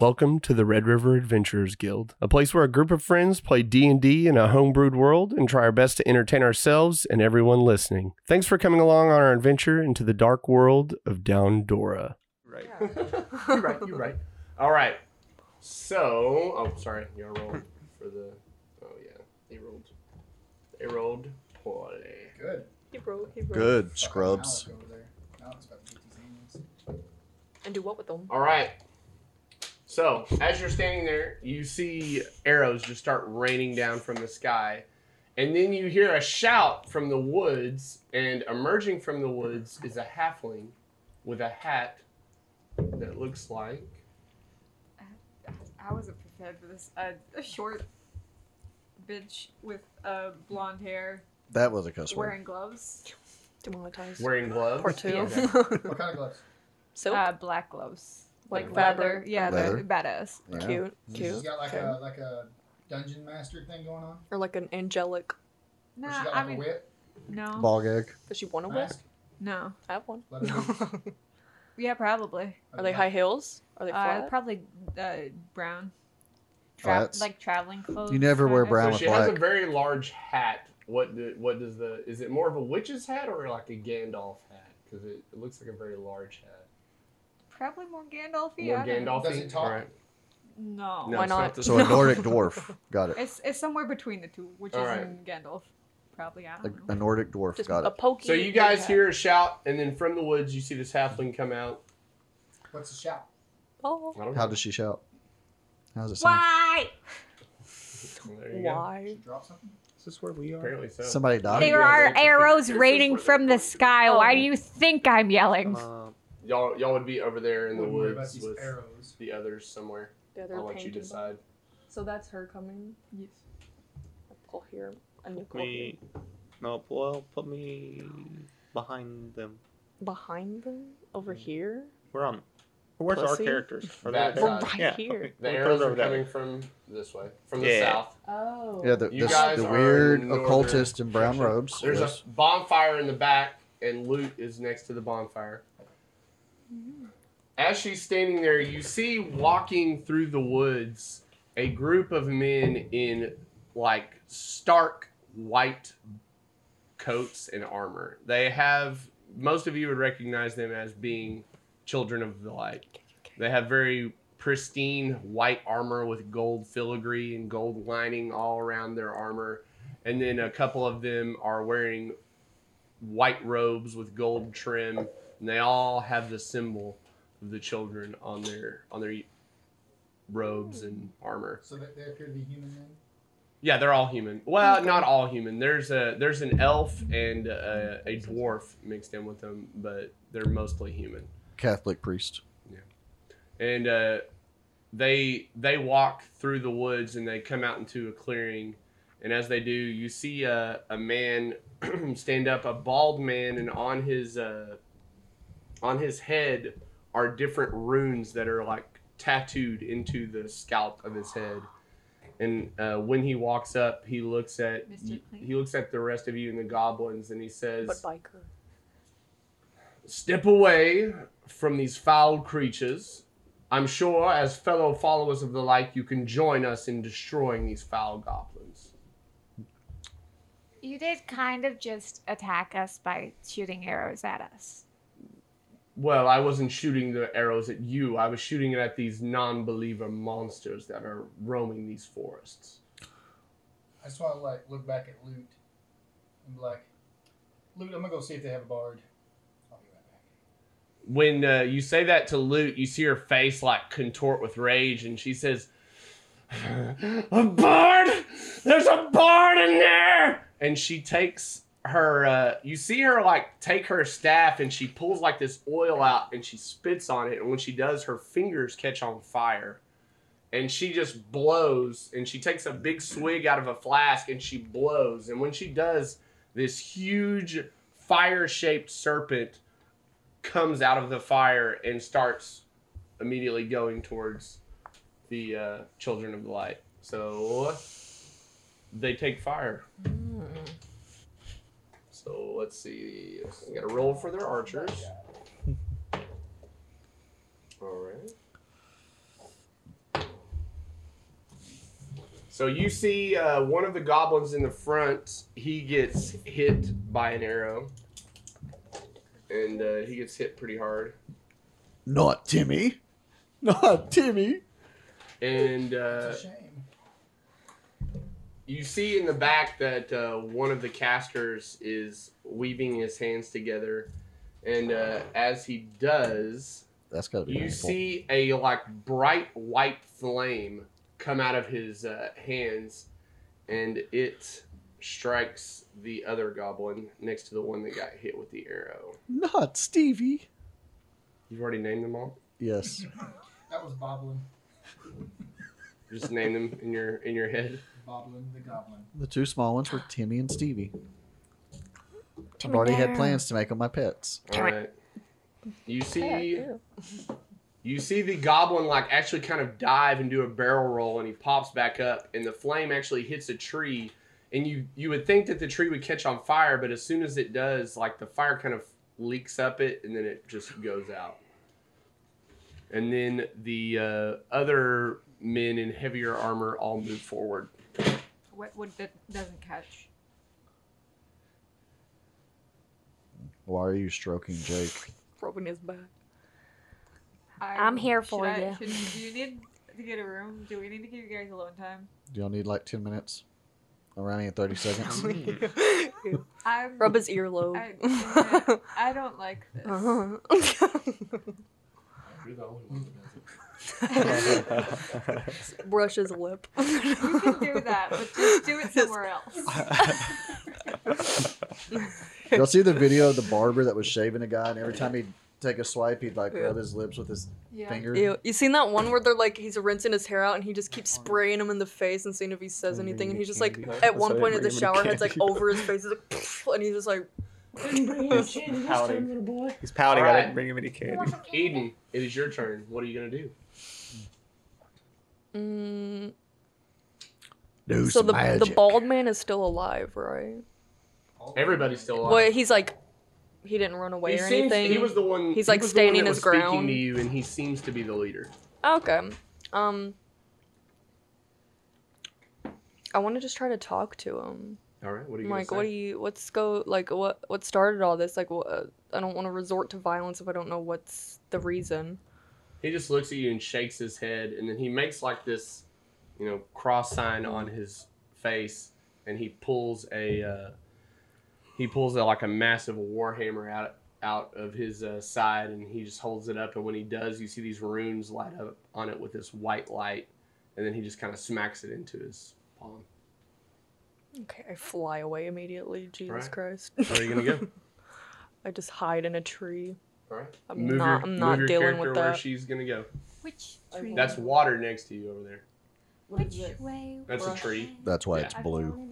Welcome to the Red River Adventurers Guild, a place where a group of friends play D&D in a homebrewed world and try our best to entertain ourselves and everyone listening. Thanks for coming along on our adventure into the dark world of Down Dora. Right. you're right. You're right. All right. So, oh, sorry. You gotta roll for the. Oh yeah, they rolled. They rolled poorly. Good. He wrote, he wrote. Good scrubs. Alex over there. Alex about to get these aliens. And do what with them? All right. So, as you're standing there, you see arrows just start raining down from the sky. And then you hear a shout from the woods, and emerging from the woods is a halfling with a hat that looks like. I wasn't prepared for this. Uh, a short bitch with uh, blonde hair, That was a cuss word. wearing gloves. Demonetized. Wearing gloves. Or two. Okay. What kind of gloves? Silk. Uh, black gloves. Like Like leather. leather. Yeah, Leather. they're badass. Yeah. cute. She's Cute. got like Okay. a like a dungeon master thing going on. Or like an angelic. Or Nah, she got I mean, a whip, no, Ball gag. Does she want a whip? no. I have one. leather. Yeah, probably. Are they high heels? Are they Uh, flat? probably uh, brown. Flats. like traveling clothes. You never wear brown So with she has a very large hat. What do, what does the is it more of a witch's hat or like a Gandalf hat? Because it, it looks like a very large hat. Probably more Gandalfy. More I don't know. Gandalf. Does it talk? Right. No. No, Why it's not? the So a. Nordic dwarf. Got it. It's it's somewhere between the two, which is Alright. in Gandalf. Probably. I A, don't a know. Nordic dwarf. Just Got a it. pokey. So you guys hear a shout, and then from the woods you see this halfling come out. What's the shout? Oh. I don't How know. does she shout? How does it sound? Why? There you go. Why? She drop something? Is this where we are? Apparently so. Somebody died. There are arrows raining from the sky. Oh. Why do you think I'm yelling? Uh, Y'all y'all would be over there in the Wouldn't worry about woods these with arrows. the others somewhere. Yeah, they're I'll let you painted decide. So that's her coming. Yes. I'll pull here. And you put me. No, well, put me behind them. behind them over here. We're on. Where's our Pussy? characters? Are they That there? We're side. right Yeah, here. The We'll arrows put it are over there. coming from this way, from the Yeah. south. Oh. Yeah, the, You this, guys the are weird northern occultist in brown robes. There's Yes. a bonfire in the back, and loot is next to the bonfire. As she's standing there, you see walking through the woods a group of men in like stark white coats and armor. They have most of you would recognize them as being children of the light. They have very pristine white armor with gold filigree and gold lining all around their armor. And then a couple of them are wearing white robes with gold trim, and they all have the symbol of the children on their on their robes and armor. So that they appear to be human then? Yeah, they're all human. Well, not all human. There's a there's an elf and a, a dwarf mixed in with them, but they're mostly human. Catholic priest. Yeah, and uh, they they walk through the woods and they come out into a clearing and as they do you see a, a man stand up a bald man and on his uh, on his head are different runes that are like tattooed into the scalp of his head and uh, when he walks up he looks at he looks at the rest of you and the goblins and he says But biker. Step away from these foul creatures. I'm sure, as fellow followers of the light, you can join us in destroying these foul goblins. You did kind of just attack us by shooting arrows at us. Well, I wasn't shooting the arrows at you. I was shooting it at these non-believer monsters that are roaming these forests. I just want to like look back at loot and be like, loot. I'm gonna go see if they have a bard. I'll be right back. When uh, you say that to Loot, you see her face like contort with rage, and she says, "A bard! There's a bard in there!" And she takes her. Uh, you see her like take her staff, and she pulls like this oil out, and she spits on it. And when she does, her fingers catch on fire, and she just blows. And she takes a big swig out of a flask, and she blows. And when she does, this huge fire-shaped serpent comes out of the fire and starts immediately going towards the uh, children of the light. So they take fire. So let's see. We got a roll for their archers. All right. So you see uh, one of the goblins in the front. He gets hit by an arrow, and uh, he gets hit pretty hard. Not Timmy. Not Timmy. And uh, you see in the back that uh, one of the casters is weaving his hands together, and uh, as he does, That's gotta be you painful. see a like bright white flame come out of his uh, hands, and it strikes the other goblin next to the one that got hit with the arrow. Not Stevie. You've already named them all. Yes. That was Boblin. Just name them in your in your head. Boblin the Goblin. The two small ones were Timmy and Stevie. I've Timmy already had plans to make them my pets. All right. You see, you see the goblin like actually kind of dive and do a barrel roll, and he pops back up, and the flame actually hits a tree, and you you would think that the tree would catch on fire, but as soon as it does, like the fire kind of leaks up it, and then it just goes out. And then the uh, other men in heavier armor all move forward. What what that doesn't catch? Why are you stroking Jake? rubbing his back. I I'm don't- here should for I- you. should- do you need to get a room? Do we need to give you guys alone time? Do y'all need like 10 minutes? Around in 30 seconds? I'm. Rub his earlobe. I, I don't like this. Uh-huh. You're the only one that does it. Brush his lip. You can do that, but just do it somewhere else. y'all see the video of the barber that was shaving a guy and every time he'd take a swipe, he'd like rub his lips with his Yeah. finger? Ew. You seen that one where they're like he's rinsing his hair out and he just keeps oh, spraying him in the face and seeing if he says anything and he's just like at That's one point in the bring shower head's like over his face like and he's just like He's pouting. He's pouting. I didn't bring him any candy. Eden, it is your turn. What are you gonna do? Mm, Do so some the the bald man is still alive right Everybody's still alive. well he's like he didn't run away he or seems, anything He was the one. He's, he like, was the one standing that his was speaking ground. to you, and he seems to be the leader. okay um I want to just try to talk to him All right. What are you like gonna what do you what's go like what what started all this like what, uh, i don't want to resort to violence if i don't know what's the reason He just looks at you and shakes his head, and then he makes like this, you know, cross sign on his face, and he pulls a, uh, he pulls a, like a massive warhammer out out of his uh, side, and he just holds it up. And when he does, you see these runes light up on it with this white light, and then he just kind of smacks it into his palm. okay i fly away immediately jesus Right. christ Where are you gonna go? i just hide in a tree All right. I'm not- I'm not dealing character with where that. she's gonna go. Which tree? That's water next to you over there. Which way? That's a tree. That's why Yeah. it's blue.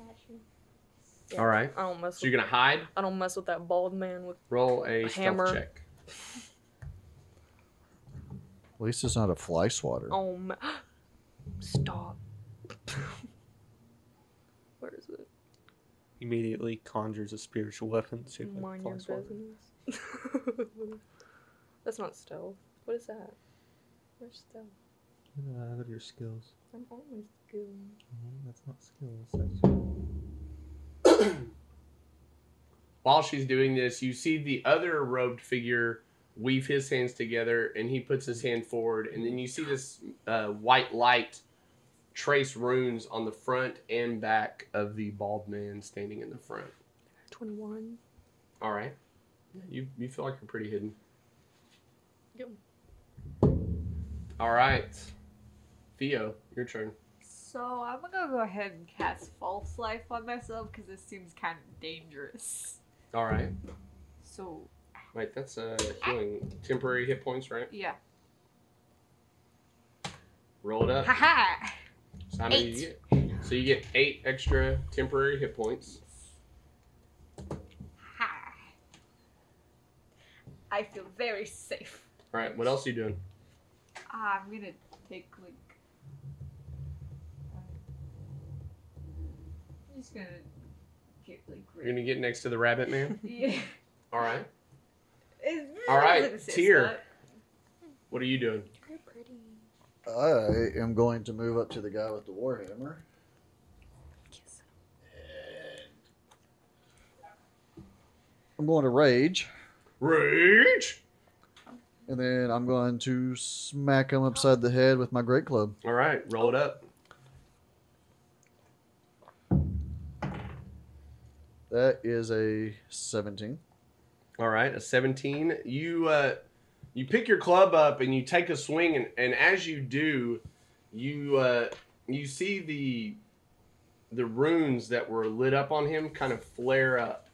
Yeah. All right. i don't mess So with you're gonna hide. i don't mess with that bald man with Roll a, A stealth hammer. check. At least it's not a fly swatter. oh ma- stop where is it Immediately conjures a spiritual weapon. mind your business that's not stealth what is that where's stealth Uh, look at your skills. i'm always good That's not skills. That's While she's doing this, you see the other robed figure weave his hands together, and he puts his hand forward, and then you see this uh, white light trace runes on the front and back of the bald man standing in the front. 21 All right. Yeah, you you feel like you're pretty hidden. Yep. All right. Theo, your turn. So I'm gonna go ahead and cast false life on myself because this seems kind of dangerous. All right. So Wait, that's uh healing temporary hit points, right? yeah. Roll it up. Haha. So how many do you get? So you get eight extra temporary hit points. I feel very safe. All right. What else are you doing? Ah, I'm gonna take like. I'm just gonna get like. You're gonna get next to the rabbit man. yeah. All right. It's, All right, Tyr. What are you doing? You're pretty. I am going to move up to the guy with the warhammer. I'm going to rage. Rage. and then I'm going to smack him upside the head with my great club. All right, roll it up. That is a 17. All right, a 17. You uh, you pick your club up and you take a swing, and, and as you do, you uh, you see the the runes that were lit up on him kind of flare up,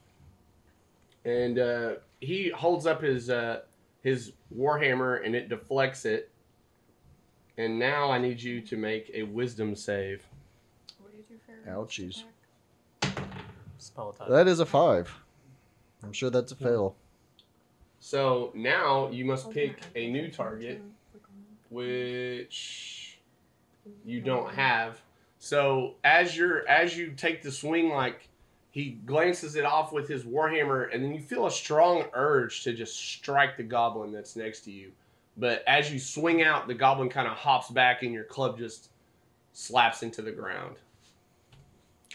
and uh, he holds up his uh, his warhammer and it deflects it. And now I need you to make a wisdom save. What is your favorite Ouchies. Spell attack. That is a 5. I'm sure that's a fail. So now you must pick a new target. which you don't have. So as you're as you take the swing, like he glances it off with his warhammer, and then you feel a strong urge to just strike the goblin that's next to you. But as you swing out, the goblin kind of hops back, and your club just slaps into the ground.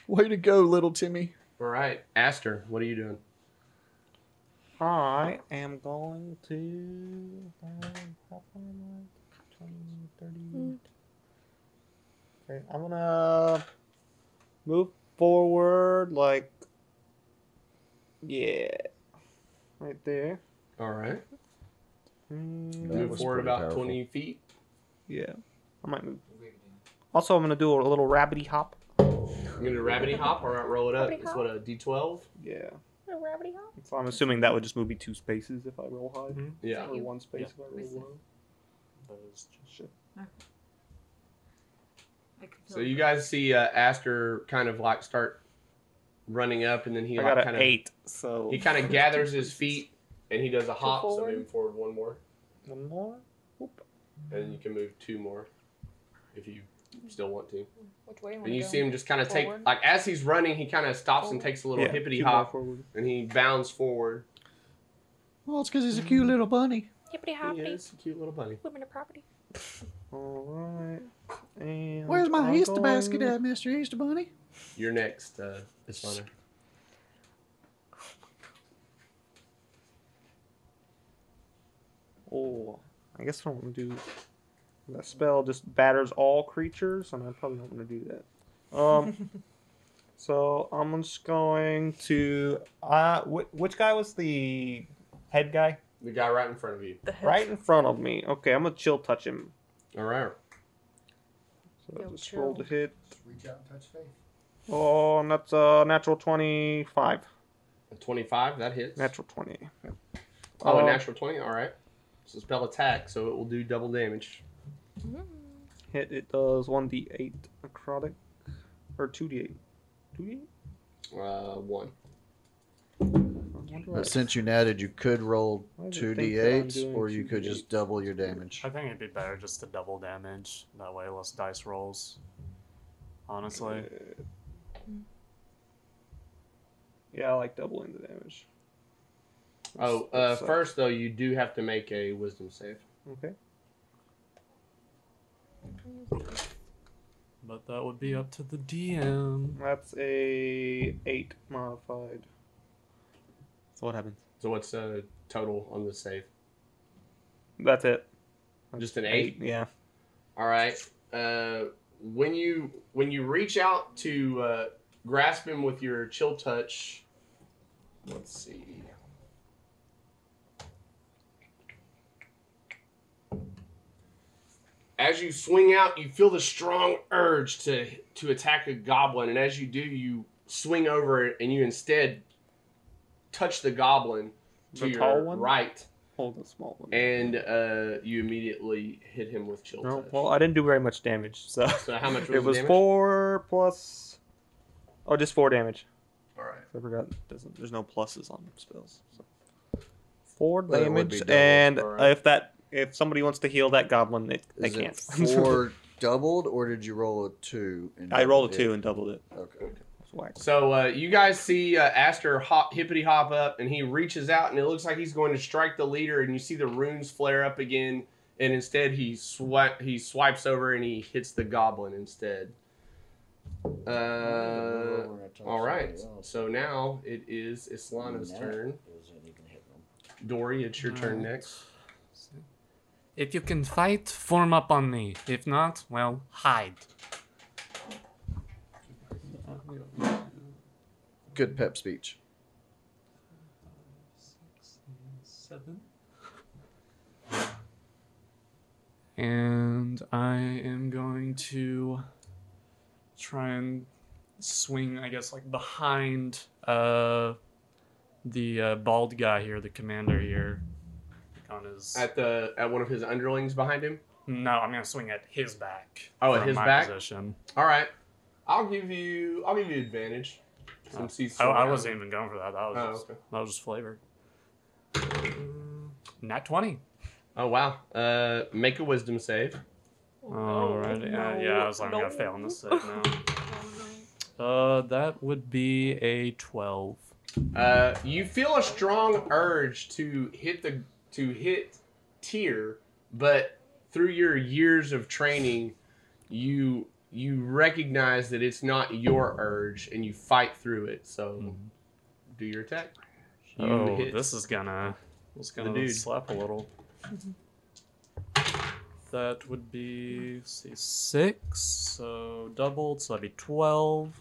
Way to go, little Timmy. All right, Aster, what are you doing? I am going to. um, how far am I? 20, 30. Okay, I'm gonna move forward like. Yeah. Right there. All right, Mm, move forward about powerful. twenty feet. yeah. I might move. Also, I'm gonna do a little rabbity hop. I'm gonna do rabbity hop. All right, roll it up. Rabbity It's hop. what a d12. Yeah. A rabbity hop. So I'm assuming that would just move me two spaces if I roll high. Mhm. Yeah. Or one space Yeah. if I roll Listen. low. Those- Shit. I can So you guys see uh, Aster kind of like start running up, and then he I like got kind of eight, so he kind of gathers his feet and he does a hop. So forward. move forward one more, one more. Whoop. and you can move two more if you still want to. Which way? And you see him just kind of take like as he's running, he kind of stops and takes a little Yeah, hippity hop, forward. and he bounds forward. Well, it's because he's a cute little bunny. Hippity He is a cute little bunny. Women are property. All right. And Where's my I'm Easter basket at, Mr. Easter Bunny? You're next, uh, Islana. Oh, I guess I don't want to do that spell. Just batters all creatures, and I probably don't want to do that. Um. so I'm just going to. Uh, wh- which guy was the head guy? The guy right in front of you. The head. Right in front of me. Okay, I'm gonna chill touch him. All right. So Yo, just roll to hit. Just reach out and touch faith. Oh, and that's a natural twenty-five. A 25, that hits. Natural twenty. Yep. Oh, a Uh, natural 20. All right. It's a spell attack, so it will do double damage. Mm. Hit it does one d eight necrotic, or two d eight. Two d eight. Uh, one. But since you natted, you could roll Why did it two think that I'm d8s, or you could 2d8s? just double your damage. I think it'd be better just to double damage. That way, less dice rolls. Honestly. Yeah, I like doubling the damage. Oh, uh, So- first though, you do have to make a wisdom save. Okay. But that would be up to the DM. That's a eight modified. So what happens? So what's uh total on the save? That's it. Just an eight. Yeah. All right. Uh, when you when you reach out to uh, grasp him with your chill touch, let's see. As you swing out, you feel the strong urge to to attack a goblin, and as you do, you swing over it, and you instead touch the goblin to The your one? right, Hold the small one. and uh, you immediately hit him with chill no, touch. well, I didn't do very much damage, so. So how much was it the was damage? four plus. Oh, just four damage. All right. I forgot. Doesn't there's no pluses on spells. So. Four Well, damage, be and alright. if that if somebody wants to heal that goblin, they, they Is can't. it four doubled, or did you roll a two? And I rolled a two it? and doubled it. Okay. That's. So uh, you guys see uh, Aster hop, hippity hop up, and he reaches out, and it looks like he's going to strike the leader, and you see the runes flare up again, and instead he swi- he swipes over and he hits the goblin instead. Uh, all right. So now it is Islana's That turn. isn't even hitting them. Dory, it's your turn next. If you can fight, form up on me. If not, well, hide. Good pep speech. Seven. And I am going to try and swing, I guess, like behind uh, the uh, bald guy here, the commander here. On his. At the at one of his underlings behind him. no, I'm gonna swing at his back. Oh, at from his my back? Position. All right. I'll give you. I'll give you advantage. Since he's. I, I wasn't even going for that. That was Oh, just, okay. that was just flavor. Mm, Nat twenty. Oh wow. Uh, make a wisdom save. Alrighty. yeah, yeah, I was like, I'm gonna fail on this save now. Oh, Uh, that would be a twelve. Uh, you feel a strong urge to hit the to hit tier, but through your years of training, you you recognize that it's not your urge, and you fight through it. So, do your attack. You oh, hit this is gonna, this is gonna dude. slap a little. That would be let's see six, so doubled, so that'd be twelve,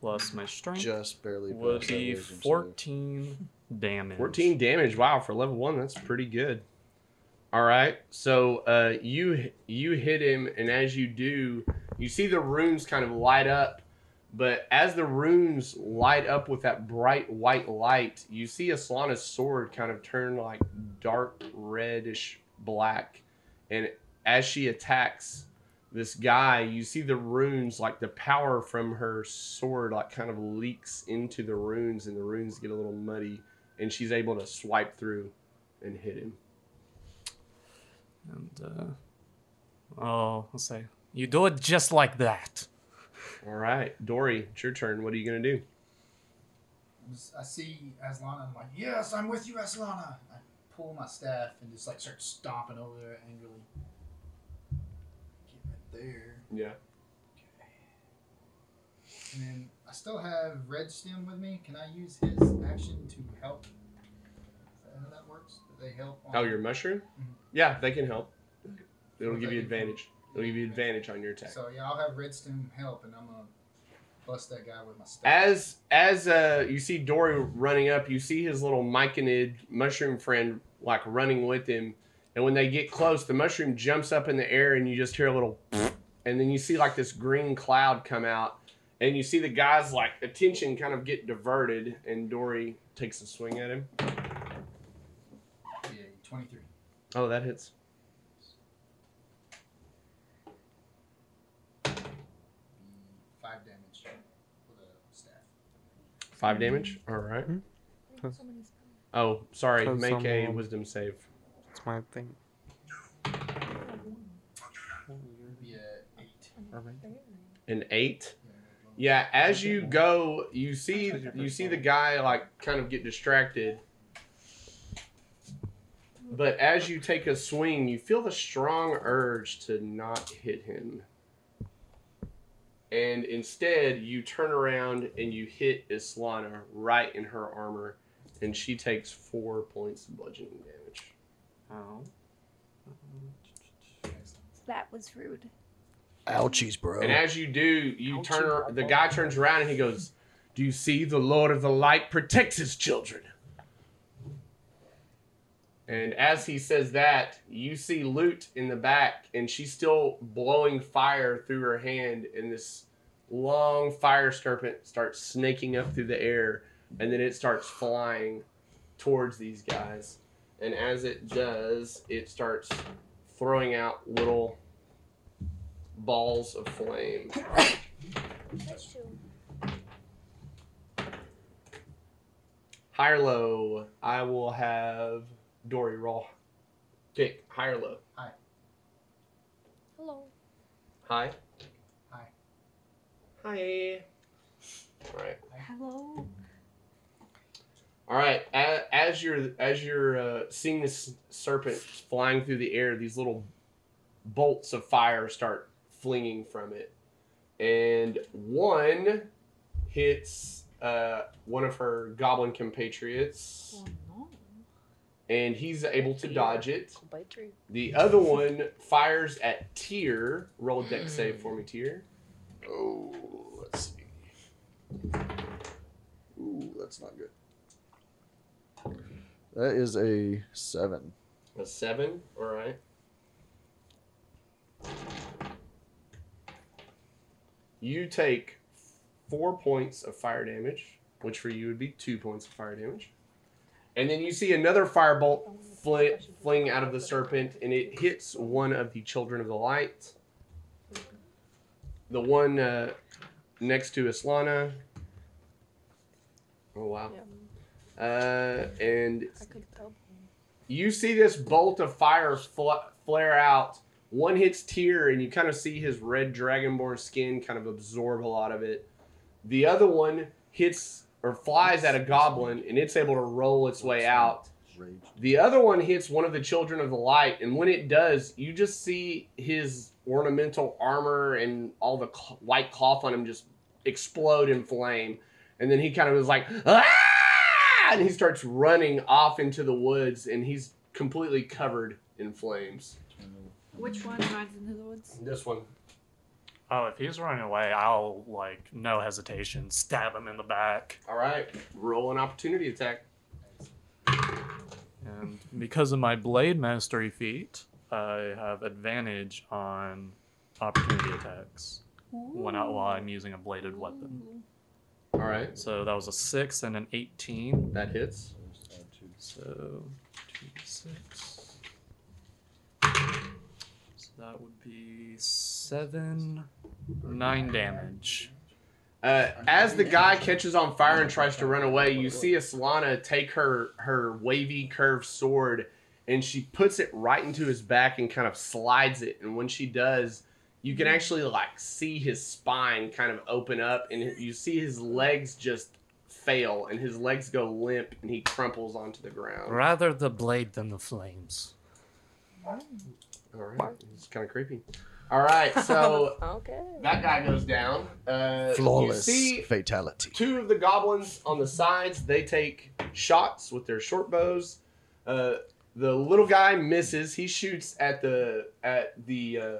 plus my strength Just barely. would passed be wisdom save. fourteen damage. 14 damage. Wow, for level one, that's pretty good. All right, so uh, you you hit him, and as you do, you see the runes kind of light up. But as the runes light up with that bright white light, you see Aslana's sword kind of turn like dark reddish black, and as she attacks this guy, you see the runes like the power from her sword like kind of leaks into the runes, and the runes get a little muddy and she's able to swipe through and hit him. And uh, oh, let's say you do it just like that. All right, Dory, it's your turn. What are you gonna do? I see Aslana. I'm like, yes, I'm with you, Aslana. I pull my staff and just like start stomping over there angrily. Get right there. Yeah. Okay. And then I still have Red Stem with me. Can I use his action to help? Is that how that works? Do they help? On... Oh, your mushroom? Mhm. Yeah, they can help. It'll give you advantage. It'll give you advantage on your attack. So yeah, I'll have Redstone help, and I'm gonna bust that guy with my staff. As as uh, you see Dory running up, you see his little myconid mushroom friend like running with him, and when they get close, the mushroom jumps up in the air, and you just hear a little, and then you see like this green cloud come out, and you see the guy's like attention kind of get diverted, and Dory takes a swing at him. Yeah, 23. Oh, that hits. Five damage with a staff. Five mm-hmm. damage. All right. That's, Oh, sorry. Cause Make a someone- wisdom save. that's my thing. Be a eight. An eight. Yeah, as you go, you see you see the guy like kind of get distracted. But as you take a swing, you feel the strong urge to not hit him. And instead, you turn around and you hit Islana right in her armor, and she takes four points of bludgeoning damage. Oh. That was rude. Ouchies, bro. And as you do, you turn. ar- The guy turns around and he goes, "Do you see the Lord of the Light protects his children?" And as he says that, you see Loot in the back, and she's still blowing fire through her hand, and this long fire serpent starts snaking up through the air, and then it starts flying towards these guys. And as it does, it starts throwing out little balls of flame. High or low, I will have Dory roll. Kick, high or low? Hi. Hello. High? High. Hi. Alright. Hello. All right. As, as you're as you're uh, seeing this serpent flying through the air, these little bolts of fire start flinging from it, and one hits uh, one of her goblin compatriots, no. And he's able to dodge it. I'll bite you. The other one fires at Tyr. Roll a dex hmm. save for me, Tyr. Oh, let's see. Ooh, that's not good. That is a seven. A seven. All right. You take four points of fire damage, which for you would be two points of fire damage. And then you see another firebolt fl- fling out of the serpent, and it hits one of the children of the light. The one uh, next to Islana. Oh wow. Uh, and I could tell. you see this bolt of fire fl- flare out. One hits Tyr, and you kind of see his red dragonborn skin kind of absorb a lot of it. The other one hits or flies at a goblin, and it's able to roll its way out. The other one hits one of the children of the light, and when it does, you just see his ornamental armor and all the cl- white cloth on him just explode in flame. And then he kind of is like, ah! And he starts running off into the woods, and he's completely covered in flames. Which one runs into the woods? This one. Oh, if he's running away, I'll like no hesitation stab him in the back. All right, roll an opportunity attack. And because of my blade mastery feat, I have advantage on opportunity attacks when I, while I'm using a bladed weapon. All right, So that was a six and an eighteen. that hits. So two six. So that would be seven, nine damage. Uh, as the guy catches on fire and tries to run away, you see Aslana take her her wavy curved sword and she puts it right into his back and kind of slides it. And when she does, you can actually like see his spine kind of open up and you see his legs just fail and his legs go limp and he crumples onto the ground. Rather the blade than the flames. All right, it's kind of creepy. All right, so Okay. that guy goes down. Uh, Flawless You see fatality. two of the goblins on the sides they take shots with their short bows uh, the little guy misses he shoots at the at the uh,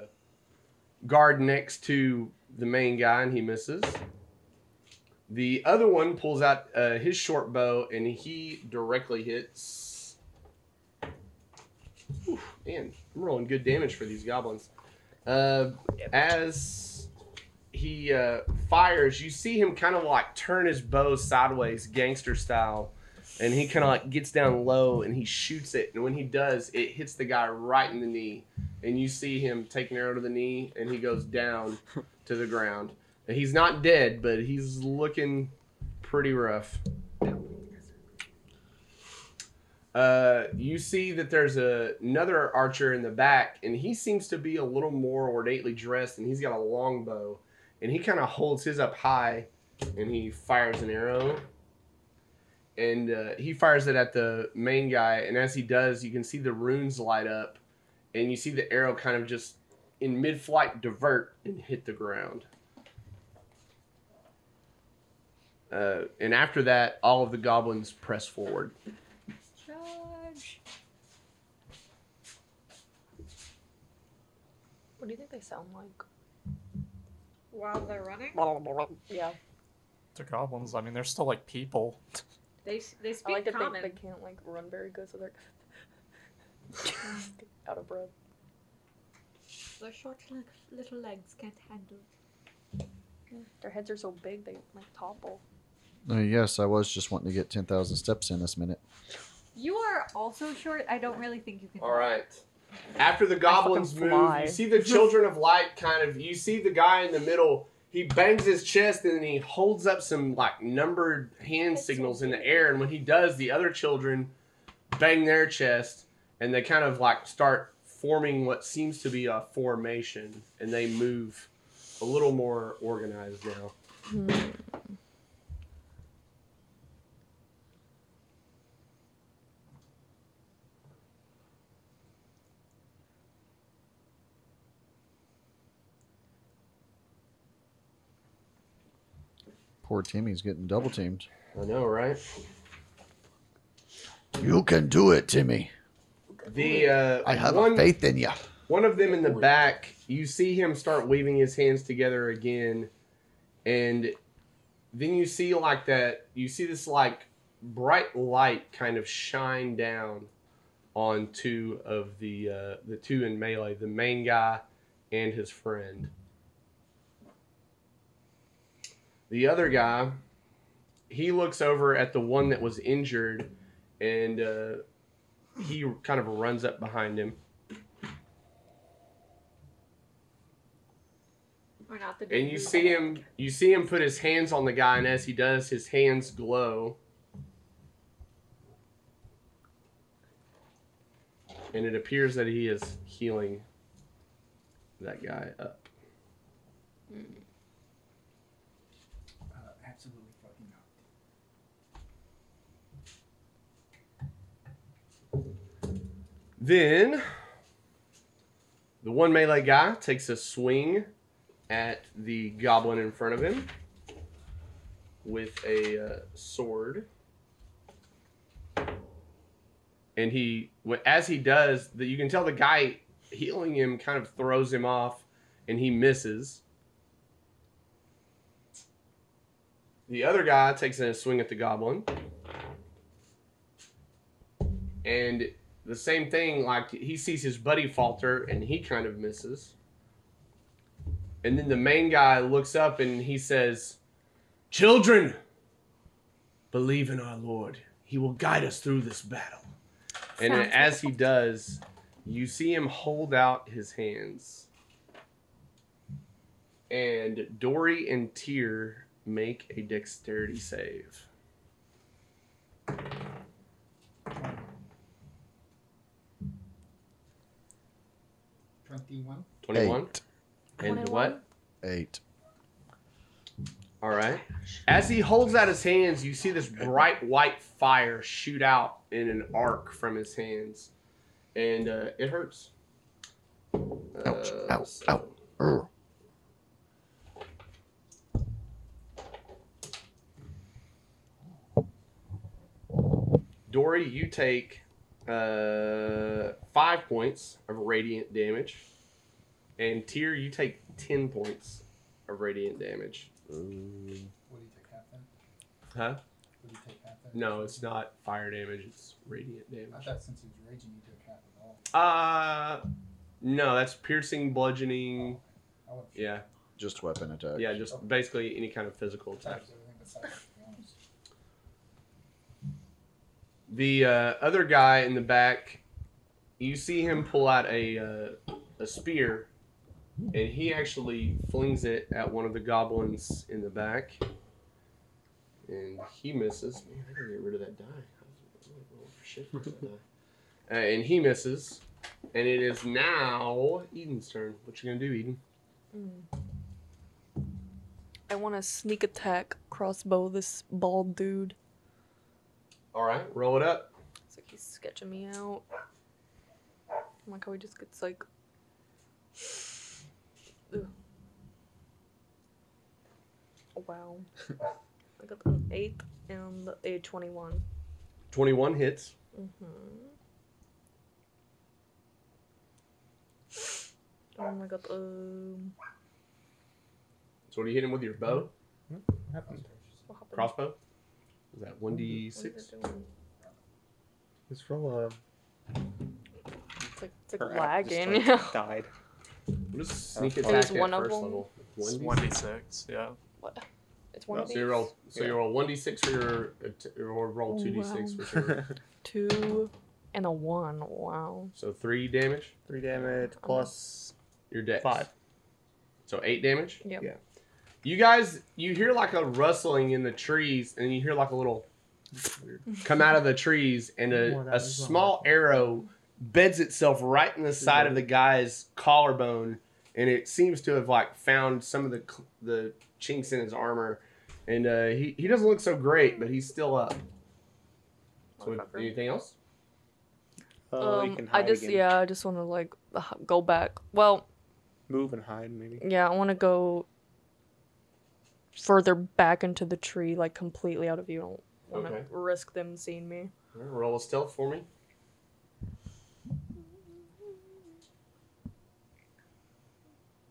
guard next to the main guy and he misses the other one pulls out uh, his short bow and he directly hits Whew, man i'm rolling good damage for these goblins uh, as he uh, fires, you see him kind of like turn his bow sideways, gangster style, and he kind of like gets down low and he shoots it. And when he does, it hits the guy right in the knee, and you see him take an arrow to the knee, and he goes down to the ground. And he's not dead, but he's looking pretty rough. Uh, you see that there's a, another archer in the back, and he seems to be a little more ornately dressed, and he's got a long bow, and he kind of holds his up high, and he fires an arrow, and uh, he fires it at the main guy, and as he does, you can see the runes light up, and you see the arrow kind of just in mid-flight divert and hit the ground. Uh, and after that, all of the goblins press forward. What do you think they sound like? While they're running, Yeah. They're goblins, I mean, they're still like people. they s- they I speak like to common. think they can't like run very good, so they're out of breath. Their short li- little legs can't handle. Their heads are so big they like topple. Uh, yes, I was just wanting to get 10,000 steps in this minute. You are also short. I don't really think you can. All right. After the goblins move, fly. you see the children of light kind of. You see the guy in the middle. He bangs his chest and then he holds up some like numbered hand signals in the air. And when he does, the other children bang their chest and they kind of like start forming what seems to be a formation. And they move a little more organized now. Hmm. Poor Timmy's getting double teamed. I know, right? You can do it, Timmy. The uh, I have one, faith in you. One of them in the back, you see him start weaving his hands together again, and then you see like that. You see this like bright light kind of shine down on two of the uh, the two in melee, the main guy and his friend. The other guy, he looks over at the one that was injured, and uh, he kind of runs up behind him. Or not the And you see him you see him put his hands on the guy and as he does his hands glow. And it appears that he is healing that guy up. Uh, absolutely fucking not. Then the one melee guy takes a swing at the goblin in front of him with a uh, sword. And he, as he does, that you can tell the guy healing him kind of throws him off, and he misses. The other guy takes a swing at the goblin, and the same thing. Like he sees his buddy falter, and he kind of misses. And then the main guy looks up and he says, Children, believe in our Lord. He will guide us through this battle. And Sounds as he does, you see him hold out his hands. And Dory and Tear make a dexterity save. Twenty-one. 21. Eight. And what? Eight. All right. As he holds out his hands, you see this bright white fire shoot out in an arc from his hands, and uh, it hurts. Ouch, Uh, ow, so- ow. Urgh. Dory, you take uh, five points of radiant damage, and Tyr, you take ten points of radiant damage. Would he take half then? Huh? Would he take half then? No, it's not fire damage; it's radiant damage. I thought since he was raging, you took half of all. Uh, no, that's piercing, bludgeoning. I would Yeah, Just weapon attack. yeah, just basically any kind of physical attack. Times everything besides the uh, other guy in the back, you see him pull out a uh, a spear, and he actually flings it at one of the goblins in the back, and he misses. Man, I gotta get rid of that die. Uh, and he misses, and it is now Eden's turn. What you gonna do, Eden? I want to sneak attack crossbow this bald dude. All right, roll it up. It's like he's sketching me out. I like how he just gets like. Ugh. Oh, wow. I got an 8 and a 21. Twenty-one hits. Mm-hmm. Oh my god. Um, So what are you hitting with your bow? Happened. what happened? Crossbow? Is that one d What is six? it doing? Just uh, a. It's like, it's like her app lagging. just, Yeah. like, died. What is sneak Oh, attack at one of first them? level? It's 1d6? 1d6, yeah. What? It's one of So these. you roll, so Yeah. you roll one d six for your, att- or roll two d six oh, wow. sure. Two and a one. Wow. so three damage. Three damage plus Your dex. five. So eight damage. Yep. Yeah. You guys, you hear like a rustling in the trees, and you hear like a little come out of the trees, and a, that a was small arrow beds itself right in the side of the guy's collarbone, and it seems to have like found some of the the chinks in his armor, and uh, he he doesn't look so great, but he's still up. So anything else? Oh, um, can I just again. yeah, I just want to like go back. Well, Move and hide, maybe. yeah, I want to go further back into the tree, like completely out of view. I don't want to Okay. risk them seeing me. All right, roll a stealth for me.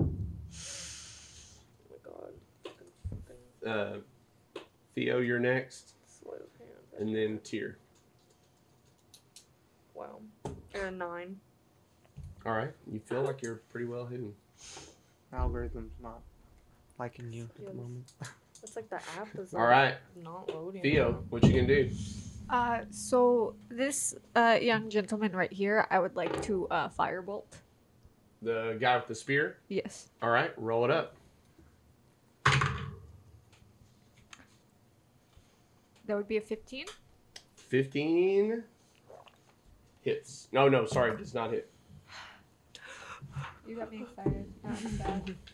Oh my god. Uh, Theo, you're next, Sleight of hand. and then Tyr. Wow. And a nine. All right, you feel like you're pretty well hidden. Algorithm's not liking you at the moment. It's like the app is All like, right, not loading. Theo, what you gonna do? Uh, so this uh young gentleman right here, I would like to uh firebolt. The guy with the spear. Yes. All right, roll it up. That would be a 15. Fifteen hits. No, no, sorry, does not hit. You got me excited. Not bad.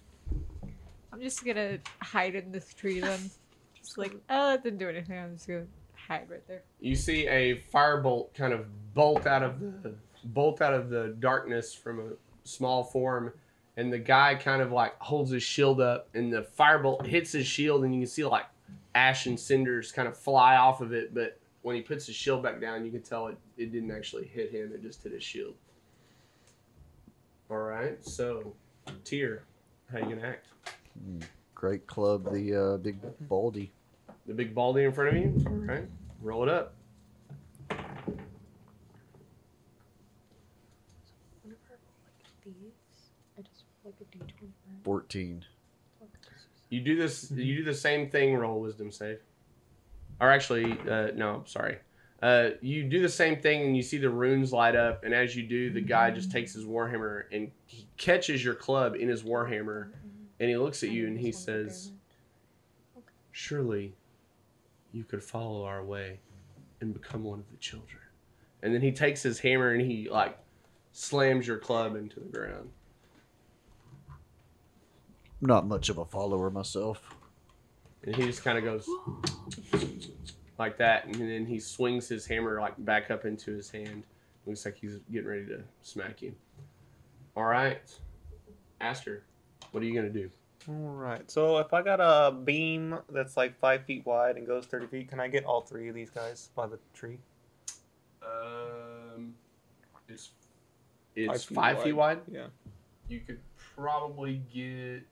I'm just gonna hide in this tree then. Just like, oh, it didn't do anything. I'm just gonna hide right there. You see a firebolt kind of bolt out of the bolt out of the darkness from a small form, and the guy kind of like holds his shield up, and the firebolt hits his shield, and you can see like ash and cinders kind of fly off of it. But when he puts his shield back down, you can tell it, it didn't actually hit him; it just hit his shield. All right, so Tyr, how you gonna act? Great club, the uh, big baldy. The big baldy in front of you. All right, roll it up. Whenever I roll like these, I just roll like a d20. 14. You do this. You do the same thing. Roll wisdom save. Or actually, uh, no, sorry. Uh, you do the same thing, and you see the runes light up. And as you do, the guy just takes his warhammer and he catches your club in his warhammer, and he looks at you and he says, "Surely, you could follow our way and become one of the children." And then he takes his hammer and he like slams your club into the ground. Not much of a follower myself. and he just kind of goes like that, and then he swings his hammer like back up into his hand. Looks like he's getting ready to smack you. All right, Aster, what are you gonna do? All right. So if I got a beam that's like five feet wide and goes thirty feet, can I get all three of these guys by the tree? Um, it's it's Five feet five feet wide. Yeah. You could probably get.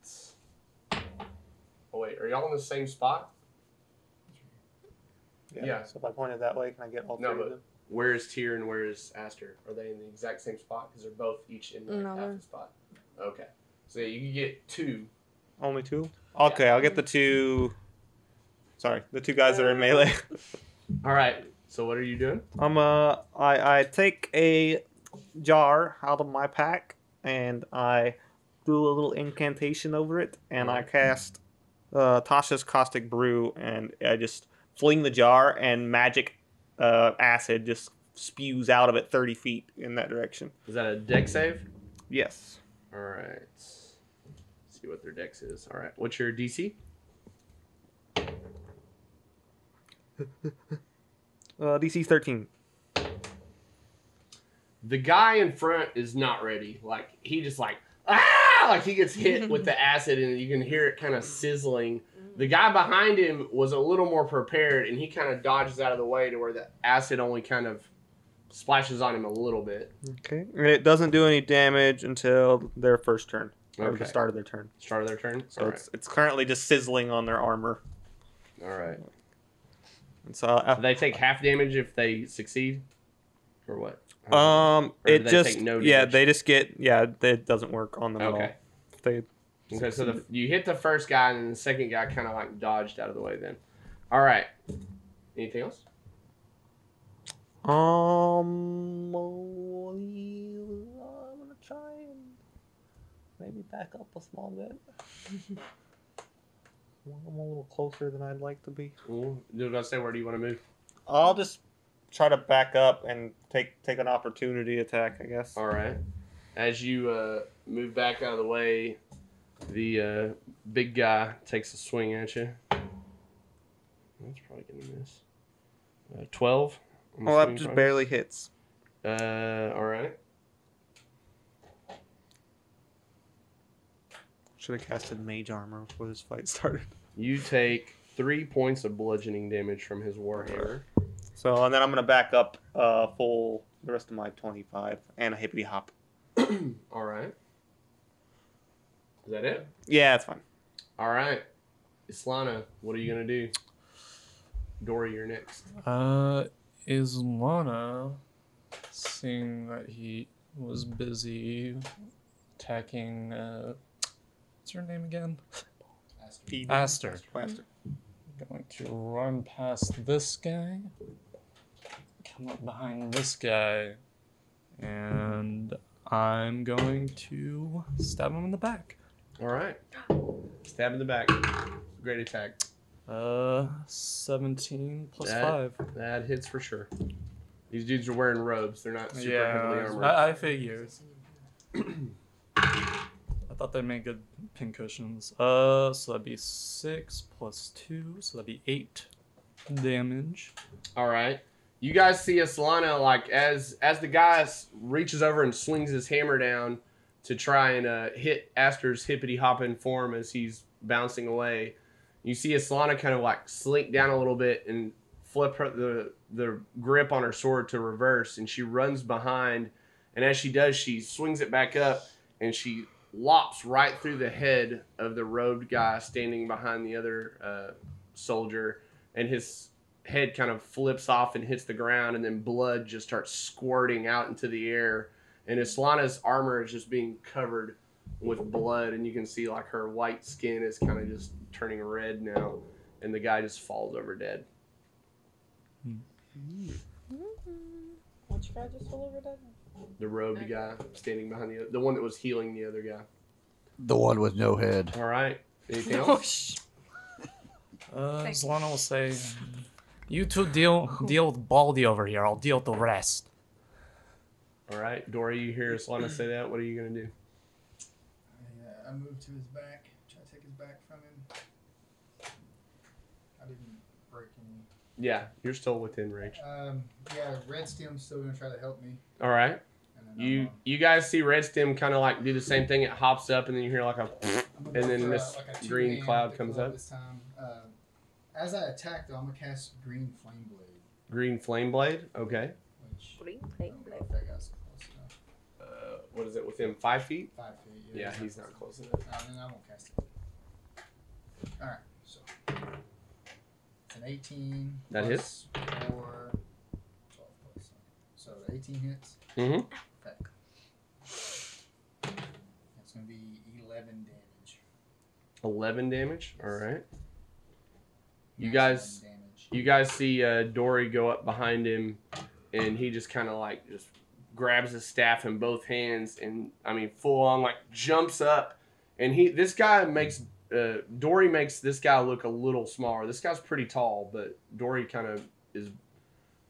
Oh wait, are y'all in the same spot? Yeah. Yeah. So if I pointed that way, can I get all three No, of but them? where is Tyr and where is Aster? Are they in the exact same spot? Because they're both each in like No, half the spot. Okay, so you can get two. Only two. Okay, I'll get the two. Sorry, the two guys that are in melee. All right. So what are you doing? I'm uh, I I take a jar out of my pack and I do a little incantation over it, and I cast uh, Tasha's caustic brew, and I just fling the jar, and magic uh, acid just spews out of it 30 feet in that direction. Is that a dex save? Yes. All right. See what their dex is. All right. What's your DC? Uh, DC 13. The guy in front is not ready. Like he just like ah, like he gets hit with the acid, and you can hear it kind of sizzling. The guy behind him was a little more prepared, and he kind of dodges out of the way to where the acid only kind of splashes on him a little bit. Okay. And it doesn't do any damage until their first turn. Or Okay. the start of their turn. Start of their turn. So All it's, it's currently just sizzling on their armor. All right. And so uh, Do they take half damage if they succeed, or what? Um, Or it just no yeah, they just get yeah, it doesn't work on them at all. Okay. They Okay, so the, you hit the first guy, and then the second guy kind of like dodged out of the way. Then, all right. Anything else? um, I'm gonna try and maybe back up a small bit. I'm a little closer than I'd like to be. Well, did I say where do you want to move? I'll just try to back up and take take an opportunity attack, I guess. All right. As you uh, move back out of the way, the uh, big guy takes a swing at you. That's probably gonna miss. Uh, Twelve. on the Well, that just price. barely hits. Uh, all right. Should have casted mage armor before this fight started. You take three points of bludgeoning damage from his warhammer. So and then I'm gonna back up uh full the rest of my 25 and a hippity hop. All right. Is that it? Yeah, that's fine. All right. Islana, what are you gonna do? Dory, you're next. Uh, is Lana seeing that he was busy attacking? Uh, what's her name again? Aster. Aster. Blaster. Going to run past this guy, come up behind this guy, and I'm going to stab him in the back. All right. Stab in the back. Great attack. Uh, 17 plus That- 5. That hits for sure. These dudes are wearing robes. They're not super heavily armored. I, I figured. Thought they made good pincushions. Uh, so that'd be 6 plus 2, so that'd be 8 damage. All right. You guys see Islana like as as the guy reaches over and swings his hammer down to try and uh, hit Aster's hippity hopping form as he's bouncing away. You see Islana kind of like slink down a little bit and flip her the the grip on her sword to reverse, and she runs behind. And as she does, she swings it back up and she lops right through the head of the robed guy standing behind the other uh, soldier, and his head kind of flips off and hits the ground, and then blood just starts squirting out into the air. And Islana's armor is just being covered with blood, and you can see like her white skin is kind of just turning red now, and the guy just falls over dead. Which guy just fell over dead? The robed guy standing behind the the one that was healing the other guy. The one with no head. All right. Anything else? sh- Uh, Thank Zlana will say, You two deal deal with Baldy over here, I'll deal with the rest. All right, Dory, you hear Islana say that? What are you gonna do? I, uh, I moved to his back, try to take his back from him. I didn't break any. Yeah, you're still within range. Um, yeah, Red Stem's still gonna try to help me. All right. And then You I'm, uh, you guys see Red Stem kind of like do the same thing. It hops up, and then you hear like a I'm gonna and then this like green cloud comes up. This time, uh, as I attack, though, I'm gonna cast Green Flame Blade. green flame blade. Okay. Which Green flame don't know if that guy's close enough. Uh, what is it within five feet? Five feet. Yeah, yeah he's not close enough. Uh, then I won't cast it. All right, so it's an 18. That plus hits. Four, 12 plus. So 18 hits. Mm-hmm. 11 damage. All right. You guys, you guys see uh, Dory go up behind him, and he just kind of like just grabs his staff in both hands, and I mean full on like jumps up, and he this guy makes uh, Dory makes this guy look a little smaller. This guy's pretty tall, but Dory kind of is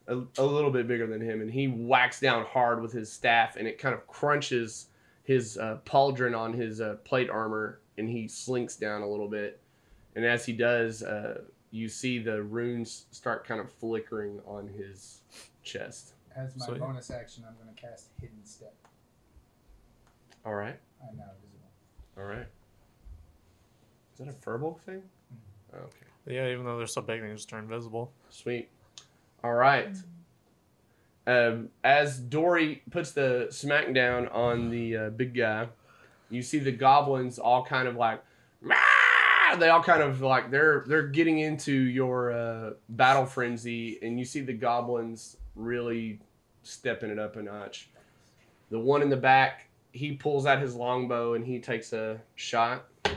a, a, little bit bigger than him, and he whacks down hard with his staff, and it kind of crunches his uh, pauldron on his uh, plate armor, and he slinks down a little bit, and as he does. Uh, you see the runes start kind of flickering on his chest. As my So- bonus action, I'm gonna cast Hidden Step. All right, I'm now invisible. all right. Is that a Furbolg thing? Okay, Yeah, even though they're so big, they just turn invisible. sweet. All right. Um, as Dory puts the smack down on the uh, big guy, you see the goblins all kind of like, "Rah!" they all kind of like they're they're getting into your uh, battle frenzy, and you see the goblins really stepping it up a notch. The one in the back, he pulls out his longbow and he takes a shot. Ah,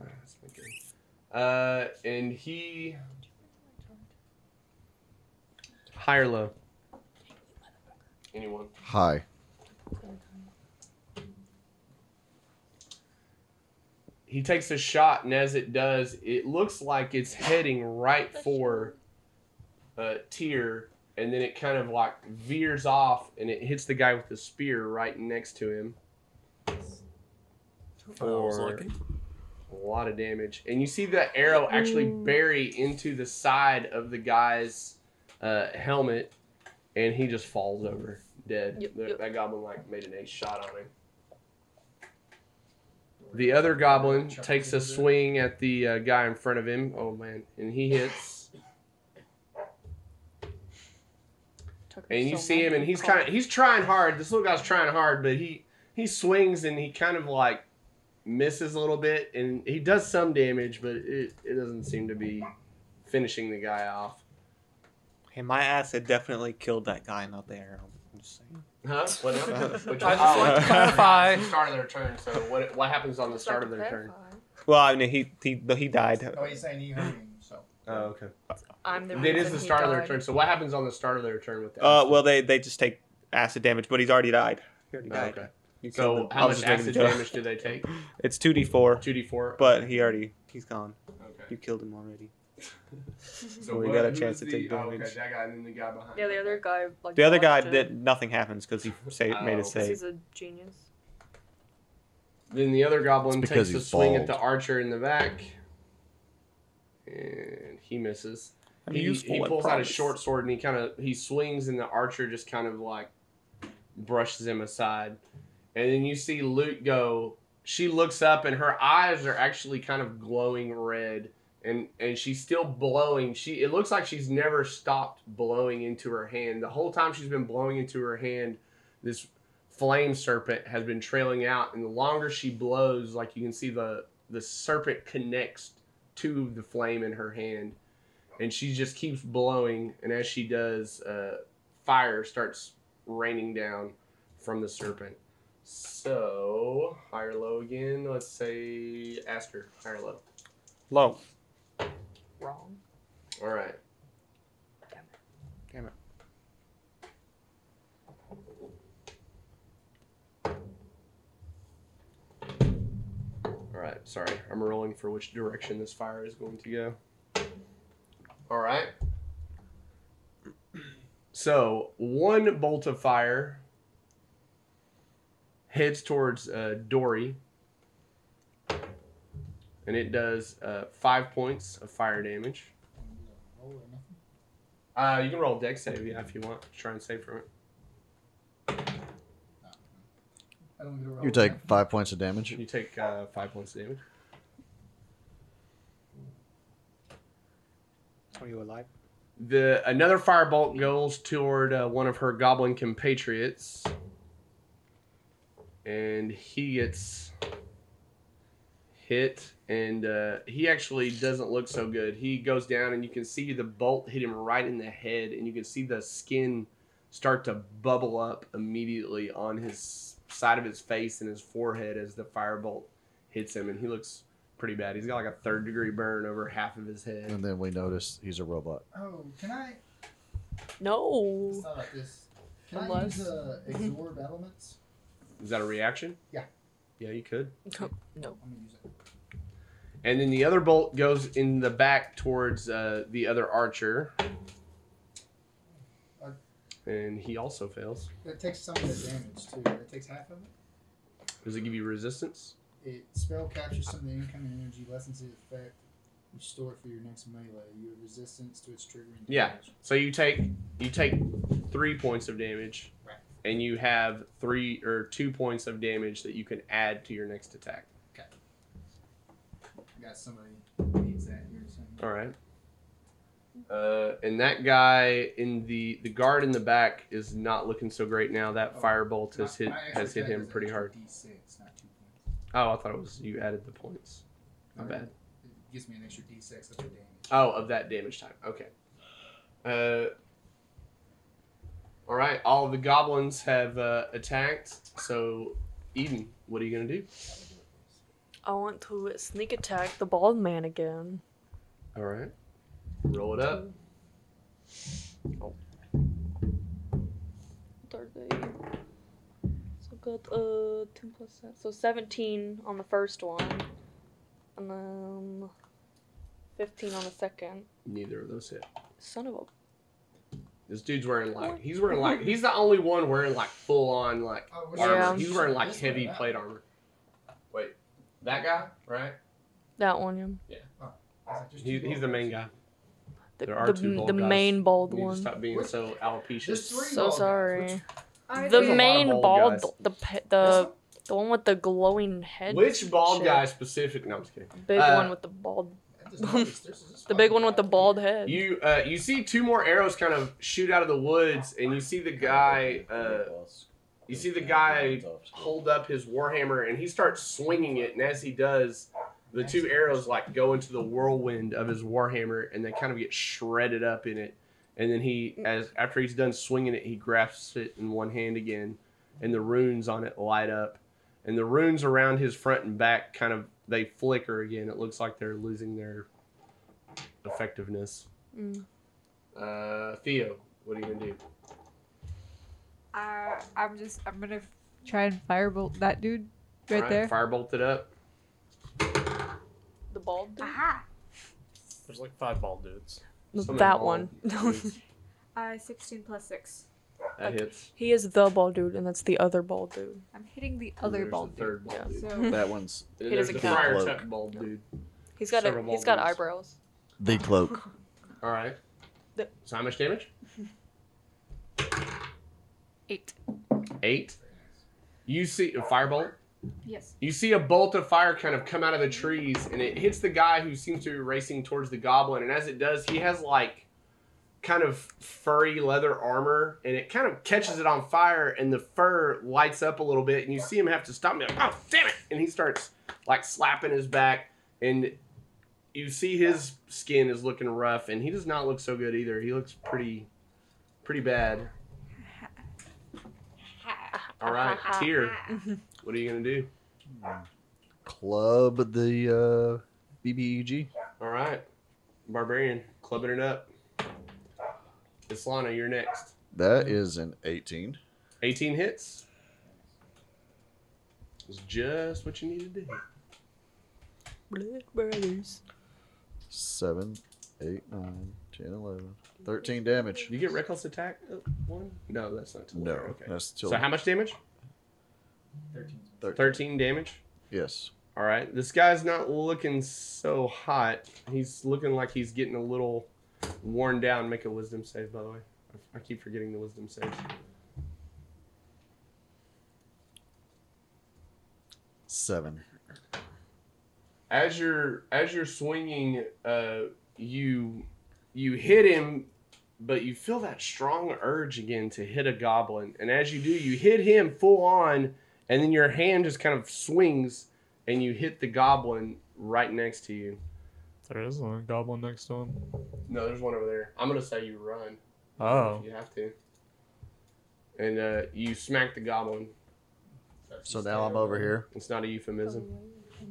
that's not good. Uh, and he high or low. Anyone? Hi. He takes a shot, and as it does, it looks like it's heading right for uh, Tyr, and then it kind of like veers off, and it hits the guy with the spear right next to him for a lot of damage. And you see the arrow actually bury into the side of the guy's uh, helmet, and he just falls over dead. Yep, That- yep. That goblin like made an ace shot on him. The other goblin Chuck takes a it over there. swing at the uh, guy in front of him. Oh man, and he hits. And you so see him, and he's kind of he's trying hard. This little guy's trying hard, but he he swings and he kind of like misses a little bit, and he does some damage, but it it doesn't seem to be finishing the guy off. Hey, my acid definitely killed that guy out there. I'm just saying. Huh? What? Which I just oh, like to clarify. the start of their turn. So what what happens on the start of their turn? Well, I mean, he he he died. Oh, he's saying you hurt him, so. Oh, okay. I'm the It is the start of their died. turn. So what happens on the start of their turn with that? Uh, well, they they just take acid damage, but he's already died. He already Oh, okay. You So him. How much just making a acid damage do they take? It's two d four, Two d four. but he already he's gone. Okay. You killed him already. So we what- got a chance to the- take oh, okay, damage. that guy and then the guy behind. Yeah, the other guy like. The other guy dodged did nothing happens because he sa- made a oh. save. He's a genius. Then the other goblin takes a he's swing at the archer in the back, and he misses. I'm He, useful he pulls out a short sword and he kind of he swings, and the archer just kind of like brushes him aside. And then you see Luke go. She looks up, and her eyes are actually kind of glowing red, and and she's still blowing. She it looks like she's never stopped blowing into her hand. The whole time she's been blowing into her hand, this flame serpent has been trailing out, and the longer she blows, like you can see the the serpent connects to the flame in her hand, and she just keeps blowing. And as she does, uh, fire starts raining down from the serpent. So higher low again. Let's say Aster high or low. Low. Wrong. All right. Damn it. Damn it. All right. Sorry, I'm rolling for which direction this fire is going to go. All right. So one bolt of fire heads towards uh, Dory, and it does uh, five points of fire damage. Roll? Uh, you can roll a dex save, yeah, if you want. Try and save from it. I don't get a roll. You take five points of damage. You take uh, five points of damage. Are you alive? The another firebolt goes toward uh, one of her goblin compatriots, and he gets hit, and uh, he actually doesn't look so good. He goes down, and you can see the bolt hit him right in the head, and you can see the skin start to bubble up immediately on his side of his face and his forehead as the firebolt hits him, and he looks pretty bad. He's got like a third degree burn over half of his head. And then we notice he's a robot. Oh, can I? No. It's not like this. Can Unless- I use uh, absorb elements? Is that a reaction? Yeah. Yeah, you could. No. I'm gonna use it. And then the other bolt goes in the back towards uh, the other archer. Uh, And he also fails. It takes some of the damage too. It takes half of it. Does it give you resistance? It spell captures some of the incoming energy, lessens its effect. You store it for your next melee. You have resistance to its triggering. Damage. Yeah. So you take you take three points of damage, Right. And you have three or two points of damage that you can add to your next attack. Okay. Got somebody who needs that. You're. All right. Uh, and that guy in the the guard in the back is not looking so great now. That Oh, firebolt has hit My- my extra has hit him pretty hard. D6, not two. Oh, I thought it was you added the points. My bad. It gives me an extra D6 of the damage. Oh, of that damage type. Okay. Uh, all right. All of the goblins have uh, attacked. So, Eden, what are you gonna do? I want to sneak attack the bald man again. All right. Roll it up. Oh. Thursday. So got uh two plus seven, so seventeen on the first one, and then fifteen on the second. Neither of those hit. Son of a. This dude's wearing like he's wearing like he's the only one wearing like full on like Oh, armor. Yeah. He's wearing like This one or heavy plate armor. Wait, that guy, right? That one, yeah. I was like, there's He, he's the main guy. The, There are the, two bald the guys. main bald You need to one. stop being Which- so alopecia. So sorry. Which- The There's a lot of main bald bald, the the one? The one with the glowing head. Which bald shit. guy specific? No, I'm just kidding. The big Uh, one with the bald. I just noticed there's this The big one with the bald head. You uh, you see two more arrows kind of shoot out of the woods, and you see the guy. Uh, you see the guy hold up his warhammer, and he starts swinging it. And as he does, the two arrows like go into the whirlwind of his warhammer, and they kind of get shredded up in it. And then he, as after he's done swinging it, he grasps it in one hand again, and the runes on it light up, and the runes around his front and back kind of they flicker again. It looks like they're losing their effectiveness. Mm. Uh, Theo, what are you gonna do? Uh, I'm just I'm gonna f- try and firebolt that dude right Alright, there. Firebolt it up. The bald dude? Aha! There's like five bald dudes. Some that one. all dudes. Uh, 16 plus six. That hits. he is the bald dude, and that's the other bald dude. I'm hitting the other there's bald the third bald Yeah. dude. dude. So That one's And He there's doesn't the count. Friar Cloak. Tuck bald dude. He's got a Several he's bald got dudes. eyebrows. the cloak. All right. The- So how much damage? eight. Eight. You see a firebolt. Yes. You see a bolt of fire kind of come out of the trees, and it hits the guy who seems to be racing towards the goblin. And as it does, he has like kind of furry leather armor, and it kind of catches it on fire, and the fur lights up a little bit, and you see him have to stop me like, "Oh, damn it!" And he starts like slapping his back, and you see his skin is looking rough, and he does not look so good either. He looks pretty, pretty bad. All right, Tyr, what are you gonna do? Club the uh, BBEG. All right, barbarian, clubbing it up. Islana, you're next. That is an 18. 18 hits. It's just what you needed to hit. Blood brothers. 7, 8, 9, 10, 11. 13 damage. You get reckless attack one? No, that's not till No, later. Okay. that's till So how much damage? 13. 13 damage. Yes. All right. This guy's not looking so hot. He's looking like he's getting a little worn down. Make a wisdom save, by the way. I- keep forgetting the wisdom save. Seven. as you're as you're swinging uh you you hit him but you feel that strong urge again to hit a goblin and as you do you hit him full on and then your hand just kind of swings and you hit the goblin right next to you There is a goblin next to him. no there's one over there i'm gonna say you run Oh. if you have to and uh you smack the goblin So now I'm over here. it's not a euphemism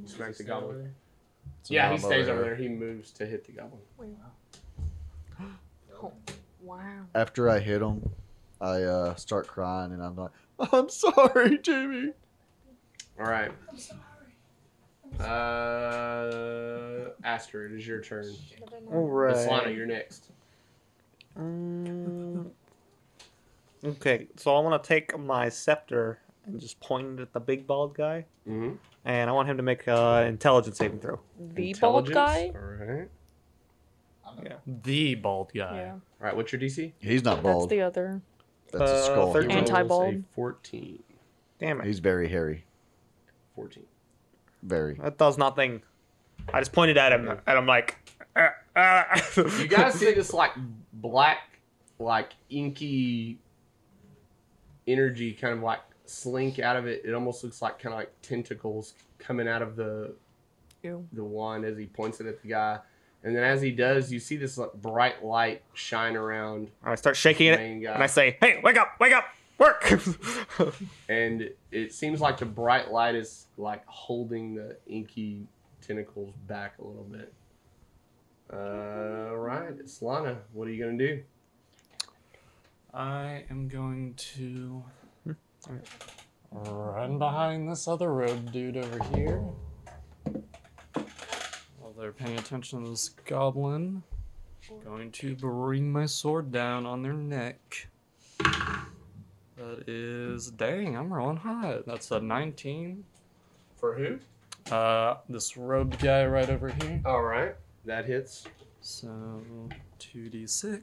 you smack the goblin So yeah now he I'm stays over here. there he moves to hit the goblin Oh, wow. After I hit him, I uh, start crying and I'm like, I'm sorry, Jimmy. All right. Uh, Aster, it is your turn. All Islana, right. you're next. Mm, okay, so I want to take my scepter and just point it at the big bald guy, Mm-hmm. and I want him to make an intelligence saving throw. The bald guy? All right. Yeah. The bald guy. Yeah. All right. What's your DC? He's not bald. That's bald. the other. That's Uh, a skull. thirteen. Anti-bald. 14. Damn it, He's very hairy. 14. Very. that does nothing. I just pointed at him, and I'm like, "Ah, ah." You guys see this like black, like inky energy kind of like slink out of it. It almost looks like kind of like tentacles coming out of the Ew. the wand as he points it at the guy. And then as he does, you see this like, bright light shine around I start shaking it, guy. and I say, "Hey, wake up, wake up, work!" and it seems like the bright light is like holding the inky tentacles back a little bit. Uh, right, it's Lana. What are you gonna do? I am going to run behind this other rogue dude over here. While they're paying attention to this goblin, going to bring my sword down on their neck. That is, dang, I'm rolling hot. That's a 19. For who? Uh, this robed guy right over here. All right, that hits. So, 2d6.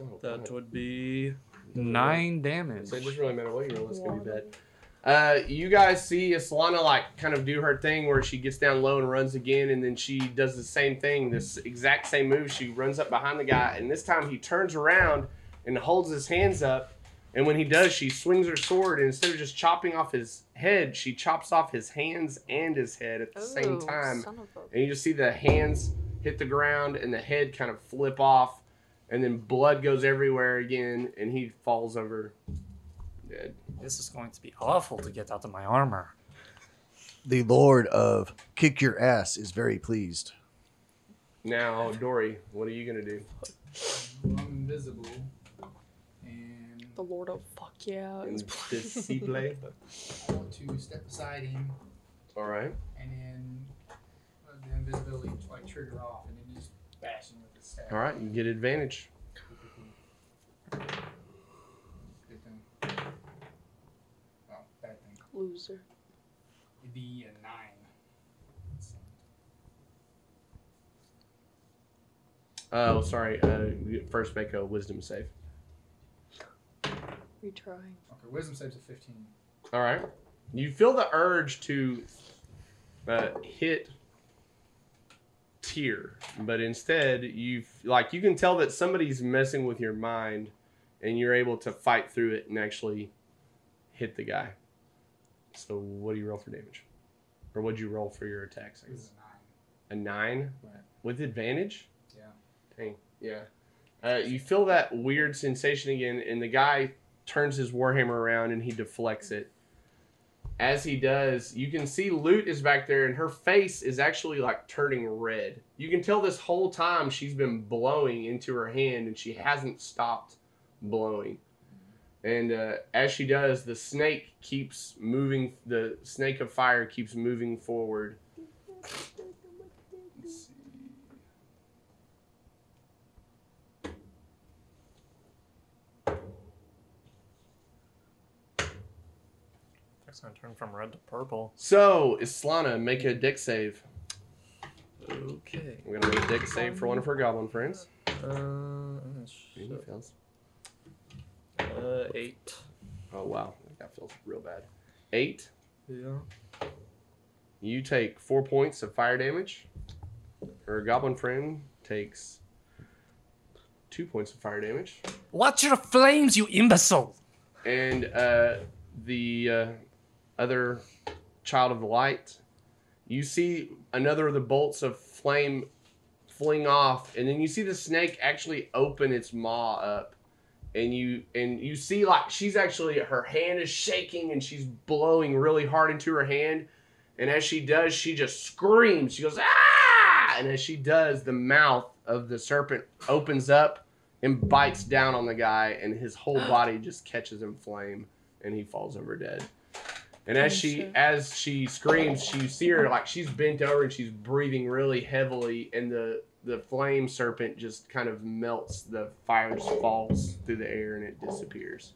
Oh, That oh. would be 9 damage. So it doesn't really matter what you roll. It's gonna be bad. Uh, you guys see Solana like kind of do her thing where she gets down low and runs again, and then she does the same thing, this exact same move. She runs up behind the guy, and this time he turns around and holds his hands up. And when he does, she swings her sword, and instead of just chopping off his head, she chops off his hands and his head at the same Ooh, time. son of a- And you just see the hands hit the ground and the head kind of flip off, and then blood goes everywhere again, and he falls over dead. This is going to be awful to get out of my armor. The Lord of Kick Your Ass is very pleased. Now, Dory, what are you gonna do? I'm invisible. And The Lord of fuck yeah. is Invisible. I want to step beside him All right. and then let the invisibility like trigger off and then just bash him with the staff. All right. You get advantage. Good thing. Oh, bad thing. Loser. It'd be a nine. Let's see. Oh, sorry. Uh, first make a wisdom save. Retrying. Okay, wisdom saves a 15. All right. You feel the urge to uh, hit Tyr, but instead you like you can tell that somebody's messing with your mind, and you're able to fight through it and actually hit the guy. So what do you roll for damage, or what'd you roll for your attacks? I guess? a nine. A nine Right. with advantage. Yeah. Dang. Yeah. Uh, you feel that weird sensation again, and the guy turns his warhammer around and he deflects it. As he does, you can see Loot is back there, and her face is actually like turning red. You can tell this whole time she's been blowing into her hand, and she hasn't stopped blowing. And uh, as she does, the snake keeps moving. The snake of fire keeps moving forward. That's gonna turn from red to purple. So, Islana, make a dex save. Okay. We're gonna make a dex save for one of her goblin friends. Uh, And he shit. fails. uh eight. Oh wow, that feels real bad. Eight. Yeah. You take four points of fire damage. Her goblin friend takes two points of fire damage, Watch your flames, you imbecile! and uh, the uh, other child of the light. You see another of the bolts of flame fling off, and then you see the snake actually open its maw up, and you and you see like she's actually her hand is shaking and she's blowing really hard into her hand, and as she does, she just screams. She goes ah, and as she does, the mouth of the serpent opens up and bites down on the guy, and his whole body just catches in flame, and he falls over dead. And as she Gotcha. as she screams, you see her like she's bent over and she's breathing really heavily, and the the flame serpent just kind of melts. The fire just falls through the air and it disappears.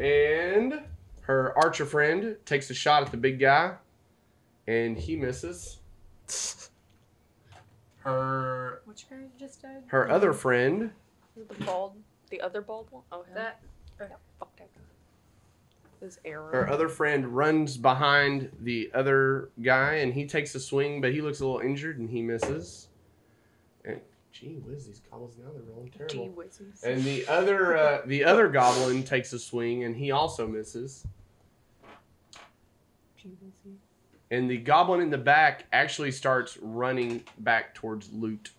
And her archer friend takes a shot at the big guy, and he misses. Her Which guy just died? her other friend The bald. The other bald one? Oh, him. That. Yeah, fuck that guy. His arrow. her other friend runs behind the other guy and he takes a swing, but he looks a little injured and he misses. And gee whiz, these goblins now they're rolling terrible. Gee terrible. whizzes. And the other uh, the other goblin takes a swing and he also misses. Gee whizzes. And the goblin in the back actually starts running back towards loot.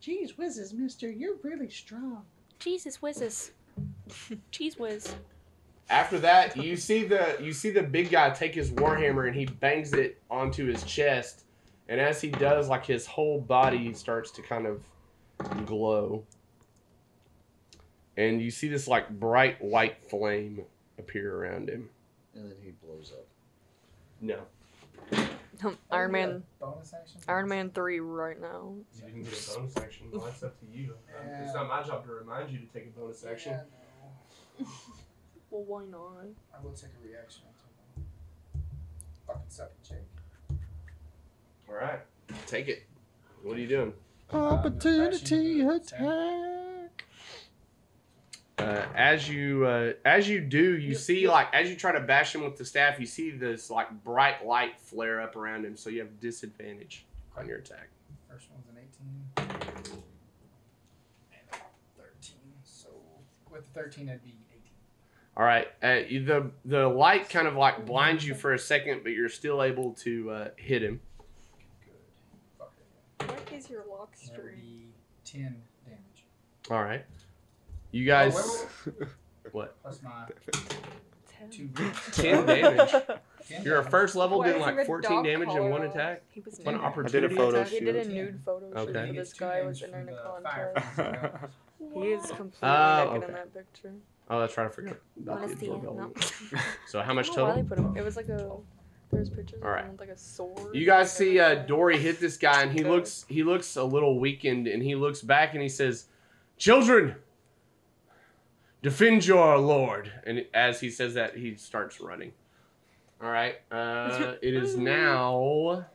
Jeez whizzes, mister, you're really strong. Jesus whizzes. Cheese whiz. After that, you see the you see the big guy take his warhammer and he bangs it onto his chest, and as he does, like his whole body starts to kind of glow, and you see this like bright white flame appear around him. And then he blows up. No, Iron Man. Bonus action? Iron Man three right now. you didn't get a bonus action. Well, that's up to you. Yeah. It's not my job to remind you to take a bonus action. Yeah, no. Well, why not? I will take a reaction. Fucking sucking chick. All right, take it. What are you doing? Opportunity Um, attack. Uh, as you uh, as you do, you see like as you try to bash him with the staff, you see this like bright light flare up around him, so you have disadvantage on your attack. First one's an 18. And a 13. So with the 13, that'd be 18. All right, uh, you- the the light kind of like blinds you for a second, but you're still able to uh, hit him. Good. Fuck it. What is your lock That would streak? be 10 damage. All right, you guys. Oh, What? Plus my Ten. Ten damage. You're a first level Why doing like 14 damage in one attack. He was One nude. opportunity photo attack. He did a nude photo shoot Okay. this guy was in a the fire contest. from the He is completely Oh, naked okay. in that picture. Oh, that's right. I forgot about Wanna the see it? No. So how much don't why total? put him. It was like a. There's pictures All of him with like a sword. You guys like see uh. Dory hit this guy, and he looks he looks a little weakened, and he looks back and he says, "Children, defend your lord." And as he says that, he starts running. All right, uh, it is now.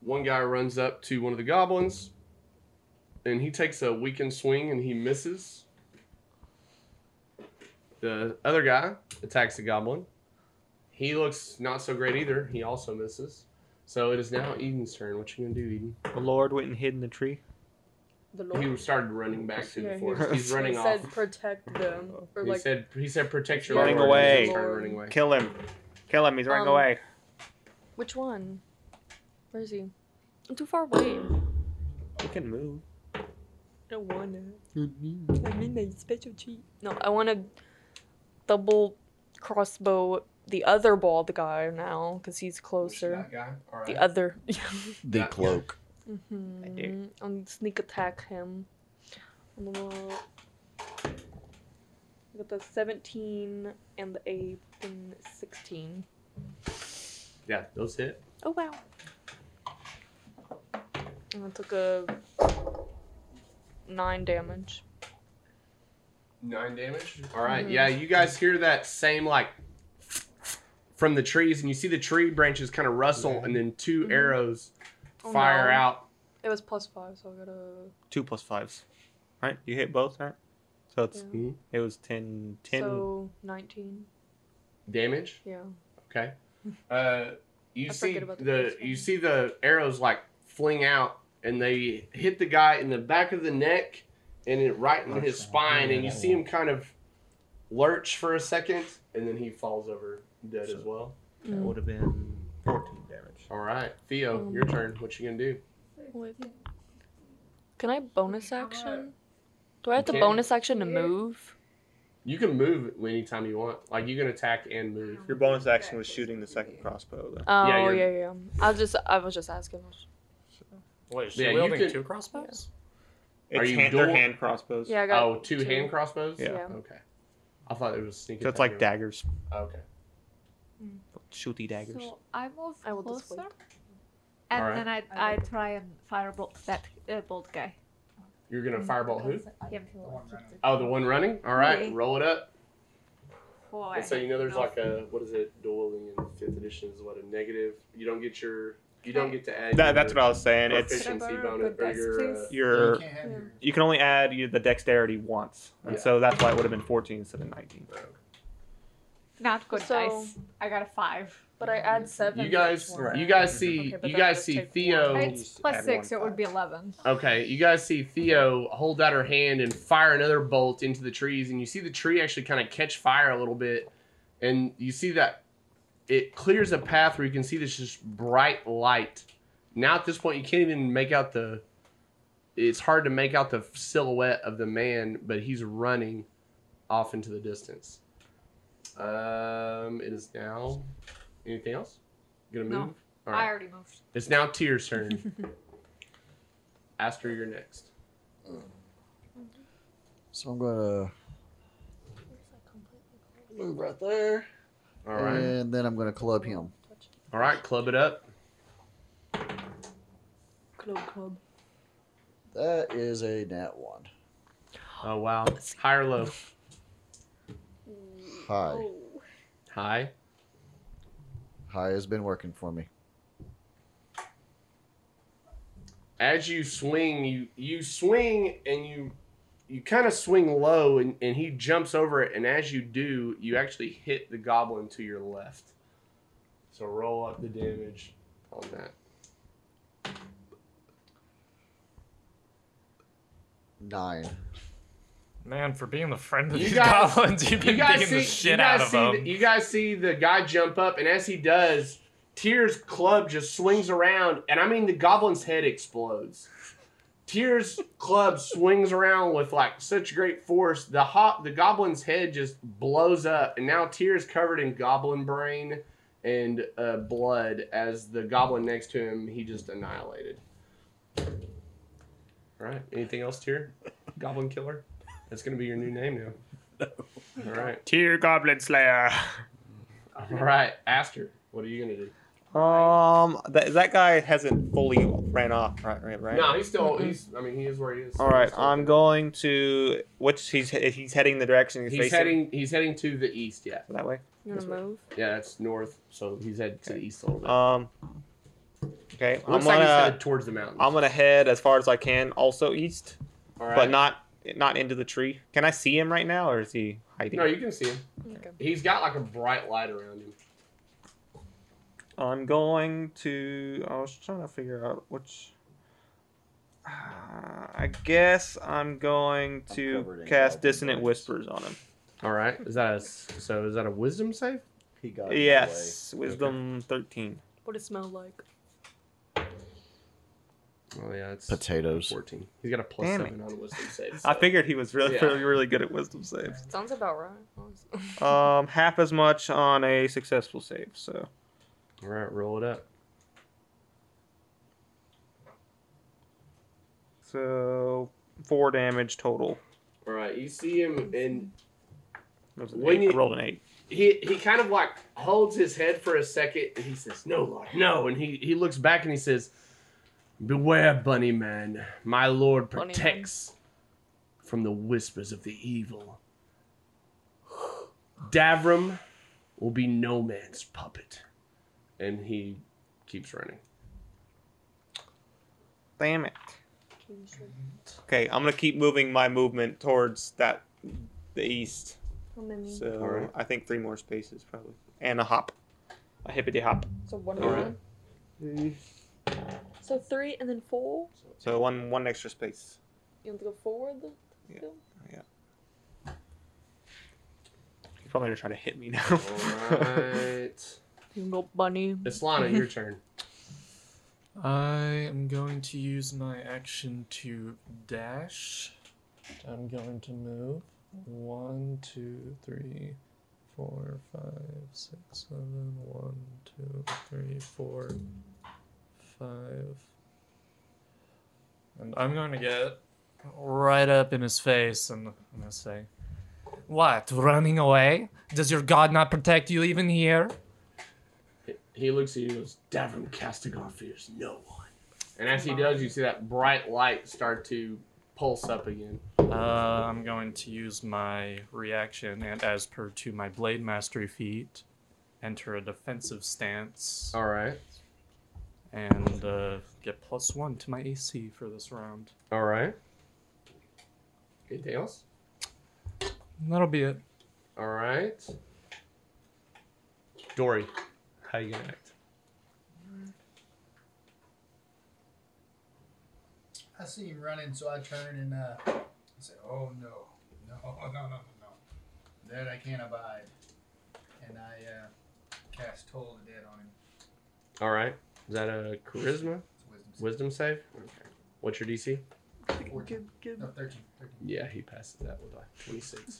One guy runs up to one of the goblins, and he takes a weakened swing and he misses. The other guy attacks the goblin. He looks not so great either. He also misses. So it is now Eden's turn. What you gonna do, Eden? The Lord went and hid in the tree. The Lord. He started running back to Yeah, the forest. was- He's running he off. He said protect them. Or He like, said he said protect your Running lord," away. running away. Kill him. Kill him. He's running Um, away. which one? Where is he? I'm too far away. He can move. I don't wanna. I mean, a special cheat. No, I want to double crossbow the other bald guy now because he's closer. that guy? All right. The other. The Yeah. cloak. hmm I do. And sneak attack him. And then we'll. we got the 17 and the 8 and 16. Yeah, those hit. Oh wow. And I took a 9 damage. Nine damage. All right. Mhm. Yeah, you guys hear that same like from the trees, and you see the tree branches kind of rustle, and then 2 Mhm. arrows Oh, fire no. out. It was plus 5, so I got a. Two plus fives. Right? You hit both, right? So it's Yeah. Mhm. it was 10, 10 So 19. damage. Yeah. Okay. Uh, you I see forget about the the first you one. see the arrows like fling out, and they hit the guy in the back of the neck, and it right in his spine, and you see him kind of lurch for a second, and then he falls over dead as well. That Mm. would have been 14 damage. All right, Theo, Um, your turn. What you gonna do? Wait. Can I bonus action? Do I have to can. bonus action to move? You can move anytime you want. Like you can attack and move. Your bonus action was shooting the second crossbow. Though. Oh yeah, you're- yeah, I was just, I was just asking. Wait, is she Yeah, you wielding could- two crossbows? Are It's you hand, they're dual- hand crossbows. Yeah, I got. Oh, two hand crossbows. Yeah. Yeah. Okay. I thought it was sneak. So it's like or- daggers. Okay. Shooty daggers. So I move I will just closer, and Alright. then I I try and firebolt that uh, bolt guy. You're gonna firebolt who? Him. The one running. Oh, the one running. All right, Yeah. roll it up. Boy, so you know there's no. like a what is it? Dueling in fifth edition is what a negative. You don't get your. You don't get to add. That, your that's what I was saying. It's Proficiency Can I borrow bonus good or dice, your. Uh, please? your You can't your. you can only add you- the dexterity once, and Yeah. so that's why it would have been 14 instead of 19. Not good So- dice. I got a five. But I add seven. you guys, each one. you guys see, Okay, you guys see Theo. It's six, one it would be eleven. Okay, you guys see Theo hold out her hand and fire another bolt into the trees, and you see the tree actually kind of catch fire a little bit, and you see that it clears a path where you can see this just bright light. Now at this point, you can't even make out the. It's hard to make out the silhouette of the man, but he's running off into the distance. Um, it is now. Anything else? Gonna move? No. All I already moved. It's now Tyr's turn. Aster, you're next. So I'm gonna move right there, All right. and then I'm gonna club him. All right, club it up. Club, club. That is a nat one. Oh wow. High or low? High. Oh. Hi. High has been working for me. as you swing, you you swing and you you kind of swing low, and, and he jumps over it. And as you do, you actually hit the goblin to your left. So roll up the damage on that. Nine. Man, for being the friend of You these guys- goblins, you've been you guys beating see, the shit out of them. The, you guys see the guy jump up, and as he does, Tyr's club just swings around, and I mean the goblin's head explodes. Tyr's club swings around with like such great force. The hot, the goblin's head just blows up, and now Tyr's covered in goblin brain and uh, blood. As the goblin next to him, he just annihilated. All right. Anything else, Tyr? Goblin killer. That's gonna be your new name now. All right. Tyr Goblin Slayer. All right, Aster, what are you gonna do? Um, that that guy hasn't fully ran off, right? Right? right? No, he's still. He's. I mean, he is where he is. All right, still- I'm going to which he's he's heading the direction he's, He's facing. heading. He's heading to the east. Yeah. that way. You wanna move? Yeah, that's north. So he's headed to the east a little bit. Um. Okay, I'm Looks like he's gonna headed towards the mountains. I'm gonna head as far as I can, also east, All right. but not not into the tree. Can I see him right now, or is he hiding? No, you can see him. Okay. He's got like a bright light around him. I'm going to. I was trying to figure out which. Uh, I guess I'm going to covered in cast Dissonant brains. Whispers on him. All right. Is that a? So is that a wisdom save? He got Yes, Wisdom 13. What does it smell like? Oh yeah, it's Potatoes. fourteen. He's got a plus Damn seven on wisdom save. I figured he was really, Yeah. really, really good at Wisdom saves. Sounds about right. honestly. Um, half as much on a successful save. So All right, roll it up. so four damage total. All right, you see him and That was an When eight. you- I rolled an eight. he he kind of like holds his head for a second and he says, "No, Lord, no." And he he looks back and he says, "Beware, Bunny Man. My Lord Bunny Man. protects from the whispers of the evil. Davram will be no man's puppet." And he keeps running. Damn it. Okay, I'm gonna keep moving my movement towards that the east. So Alright. I think three more spaces probably, and a hop, a hippity hop. So one All more. Right. So three and then four. So one one extra space. You want to go forward? Yeah. still? He's probably gonna try to hit me now. All right. You little bunny. Islana, your turn. I am going to use my action to dash. I'm going to move. One, two, three, four, five, six, seven. One, two, three, four, five. And I'm going to get right up in his face and I'm going to say, What, running away? Does your god not protect you even here? He looks at you and goes, Davram Castigar fears no one. And as he does, you see that bright light start to pulse up again. Uh, I'm going to use my reaction, and as per to my Blade Mastery feat, enter a defensive stance All right. And uh, get plus one to my AC for this round. All right. Anything else? That'll be it. All right. Dory, how you gonna act? I see him running, so I turn and uh, I say, "Oh no, no, no, no, no, no! That I can't abide." And I uh, cast Toll the Dead on him. All right. Is that a charisma It's wisdom. save. wisdom save? Okay. What's your DC? 14. No, 13. 13. Yeah, he passes that with a 26.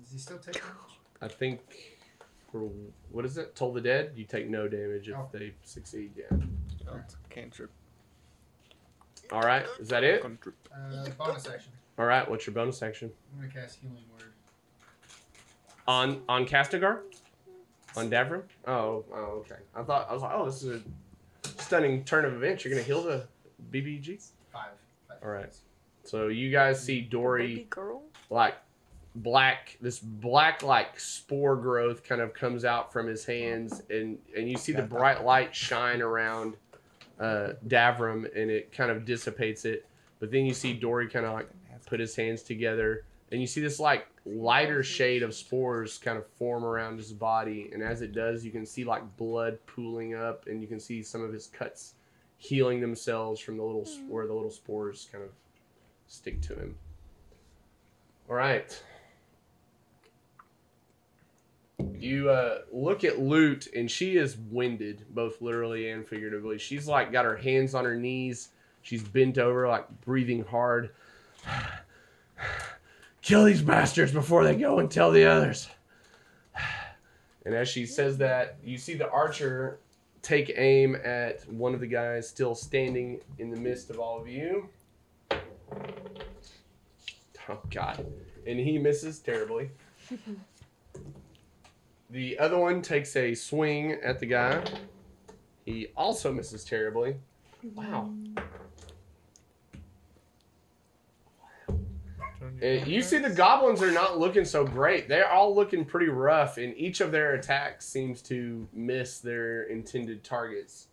Does he still take? I think for what is it? Toll the dead. You take no damage if Oh. they succeed. Yeah. Cantrip. All right. Is that it? Uh, bonus action. All right. What's your bonus action? I'm gonna cast Healing Word. On on Castigar? On Davram? Oh, oh, okay. I thought I was like, oh, this is a stunning turn of events. You're gonna heal the BBG. Five. Five All right. points. So you guys see Baby Dory girl. like black this black like spore growth kind of comes out from his hands and and you see the bright light shine around uh davram and it kind of dissipates it but then you see dory kind of like put his hands together and you see this like lighter shade of spores kind of form around his body and as it does you can see like blood pooling up and you can see some of his cuts healing themselves from the little s- where the little spores kind of stick to him all right you uh, look at Lute, and she is winded, both literally and figuratively. She's like got her hands on her knees. She's bent over, like breathing hard. Kill these bastards before they go and tell the others. And as she says that, you see the archer take aim at one of the guys still standing in the midst of all of you. Oh, God. And he misses terribly. The other one takes a swing at the guy. He also misses terribly. Wow. Mm-hmm. Uh, you see the goblins are not looking so great. They're all looking pretty rough, and each of their attacks seems to miss their intended targets.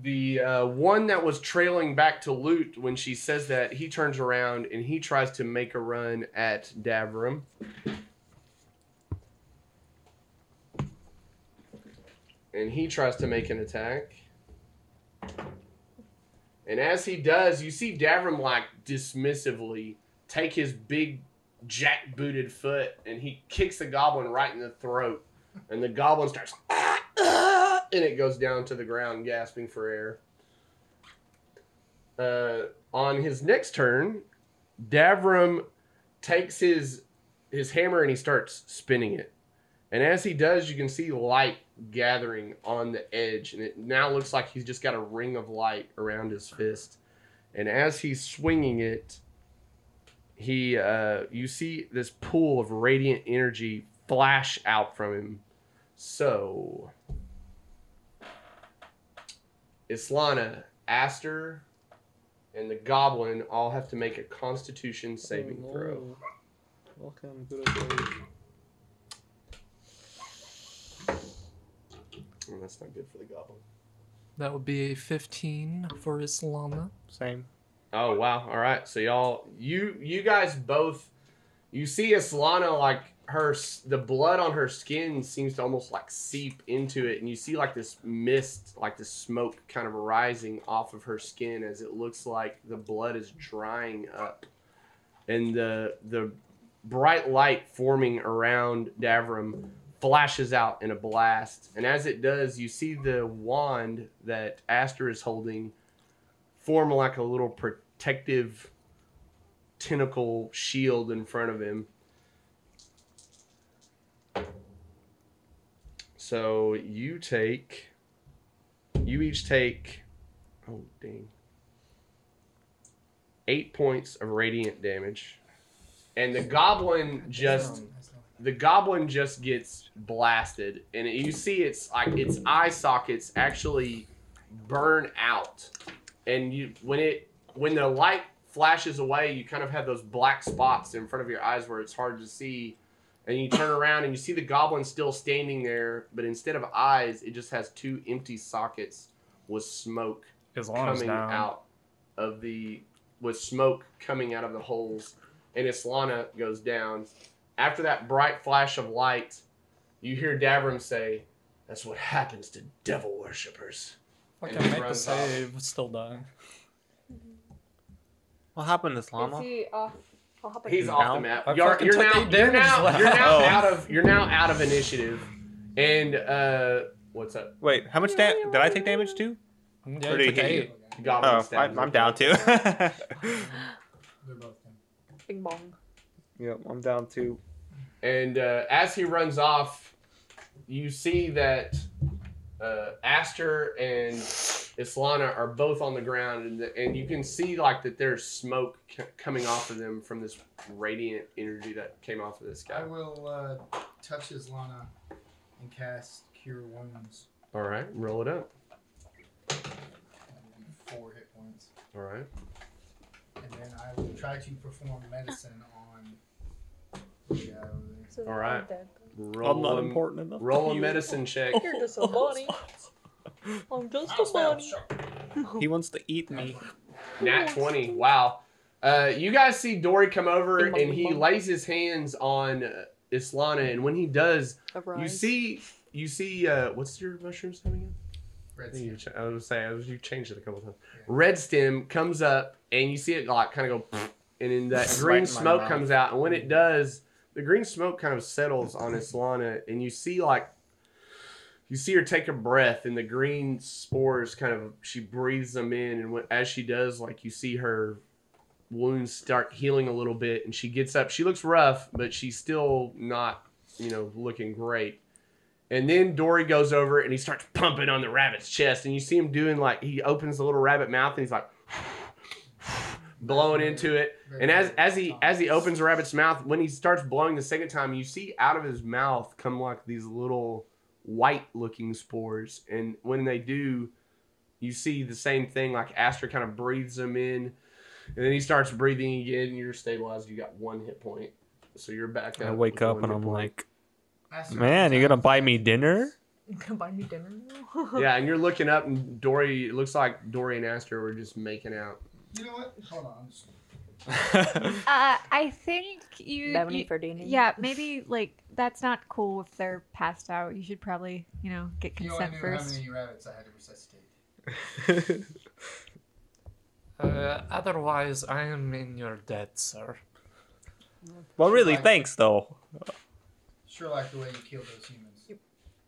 The uh, one that was trailing back to Lute when she says that, he turns around and he tries to make a run at Davram. and he tries to make an attack. And as he does, you see Davram like dismissively take his big jack booted foot and he kicks the goblin right in the throat. And the goblin starts and it goes down to the ground gasping for air. Uh, on his next turn, Davram takes his his hammer and he starts spinning it. And as he does, you can see light gathering on the edge, and it now looks like he's just got a ring of light around his fist. And as he's swinging it, he uh, you see this pool of radiant energy flash out from him. So, Islana, Aster, and the Goblin all have to make a Constitution saving Oh, throw. Welcome, good old. That's not good for the Goblin. That would be a 15 for Islana. Same. Oh wow! All right, so y'all, you you guys both, you see Islana like her the blood on her skin seems to almost like seep into it, and you see like this mist, like this smoke, kind of rising off of her skin as it looks like the blood is drying up, and the the bright light forming around Davram flashes out in a blast, and as it does, you see the wand that Aster is holding form like a little protective tentacle shield in front of him. So you take, you each take, oh dang, eight points of radiant damage, and the goblin just, the goblin just gets blasted, and you see it's like its eye sockets actually burn out. And you when it when the light flashes away you kind of have those black spots in front of your eyes where it's hard to see. And you turn around and you see the goblin still standing there but instead of eyes it just has two empty sockets with smoke coming out of the with smoke coming out of the holes. And Islana goes down after that bright flash of light you hear Davram say that's what happens to devil worshippers If I And can he make the runs off. save, still dying. What happened to Islana? he off? I'll hop in. He's off the map. I You're, fucking you're took now, eight you're now, last you're now Oh. out of you're now out of initiative. And uh, what's up? Wait, how much da- did I take damage too? Yeah, Or you did took he hit you? eight. Goblin Oh, I, stabs I'm him. down too. They're both. Bing bong. yep, I'm down too. And uh, as he runs off, you see that uh, Aster and Islana are both on the ground, and, the, and you can see like that there's smoke c- coming off of them from this radiant energy that came off of this guy. I will uh, touch Islana and cast Cure Wounds. All right, roll it up. That will be four hit points. All right. And then I will try to perform medicine on the guy over there. All right. I'm Roll not a- important enough. Roll a medicine check. You're just a bunny. I'm just a bunny. He wants to eat me. Nat 20. Wow. Uh, you guys see Dory come over and he lays his hands on uh, Islana, and when he does, you see, you see, uh, what's your mushroom's name again? Red I think you skin. ch- I was say I was you changed it a couple times. Red stem comes up and you see it like kind of go, and then that green in smoke comes out, and when it does, the green smoke kind of settles on Islana, and you see like you see her take a breath, and the green spores kind of she breathes them in, and when, as she does, like you see her wounds start healing a little bit, and she gets up. She looks rough, but she's still not you know looking great. And then Dory goes over and he starts pumping on the rabbit's chest, and you see him doing like he opens the little rabbit mouth and he's like blowing into it. And as as he as he opens the rabbit's mouth, when he starts blowing the second time, you see out of his mouth come like these little white looking spores. And when they do, you see the same thing. Like Aster kind of breathes them in, and then he starts breathing again. And you're stabilized. You got one hit point, so you're back. up. I wake up and I'm point. like, man, you comes gonna buy me dinner? You gonna buy me dinner? Yeah, and you're looking up, and Dory. It looks like Dory and Aster were just making out. You know what? Hold on. I'm Uh, I think you. Bevany you- for yeah, maybe like that's not cool if they're passed out. You should probably, you know, get You only consent knew first. how many rabbits I had to resuscitate. Uh, otherwise, I am in your debt, sir. well, really, Like- thanks though. Sure, like the way you killed those humans.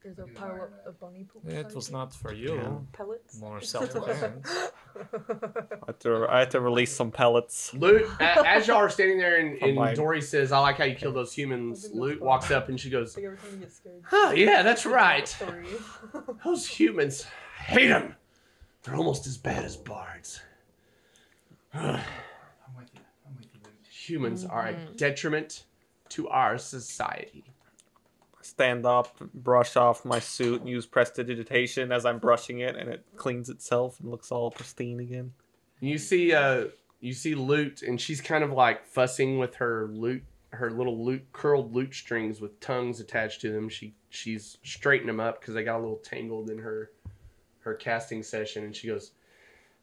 There's a pile iron of, of bunny poop. It was not for you. pellets. More self-defense. I have to, I have to release some pellets. Lute, a- as y'all are standing there, and, and like- Dory says, "I like how you killed those humans." Lute walks up and she goes, Like every time you get scared. "Oh yeah, that's right. Those humans, hate them. They're almost as bad as bards. I'm with you. I'm with you, Lute. humans are a mm-hmm. detriment to our society." Stand up, brush off my suit, and use prestidigitation as I'm brushing it, and it cleans itself and looks all pristine again. You see, uh, you see Lute, and she's kind of like fussing with her loot, her little loot curled lute strings with tongues attached to them. She she's straightening them up because they got a little tangled in her her casting session, and she goes,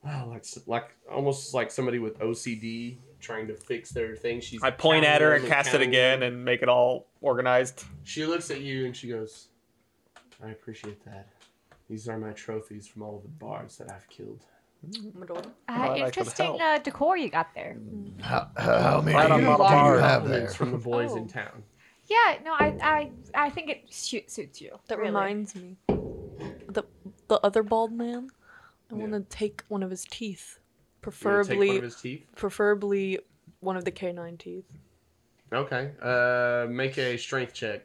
"Wow, like like almost like somebody with OCD trying to fix their thing." She's I point at her and and cast it again and make it all organized. She looks at you and she goes, "I appreciate that. These are my trophies from all of the bards that I've killed." Madonna. Glad Uh, could interesting help. uh, decor you got there. How, how many Glad I'm do not a you bard. have there? Compliments from the boys Oh. in town. Yeah, no, I, I, I think it su- suits you. That really. reminds me. The the other bald man. I Yeah. want to take one of his teeth, You wanna take preferably one of his teeth. preferably one of the canine teeth. Okay. Uh, make a strength check.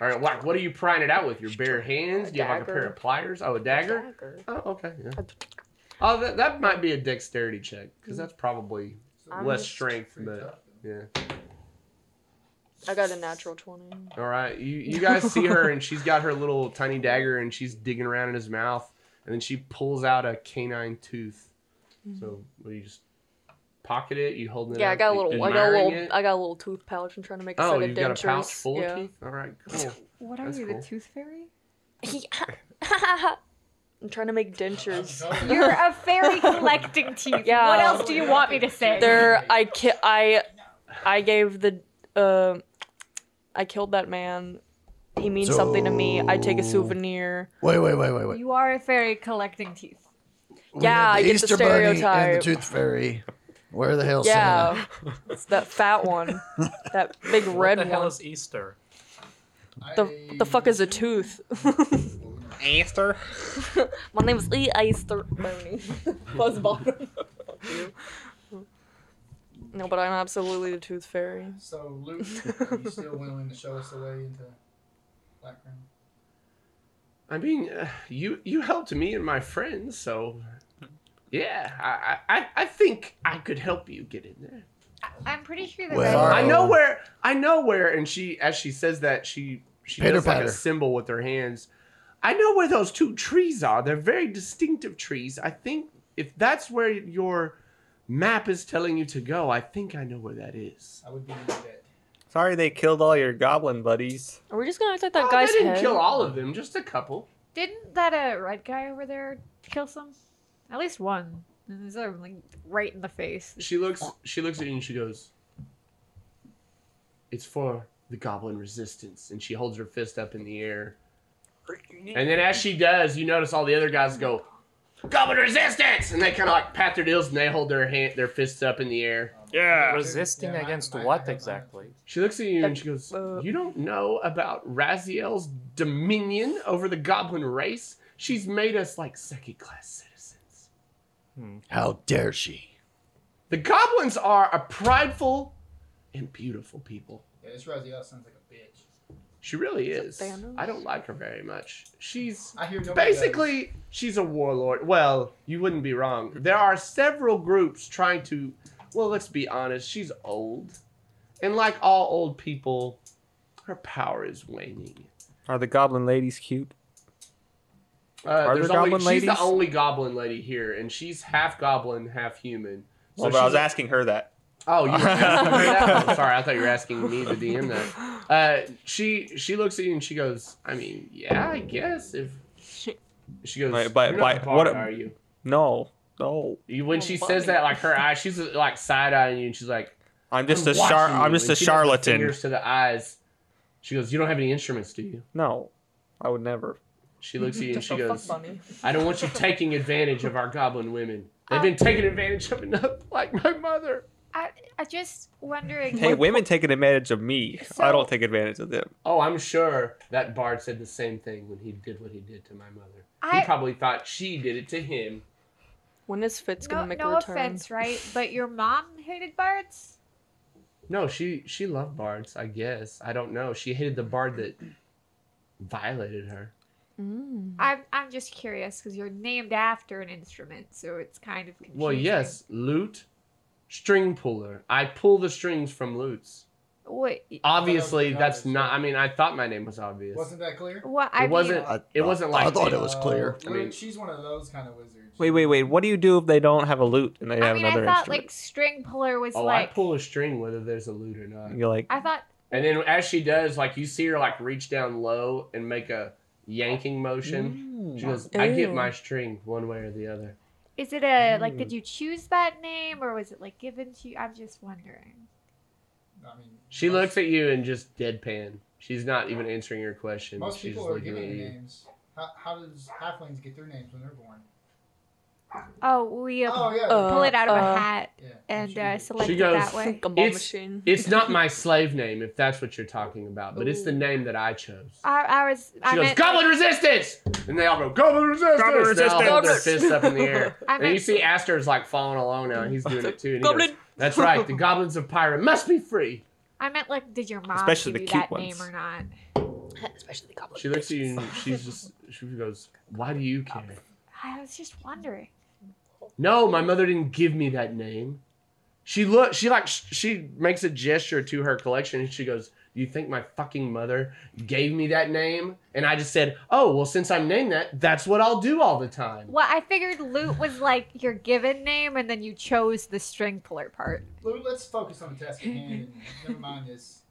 All right. What, what are you prying it out with? Your bare hands? Do you have like a pair of pliers? Oh, a dagger. Dagger. Oh, okay. Yeah. Oh, that, that might be a dexterity check because that's probably I'm less strength, but tough. yeah. I got a natural twenty. All right. You you guys see her and she's got her little tiny dagger and she's digging around in his mouth and then she pulls out a canine tooth. So what do you just pocket it? You holding it? Yeah, I up, got a little. I got a little. it? I got a little tooth pouch. I'm trying to make a Oh, set you've got a pouch full yeah. of teeth. All right, cool. What are That's you, cool. the tooth fairy? I'm trying to make dentures. You're a fairy collecting teeth. Yeah. What else do you want me to say? There, I ki- I, I gave the, uh, I killed that man. He means something to me. I take a souvenir. Wait, wait, wait, wait, wait. You are a fairy collecting teeth. We Yeah, got I the get the Easter Bunny and the. Tooth Fairy. Where the hell? Yeah, it's that fat one, that big red What red the hell is Easter? The the fuck is a tooth? Easter. My name is E. Easter Bunny. Buzz bottom. No, but I'm absolutely the tooth fairy. So, Lute, are you still willing to show us the way into Black Crown? I mean, uh, you you helped me and my friends, so yeah, I, I I think I could help you get in there. I'm pretty sure the Well, I know where I know where, and she as she says that she she Pitter does like patter. a symbol with her hands. I know where those two trees are. They're very distinctive trees. I think if that's where your map is telling you to go. I think I know where that is. I would be in debt. Sorry they killed all your goblin buddies. Are we just gonna act like that Oh, guy's they didn't head? kill all of them, just a couple. Didn't that uh, red guy over there kill some? At least one. And there's other like right in the face. She looks she looks at you and she goes, It's for the goblin resistance. And she holds her fist up in the air. And then as she does, you notice all the other guys go, Goblin resistance! And they kinda like pat their deals and they hold their hand their fists up in the air. Yeah. Resisting Yeah, against I- I what have my exactly? She looks at you and she goes, Uh, You don't know about Raziel's dominion over the goblin race? She's made us like second class citizens. How dare she? The goblins are a prideful and beautiful people. Yeah, this Raziel sounds like a bitch. She really Is is. it Thanos? I don't like her very much. She's I hear nobody basically she's a warlord. Well, you wouldn't be wrong. There are several groups trying to. Well, let's be honest. She's old, and like all old people, her power is waning. Are the goblin ladies cute? Uh, Are there's there only, goblin she's the only goblin lady here, and she's half goblin, half human. So well, but I was she's- asking her that. Oh, you were asking her that? Oh, sorry, I thought you were asking me to DM that. Uh, she she looks at you and she goes, I mean, yeah, I guess if she goes, Wait, but- "You're not but bard, what- are you? No, no. you? When Oh, she funny. says that, like her eyes, she's like side eyeing you, and she's like, I'm just "I'm a char. I'm just and a she charlatan. Fingers to the eyes. She goes, you don't have any instruments, do you? No, I would never. She looks at you and she goes. I don't want you taking advantage of our goblin women. They've been taking advantage of enough, like my mother. I I just wondering. Hey, women taking advantage of me. I don't take advantage of them. Oh, I'm sure that Bard said the same thing when he did what he did to my mother. I- he probably thought she did it to him. When is Fitz gonna No, make no a return? No offense, right? But your mom hated bards. No, she she loved bards. I guess I don't know. She hated the bard that violated her. Mm. I'm I'm just curious because you're named after an instrument, so it's kind of confusing. Well, yes, lute, string puller. I pull the strings from lutes. Wait, Obviously, obvious, that's not. I mean, I thought my name was obvious. Wasn't that clear? what I it wasn't. I- it wasn't like I thought it was clear. Uh, I mean- she's one of those kind of wizards. Wait, wait, wait. What do you do if they don't have a lute and they I have mean, I another thought instrument? like string puller was Oh, like. I pull a string whether there's a lute or not. You're like, I thought And then as she does, like you see her like reach down low and make a yanking oh. motion. She goes, "I get my string one way or the other." Is it a like? Did you choose that name, or was it like given to you? I'm just wondering. I mean, She most- looks at you and just deadpan. She's not even answering your question. Most She's people are looking given at you. names. How, how does halflings get their names when they're born? Oh, we uh, Oh yeah. Uh, pull it out of uh, a hat yeah. and uh, select She it goes- that way. Gumball It's- machine. It's not my slave name, if that's what you're talking about, but it's the name that I chose. I, I was. She I goes, meant, Goblin Resistance! And they all go, Goblin Resistance! Goblin They all hold their Resistance! fists up in the air. I and you see Aster's like following along now, and he's doing it too. And he Goblin! goes, That's right, the goblins of Pyra must be free. I meant like, did your mom Especially give the you cute that ones. name or not? Especially the goblin. She looks at you and she's just, she goes, Why do you care? I was just wondering. No, my mother didn't give me that name. She look, she like, she makes a gesture to her collection and she goes, "Do you think my fucking mother gave me that name?" And I just said, "Oh, well, since I'm named that, that's what I'll do all the time." Well, I figured Lute was like your given name, and then you chose the string puller part. Lou, let's focus on the task at hand never mind this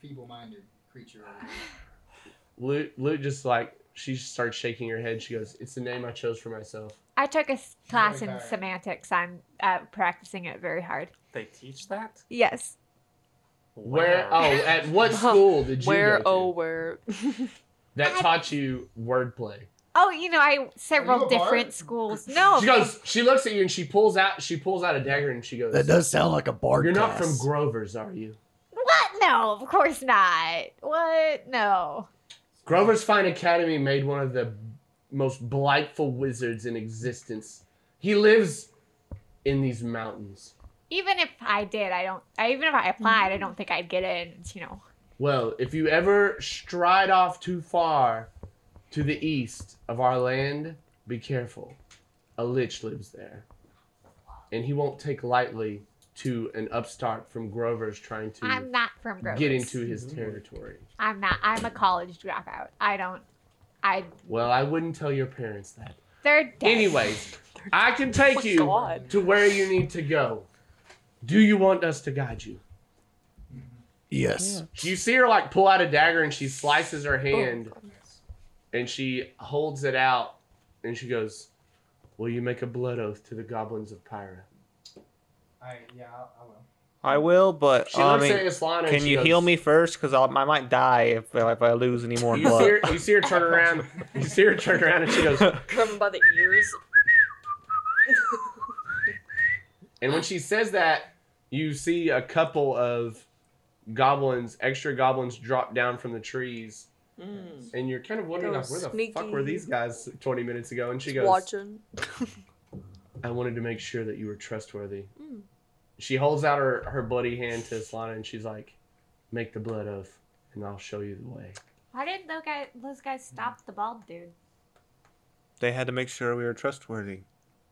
feeble-minded creature. over here. Lute, Lute just like she starts shaking her head. She goes, "It's the name I chose for myself." I took a s- class in very semantics. I'm uh, practicing it very hard. They teach that? Yes. Where? Oh, at what school did you Where? go to Oh, where? that taught you wordplay? Oh, you know, I several a bard? different schools. No, She goes. She looks at you and she pulls out. She pulls out a dagger and she goes, That does sound like a bard. "You're not class. from Grover's, are you?" what? No, of course not. What? No. Grover's Fine Academy made one of the most blightful wizards in existence. He lives in these mountains. Even if I did, I don't. I, even if I applied, I don't think I'd get in. You know. Well, if you ever stride off too far to the east of our land, be careful. A lich lives there. And he won't take lightly to an upstart from Grover's trying to I'm not from Grover's. get into his territory. I'm not. I'm a college dropout. I don't. I. Well, I wouldn't tell your parents that. They're dead. Anyways, I can take Oh you God. to where you need to go. Do you want us to guide you? Yes. You see her like pull out a dagger and she slices her Oh, hand and she holds it out and she goes, Will you make a blood oath to the goblins of Pyra? I yeah, I, I will. I will, but She I looks mean, at Islana can you goes- heal me first? Because I might die if if I lose any more You see, blood. her, you see her turn around. You see her turn around and she goes, Grab him by the ears. And when she says that, you see a couple of goblins, extra goblins, drop down from the trees. Mm. And you're kind of wondering, like, Those where the fuck were these guys 20 minutes ago? And she Just goes, watching. I wanted to make sure that you were trustworthy. Mm. She holds out her, her bloody hand to Slana and she's like, Make the blood oath, and I'll show you the way. Why didn't those guys, those guys stop the bald dude? They had to make sure we were trustworthy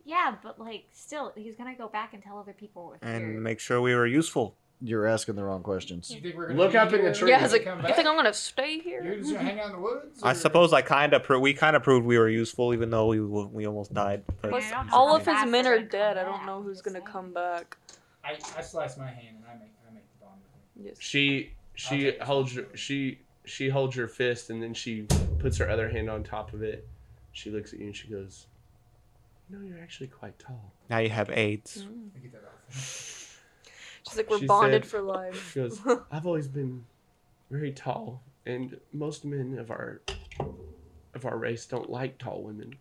Yeah, but like, still, he's gonna go back and tell other people we're here. and make sure we were useful. You're asking the wrong questions. You think we're gonna Look up in the here tree. Yeah, when like, come you back? think I'm gonna stay here? You're just gonna hang out in the woods? I suppose I kind of pro- we kind of proved we were useful, even though we we almost died. But Plus, I don't know all of his men they're dead. I don't know who's gonna come back. I, I slice my hand and I make I make the bond with him. Yes. She she take holds one. her, she she holds her fist and then she puts her other hand on top of it. She looks at you and she goes, "No, you're actually quite tall." now you have AIDS. Mm. I get that off. She's like, we're She bonded said- for life. She goes, "I've always been very tall, and most men of our of our race don't like tall women.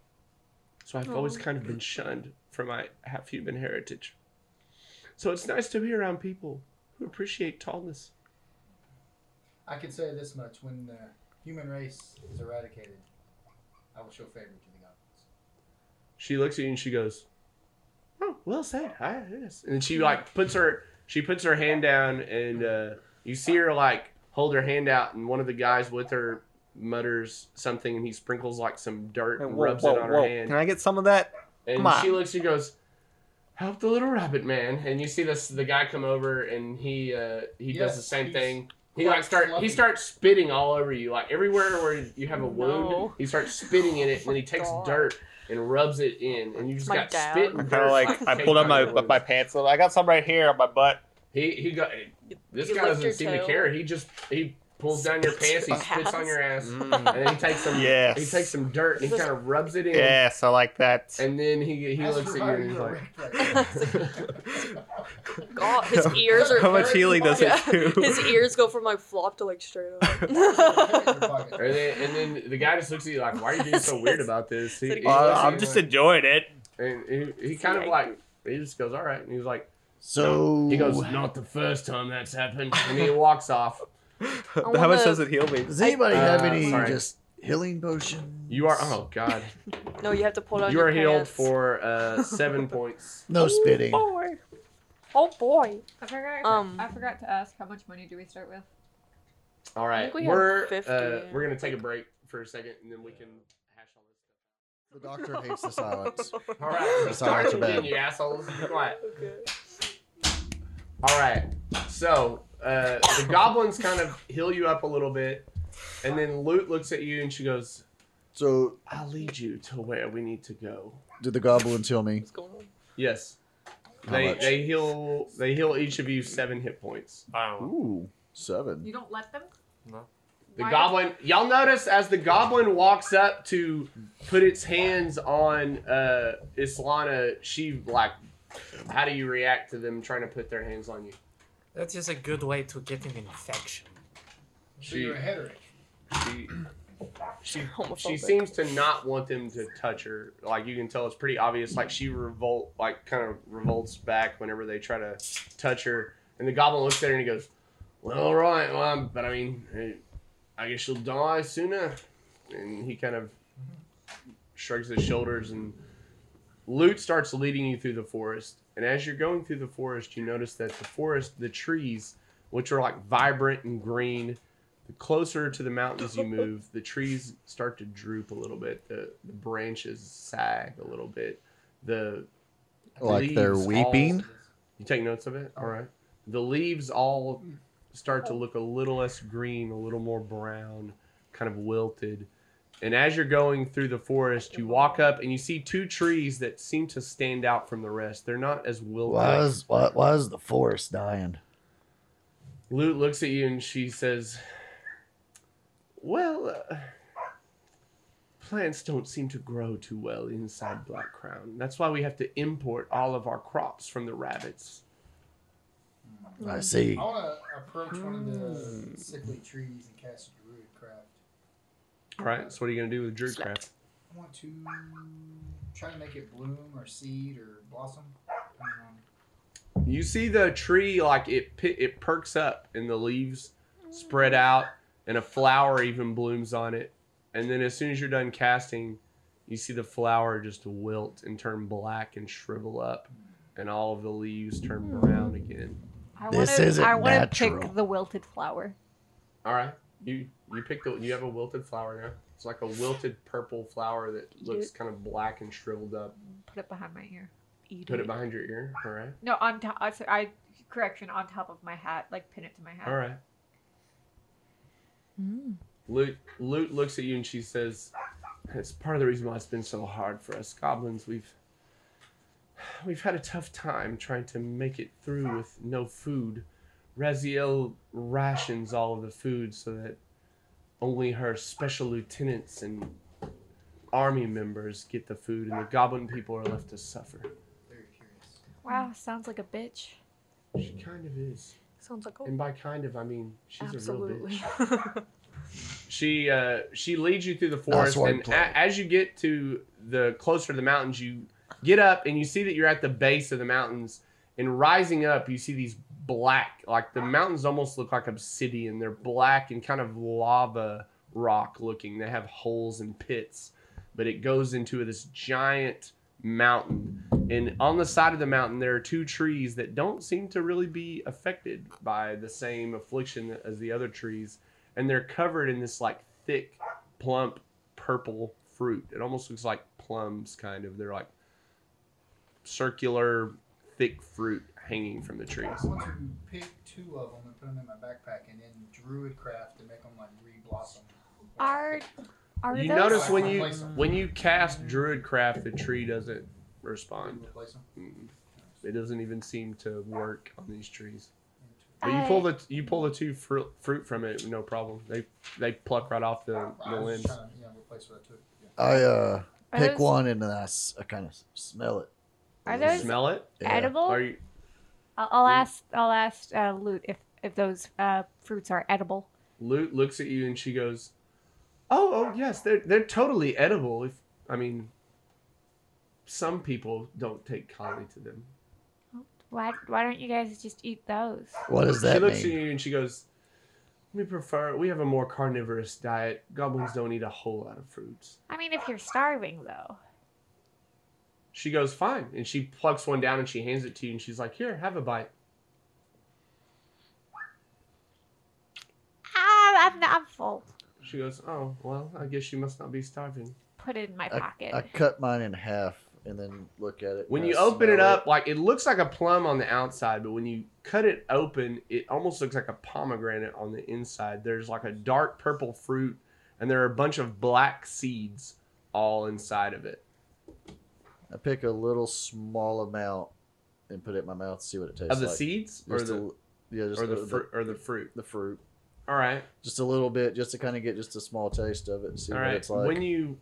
So I've always kind of been shunned for my half human heritage. So it's nice to be around people who appreciate tallness." I can say this much: when the human race is eradicated, I will show favor to the goblins. She looks at you and she goes, "Oh, well said. I, yes." And she like puts her she puts her hand down and uh, you see her like hold her hand out and one of the guys with her mutters something and he sprinkles like some dirt Hey, and whoa, rubs whoa, it on whoa. her hand. Can I get some of that? and come on. she looks and goes, "Help the little rabbit man." And you see this the guy come over and he uh, he does the same thing. He like start he starts spitting all over you, like everywhere where you have a wound. No. He starts spitting in it, and then he takes God. dirt and rubs it in, and you just My got dad. spit. I And kind of like I pulled up my your my pants. So I got some right here on my butt. He he got this You guy doesn't your seem to care. He just he pulls down your pants, he spits on your ass, Mm. and then he takes some Yes. he takes some dirt and he kind of rubs it in, Yes, I like that. and then he he As looks at you and he's like. erect right now. God, his ears are. How much healing does it do? his ears go from like flop to like straight up. And then, and then the guy just looks at you like, "Why are you being so weird about this?" He, he Uh, I'm just like- enjoying it. and he, he kind of like he just goes, "All right," and he's like, So he goes, "Not the first time that's happened," and he walks off. How much wanna- does it heal me? Does anybody have Uh, any sorry. just healing potion? You are oh god, no, you have to pull down you your are healed pants. for uh, seven points. No spitting. Oh boy. Oh boy. I forgot. Um, I forgot to ask how much money do we start with? All right, We we're uh, we're gonna take a break for a second, and then we can hash all this stuff. The doctor hates the silence. stuff. All right, The start silence are bad. you assholes. Be quiet. Okay. All right. So uh, the goblins kind of heal you up a little bit, and then Lute looks at you and she goes, So, "I'll lead you to where we need to go." did the goblins heal me? What's going on? Yes. How They much? they heal they heal each of you seven hit points. Wow. Ooh, seven. You don't let them. No. The Why- goblin, y'all notice as the goblin walks up to put its hands on uh Islana, she like, how do you react to them trying to put their hands on you? That is just a good way to get an infection. So you're a headache. She she she seems to not want them to touch her. Like you can tell, it's pretty obvious. Like she revolt, like kind of revolts back whenever they try to touch her. And the goblin looks at her and he goes, "Well, all right, well, I'm, but I mean, eh, I guess you'll die sooner." And he kind of shrugs his shoulders and Lute starts leading you through the forest. And as you're going through the forest, you notice that the forest, the trees, which are like vibrant and green, the closer to the mountains you move, the trees start to droop a little bit. The, the branches sag a little bit. The Like they're weeping? all- you take notes of it? All right. The leaves all start to look a little less green, a little more brown, kind of wilted. And as you're going through the forest, you walk up and you see two trees that seem to stand out from the rest. They're not as wilted. Why is why, why is the forest dying? Lute looks at you and she says, Well, uh, plants don't seem to grow too well inside Black Crown. That's why we have to import all of our crops from the rabbits. I see. I want to approach one of the sickly trees and cast a druid craft. All right, so what are you going to do with Druidcraft? I want to try to make it bloom or seed or blossom. depending on- You see the tree like it it perks up and the leaves spread out and a flower even blooms on it. And then as soon as you're done casting, you see the flower just wilt and turn black and shrivel up and all of the leaves turn hmm. brown again. I This wanna, isn't I want to pick the wilted flower. All right. You you pick the you have a wilted flower now. It's like a wilted purple flower that looks kind of black and shriveled up. Put it behind my ear. Eat Put it behind your ear. All right. No, on top. I, I correction on top of my hat. Like pin it to my hat. All right. Mm. Lute, Lute looks at you and she says, "It's part of the reason why it's been so hard for us goblins. We've we've had a tough time trying to make it through with no food. Raziel rations all of the food so that only her special lieutenants and army members get the food, and the goblin people are left to suffer. Very curious. Wow, sounds like a bitch. She kind of is, Sounds like a and by kind of I mean she's a real absolutely. bitch." she uh, she leads you through the forest, and a- as you get to the closer to the mountains, you get up and you see that you're at the base of the mountains. And rising up, you see these black, like the mountains almost look like obsidian. They're black and kind of lava rock looking. They have holes and pits, but it goes into this giant mountain. And on the side of the mountain, there are two trees that don't seem to really be affected by the same affliction as the other trees. And they're covered in this like thick, plump, purple fruit. It almost looks like plums, kind of. They're like circular, thick fruit hanging from the trees. I want to pick two of them and put them in my backpack and then druid craft to make them like re-blossom. Are are You those? notice when you when you cast Druidcraft, the tree doesn't respond. Replace 'em. Mm. It doesn't even seem to work on these trees. But you pull the you pull the two fruit, fruit from it, no problem. They they pluck right off the, I the limbs. just trying to replace what I took. I uh Are pick those- one and then I, s- I kind of smell it. Are those Smell it? Yeah. edible? Are you, I'll, I'll ask. I'll ask uh, Lute if if those uh, fruits are edible. Lute looks at you and she goes, "Oh, oh yes, they're they're totally edible. If I mean, some people don't take kindly to them." Why why don't you guys just eat those? What does that she that looks mean? at you and she goes, "We prefer. We have a more carnivorous diet. Goblins don't eat a whole lot of fruits." I mean, if you're starving though. She goes, "Fine," and she plucks one down and she hands it to you and she's like, "Here, have a bite." Ah, I'm I'm full. She goes, "Oh, well, I guess you must not be starving." Put it in my I, pocket. I cut mine in half and then look at it. When you I open it smell up, like it looks like a plum on the outside, but when you cut it open, it almost looks like a pomegranate on the inside. There's like a dark purple fruit, and there are a bunch of black seeds all inside of it. I pick a little small amount and put it in my mouth to see what it tastes like. Of the like. seeds or Just a the l- yeah, just or the a- fruit or the fruit. the fruit. All right, Just a little bit, just to kind of get just a small taste of it and see all what right. it's like. When you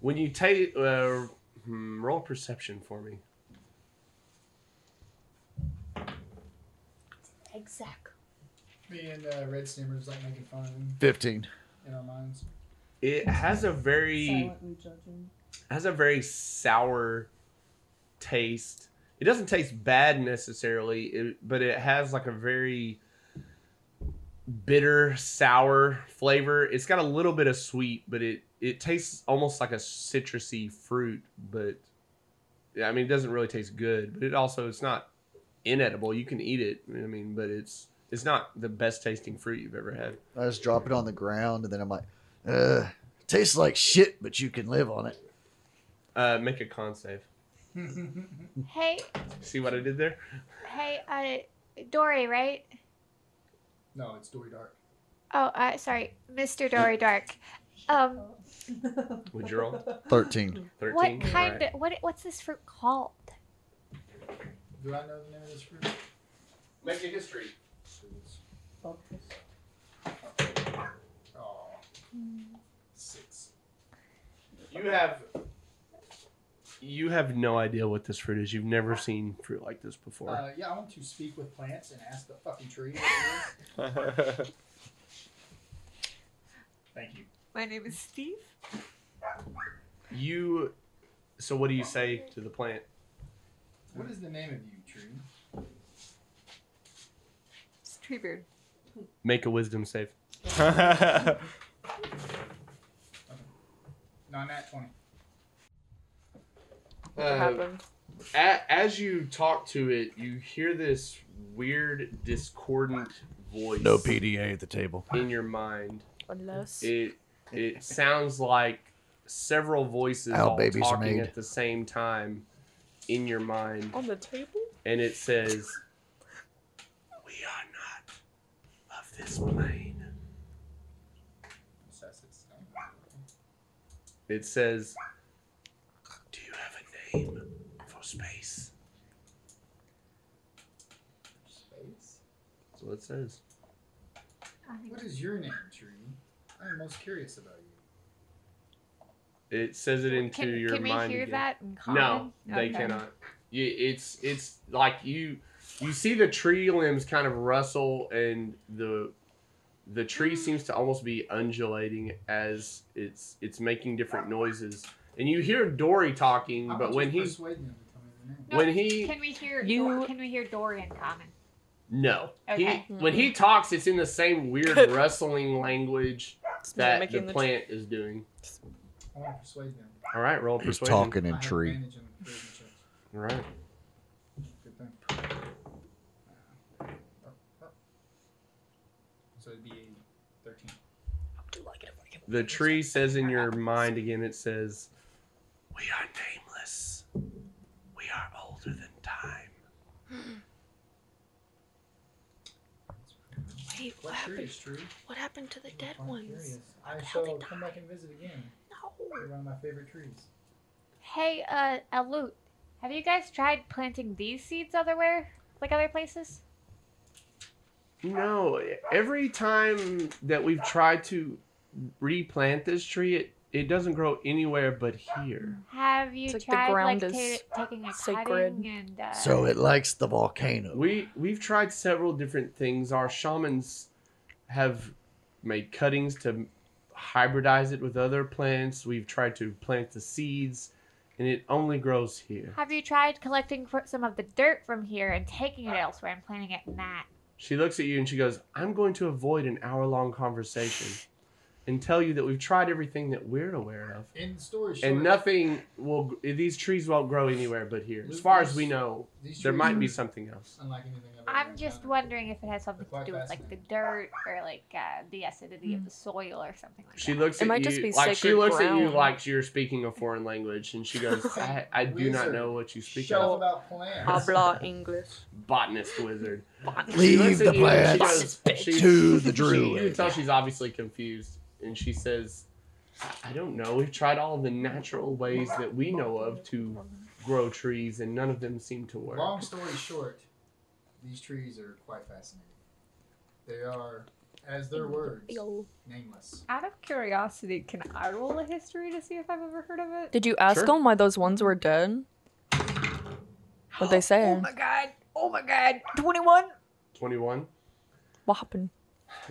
when you take uh, hmm, roll perception for me. Exact. Me and uh, Red Steamers like making fun of him Fifteen. in our minds. It has a very Has a very sour taste. It doesn't taste bad necessarily, it, but it has like a very bitter, sour flavor. It's got a little bit of sweet, but it it tastes almost like a citrusy fruit. But yeah, I mean, it doesn't really taste good. But it also it's not inedible. You can eat it. I mean, but it's it's not the best tasting fruit you've ever had. I just drop it on the ground and then I'm like, uh, tastes like shit, but you can live on it. Uh, make a con save. Hey, See what I did there? hey, uh, Dory, right? no, it's Dory Dark. Oh, uh, sorry, Mr. Dory Dark. Um, Would you roll? 13. 13? what kind right. of what? What's this fruit called? Do I know the name of this fruit? Make a history. Oh. Six. You have you have no idea what this fruit is. You've never seen fruit like this before. Uh, yeah, I want to speak with plants and ask the fucking tree what it is. Thank you. My name is Steve. you so what do you say to the plant? What is the name of you, tree? It's Treebeard. Make a wisdom save. Non nat 20. What Uh, happened? a- as you talk to it, you hear this weird discordant voice No PDA at the table. in your mind. Unless. It it sounds like several voices Our all babies are talking made. at the same time in your mind, On the table? and it says, "We are not of this plane." Says its name. It says, "Do you have a name for space?" Space? That's what it says. What is your name, tree? I am most curious about you. It says it into Can, your can we mind hear again. that in No, common? they cannot. It's it's like you you see the tree limbs kind of rustle and the the tree mm. seems to almost be undulating as it's it's making different noises. And you hear Dory talking, How but when you he persuade to tell me the name? No, when he Can we hear? You- can we hear Dory in common? no Okay. he when he talks, it's in the same weird rustling language It's that the mimicking the plant is doing. I want to persuade them. All right, roll He's persuasion. talking in tree. advantage in. All right. Good thing. So it'd be a 13. The tree says in your mind again, it says, We are nameless. We are older than time. Wait, what What happened? tree? What happened to the dead I'm ones? curious. I How'd shall come back and visit again. No. You're one of my favorite trees. Hey, uh, Aloot, have you guys tried planting these seeds otherwhere, like other places? No, every time that we've tried to replant this tree, it, it doesn't grow anywhere but here. Have you It's like the tried ground like is ta- taking a sacred. cutting and uh, So it likes the volcano. We we've tried several different things. Our shamans have made cuttings to hybridize it with other plants. We've tried to plant the seeds, and it only grows here. have you tried collecting fr- some of the dirt from here and taking it elsewhere and planting it in that? She looks at you and she goes, I'm going to avoid an hour long conversation and tell you that we've tried everything that we're aware of. In the story short, And nothing will, these trees won't grow anywhere but here. As far as we know, there might be something else. Unlike anything I've I'm just encountered. wondering if it has something to do with like the dirt or like uh, the acidity of the soil or something like She that. looks It at might you just be like she sacred looks at you like you're speaking a foreign language, and she goes, "I, I do not know what you speak Shut up of." about plants. Habla English. Botanist wizard. She Leave the you plants goes- to the she- You can tell she's obviously confused, and she says, "I- "I don't know. We've tried all the natural ways that we know of to grow trees, and none of them seem to work." Long story short, these trees are quite fascinating. They are, as their words, nameless. Out of curiosity, can I roll a history to see if I've ever heard of it? Did you ask Sure. them why those ones were dead? What'd they oh say? Oh my god! Oh my god! Twenty-one. Twenty-one. What happened?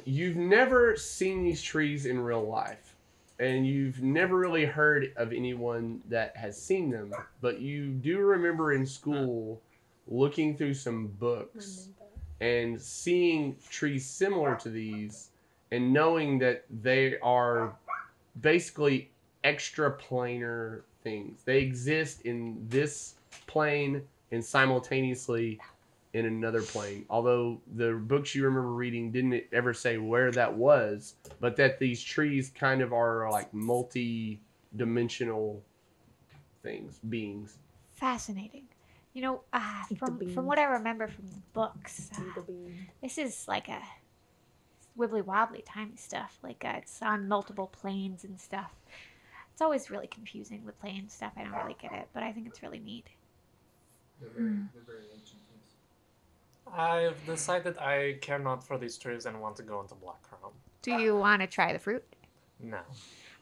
You've never seen these trees in real life, and you've never really heard of anyone that has seen them, but you do remember in school looking through some books and seeing trees similar to these and knowing that they are basically extraplanar things. They exist in this plane and simultaneously in another plane. Although the books you remember reading didn't ever say where that was, but that these trees kind of are like multi dimensional things, beings. Fascinating. You know, uh, from from what I remember from the books, uh, this is like a wibbly wobbly, timey stuff. Like uh, it's on multiple planes and stuff. It's always really confusing with plane stuff. I don't really get it, but I think it's really neat. They're very, they're very ancient. Yes. I've decided I care not for these trees and want to go into Black Crown. Do you want to try the fruit? No.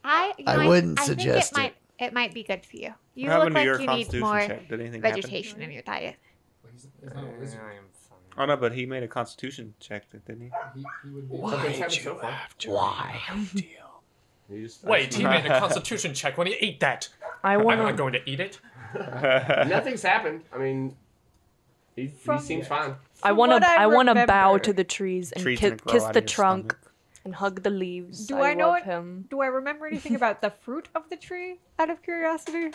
I you know, I wouldn't I suggest think it. it. might it might be good for you. You What look like you need more check? Did anything happen? vegetation in your diet. But he's, he's not a I wizard. am fine. Oh no, but he made a constitution check, didn't he? He, he would be. Something's happened so far. Why? You just- Wait, he made a constitution check when he ate that. I want. I'm not going to eat it. Nothing's happened. I mean, he, he From- seems fine. I wanna. I I wanna bow to the trees and Trees ki- gonna grow kiss out the of trunk stomach. and hug the leaves. Do I know love it? him. Do I remember anything about the fruit of the tree? Out of curiosity.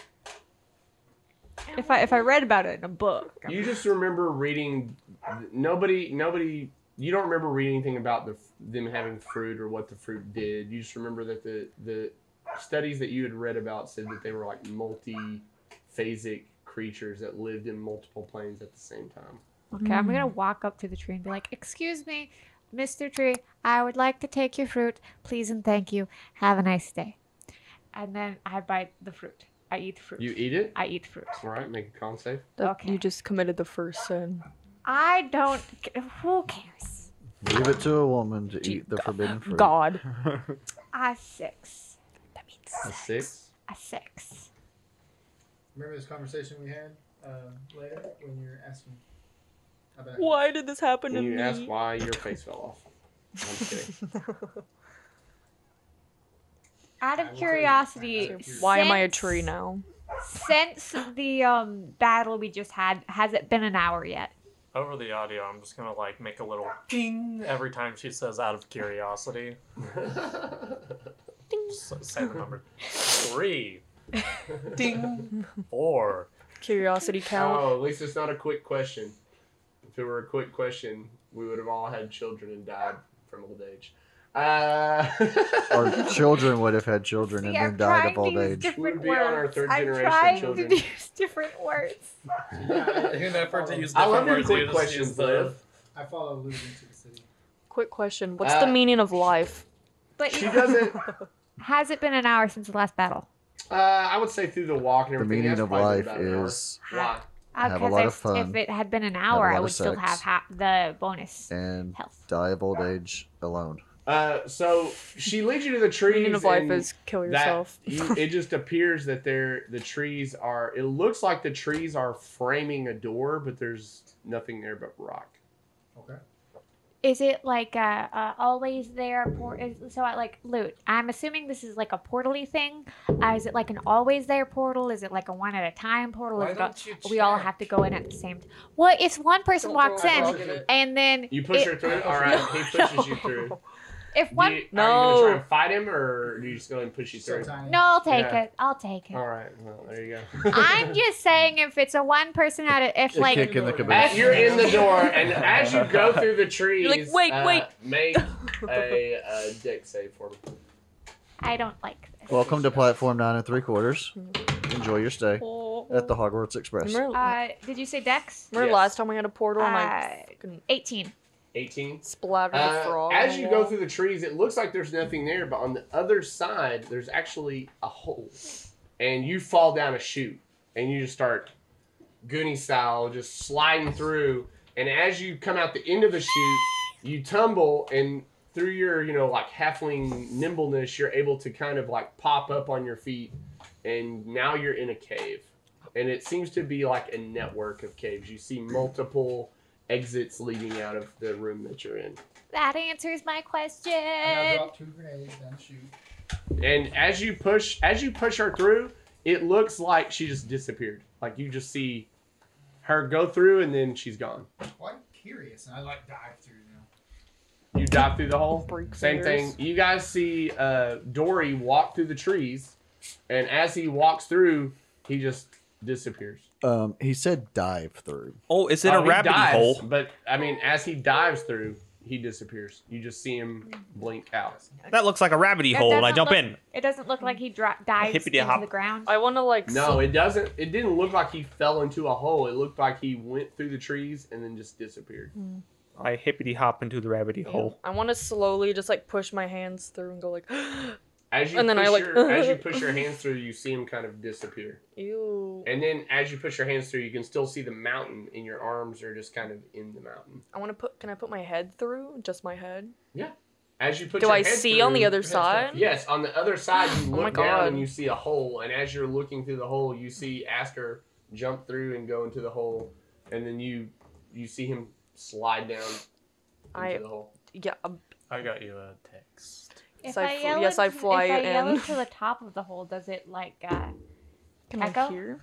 If I if I read about it in a book. You just remember reading. Nobody, nobody. You don't remember reading anything about the them having fruit or what the fruit did. You just remember that the the studies that you had read about said that they were like multi-phasic creatures that lived in multiple planes at the same time. Okay, I'm gonna walk up to the tree and be like, "Excuse me, Mr. Tree, I would like to take your fruit, please and thank you. Have a nice day." And then I bite the fruit. I eat fruit. You eat it. I eat fruit. All right, make a con save. That- Okay. You just committed the first sin. I don't. Who cares? Leave it to a woman to eat the forbidden fruit. God. A six. That means A six. A six. Remember this conversation we had um, later when you were asking about Why did this happen to And you me? ask why your face fell off. I'm kidding. Out of will curiosity, Why am I a since- tree now? Since the um battle we just had, has it been an hour yet? Over the audio, I'm just gonna like make a little ping every time she says "out of curiosity." So, say the number three, ding, four. Curiosity count. Oh, at least it's not a quick question. If it were a quick question, we would have all had children and died from old age. Uh, Our children would have had children and then I'm died trying of old age. We'd be on our words. third I'm generation trying children. to use different words. In an effort to use I love different your words, quick questions, the- Liv. I follow Lute into the city. Quick question. What's Uh, the meaning of life? But She doesn't. has it been an hour since the last battle? Uh, I would say through the walk and everything. The meaning of life about an hour. is why. Uh, Have a 'cause lot if, of fun, If it had been an hour, I would still have ha- the bonus and health. die of old age alone. Uh, so she leads you to the trees. meaning of life is kill yourself. you- it just appears that they're the trees are. It looks like the trees are framing a door, but there's nothing there but rock. Okay. Is it like uh, uh always there? Por- is, so I like loot. I'm assuming this is like a portally thing. Uh, is it like an always there portal? Is it like a one at a time portal? Why Is it don't you a- we all check? have to go in at the same time. Well, if one person Don't walks throw in in and then You push it- her through. All right, he pushes you through. If one, you, Are you No. gonna try and fight him, or do you just go and push you through? tiny. no, I'll take Yeah. it. I'll take it. All right. Well, there you go. I'm just saying if it's a one person at it, if A like kick in the As you're in the door, and as you go through the trees, like, "Wait, uh, wait." Make a, uh dex save for me. I don't like this. Welcome to platform nine and three quarters. Enjoy your stay at the Hogwarts Express. Uh, did you say Dex? remember yes. last time we had a portal and Uh, I 18. 18. splattered a Uh, frog? as you go through the trees, it looks like there's nothing there, but on the other side, there's actually a hole. And you fall down a chute, and you just start Goonie style, just sliding through. And as you come out the end of the chute, you tumble, and through your, you know, like halfling nimbleness, you're able to kind of like pop up on your feet, and now you're in a cave. And it seems to be like a network of caves. You see multiple exits leading out of the room that you're in. That answers my question. And I drop two grenades, then shoot. And as you push as you push her through, it looks like she just disappeared. Like you just see her go through and then she's gone. Quite curious, and I like dive through now. You dive through the hole. Freak Same fingers. thing. You guys see uh, Dory walk through the trees, and as he walks through, he just disappears. Um, he said dive through. Oh, is it Oh, a he rabbit dives, hole? But I mean, as he dives through, he disappears. You just see him blink out. That looks like a rabbity It hole, and I doesn't jump look- in. It doesn't look like he dro- dives Hippity into hop. the ground. I want to like. No, it doesn't. It didn't look like he fell into a hole. It looked like he went through the trees and then just disappeared. I hippity hop into the rabbity hole. I want to slowly just like push my hands through and go like, As you And then push I, like- your, as you push your hands through, you see them kind of disappear. ew. And then as you push your hands through, you can still see the mountain, and your arms are just kind of in the mountain. I want to put. Can I put my head through? Just my head. Yeah. As you put your head through Do your I head see on the other side? Yes, on the other side, you Oh look down and you see a hole. And as you're looking through the hole, you see Asker jump through and go into the hole, and then you you see him slide down into I the hole. yeah. um, I got you a text. Yes, If I I, fl- yell yes, I fly if I yell in. into the top of the hole, does it like uh Can Echo? I hear?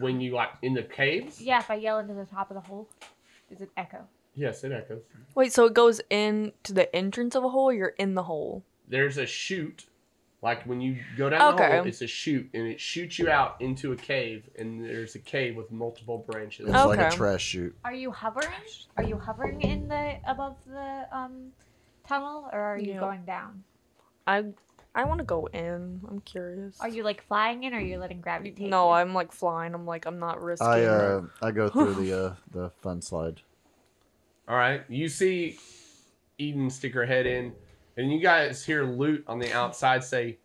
When you like in the caves, yeah, if I yell into the top of the hole, does it echo? yes, it echoes. Wait, so it goes in to the entrance of a hole. Or you're in the hole. There's a chute. Like when you go down the hole, it's a chute, and it shoots you out into a cave, and there's a cave with multiple branches. It's like a trash chute. Are you hovering? Are you hovering in the above the um tunnel or are you Yeah. going down? I I want to go in. I'm curious. Are you like flying in or are you letting gravity take No, you? I'm like flying. I'm like I'm not risking. I uh I go through the uh the fun slide. All right, you see Eden stick her head in, and you guys hear Lute on the outside say,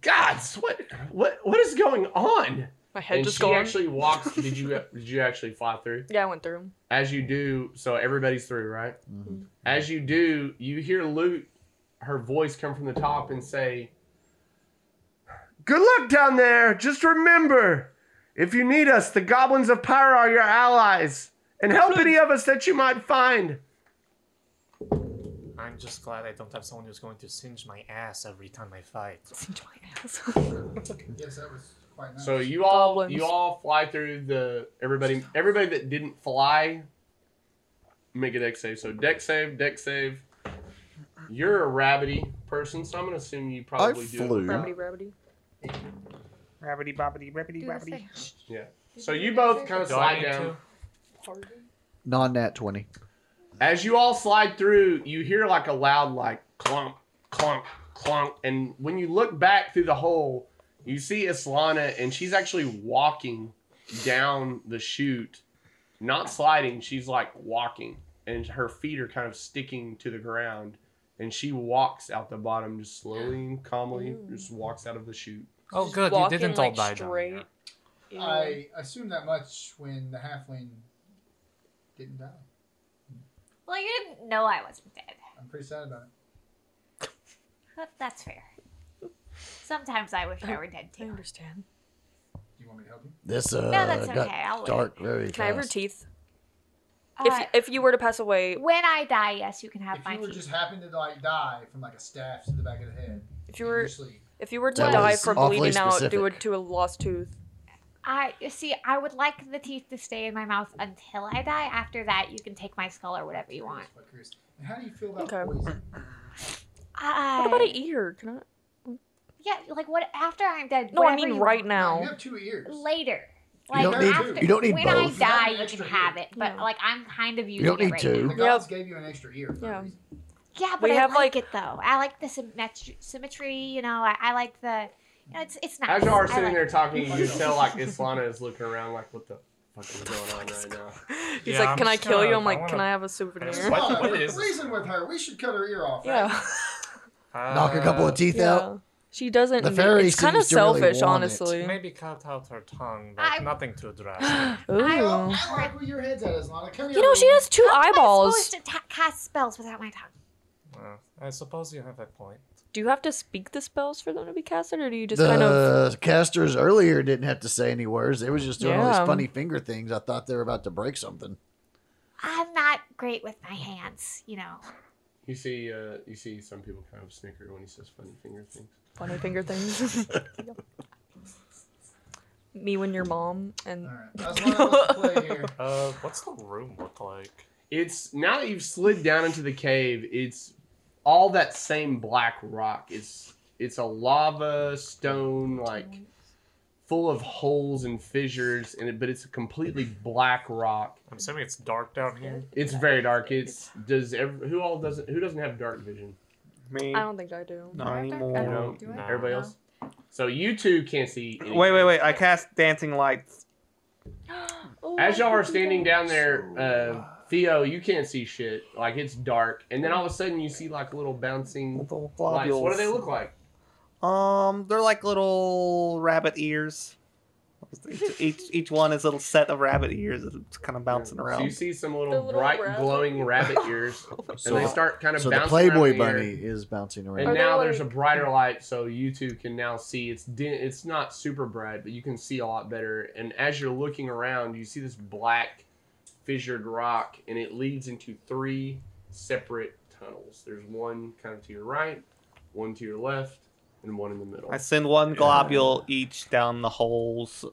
"Gods, what, what, what is going on?" My head and just she going. actually walks. did you did you actually fly through? Yeah, I went through. As you do, so everybody's through, right? Mhm. As you do, you hear Lute, her voice come from the top and say, "Good luck down there. Just remember, if you need us, the goblins of Pyra are your allies, and help any of us that you might find." I'm just glad I don't have someone who's going to singe my ass every time I fight. Singe my ass. Yes, that was quite nice. So you all Goblins. you all fly through the everybody everybody that didn't fly make a dex save. So dex save, dex save. You're a rabbity person, so I'm gonna assume you probably do. flew. Rabbity, rabbity. Rabbity bobbity rabbity Do rabbity. thing. Yeah. So you both kind of slide down. Non nat twenty. As you all slide through, you hear like a loud like clunk, clunk, clunk, and when you look back through the hole, you see Islana, and she's actually walking down the chute, not sliding. She's like walking, and her feet are kind of sticking to the ground, and she walks out the bottom just slowly and calmly, Ew. just walks out of the chute. Oh, Just good. You walking, didn't all like, die down straight. here. Ew. I assumed that much when the halfling didn't die. Well, you didn't know I wasn't dead. I'm pretty sad about it. But that's fair. Sometimes I wish I were dead I too. understand. Do you want me to help you? This uh that's got okay, I'll wait. dark very Can I have your fast. teeth? Uh, if if you were to pass away, when I die, yes, you can have my teeth. If my you were teeth. just happened to like die from like a staff to the back of the head, if you were usually if you were to That die was from awfully bleeding out due specific. to a lost tooth, I see. I would like the teeth to stay in my mouth until I die. After that, you can take my skull or whatever you want. Quite how do you feel about Okay. poison? I, what about an ear? Can I? Yeah, like what after I'm dead? No, I mean right want. No, you have two ears. Later. You Like don't need- after, you don't need when both. I die, an you can extra have it. But Yeah. like I'm kind of using you don't it need right two. now. The gods Yep. gave you an extra ear. For Yeah. reason. Yeah, but We I have, like, like- it though. I like the symmetry. Symmetry, you know. I, I like the. You know, it's it's nice. As y'all are sitting like there talking, you can tell like Islana is looking around like, what the fuck is going on right now? He's Yeah, like, I'm "Can I kill you?" gonna- I'm like, I "Can wanna- I have a souvenir?" just- What- what is- reason with her. We should cut her ear off. Right? Yeah, Knock a couple of Uh, teeth yeah. out. She doesn't. The need- fairy it's kind of seems to really selfish, it. honestly. Maybe cut out her tongue, but I- nothing too drastic. I, Ooh. I like where your head's at, Islana. Come here. You know, she has two How am I eyeballs. supposed to ta- cast spells without my tongue? Well, I suppose you have a point. Do you have to speak the spells for them to be casted, or do you just kind of? The casters earlier didn't have to say any words. They was just doing all these funny finger things. I thought they were about to break something. I'm not great with my hands, you know. You see, uh, you see some people kind of snicker when he says funny finger things. Funny finger things. Me when your mom and All right. That's what I want to play here. Uh, what's the room look like? It's now that you've slid down into the cave, it's all that same black rock. It's it's a lava stone like full of holes and fissures, and it, but it's a completely black rock. I'm assuming it's dark down here. It's very dark. It's does every, who all doesn't who doesn't have dark vision? Me. I don't think I do. Not You anymore. know, Do I? everybody No. else. So you two can't see. anything. Wait, wait, wait. I cast dancing lights. As y'all are standing down there, uh, Theo, you can't see shit. Like it's dark, and then all of a sudden you see like little bouncing Little lights. What do they look like? Um, they're like little rabbit ears. Each, each, each one is a little set of rabbit ears. It's kind of bouncing So around. you see some little, little bright, rabbit. glowing rabbit ears, oh So, and they start kind of so the bouncing Playboy around the air. bunny is bouncing And around. Are they now there's a brighter light, so you two can now see. It's di- it's not super bright, but you can see a lot better. And as you're looking around, you see this black fissured rock, and it leads into three separate tunnels. There's one kind of to your right, one to your left, and one in the middle. I send one globule each down the holes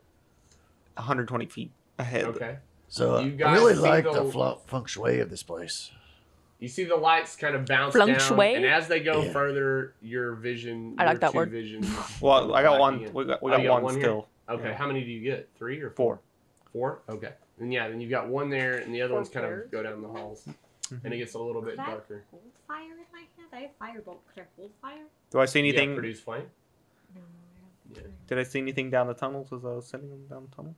120 feet ahead. Okay. So You I guys really see like the- the fl- feng shui of this place. You see the lights kind of bounce Flung down, shui? and as they go Yeah. further, your vision. I like your that two word. Vision, Well, I got one. blacking in. We got, we Oh, got you one, here? still. Okay, Yeah. how many do you get? Three or Four. Four? Okay. And yeah, then you've got one there, and the other Four ones kind pairs? of go down the halls, Mm-hmm. and it gets a little bit Could I darker. hold fire in my hand? I have firebolt. Could I hold fire? Do I see Yeah, anything? produce flame. No. Yeah. Did I see anything down the tunnels as I was sending them down the tunnel?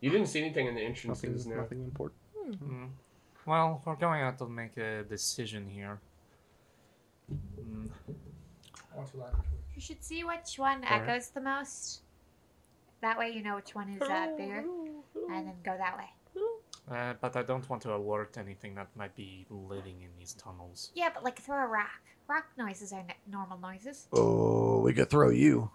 You didn't see anything in the Nothing, entrances nothing important. Mm. Well, we're going to have to make a decision here. Mm. I want to light the torch. You should see which one Alright. echoes the most. That way you know which one is uh, bigger, and then go that way. Uh, but I don't want to alert anything that might be living in these tunnels. Yeah, but like throw a rock. Rock noises are n- normal noises. Oh, we could throw you.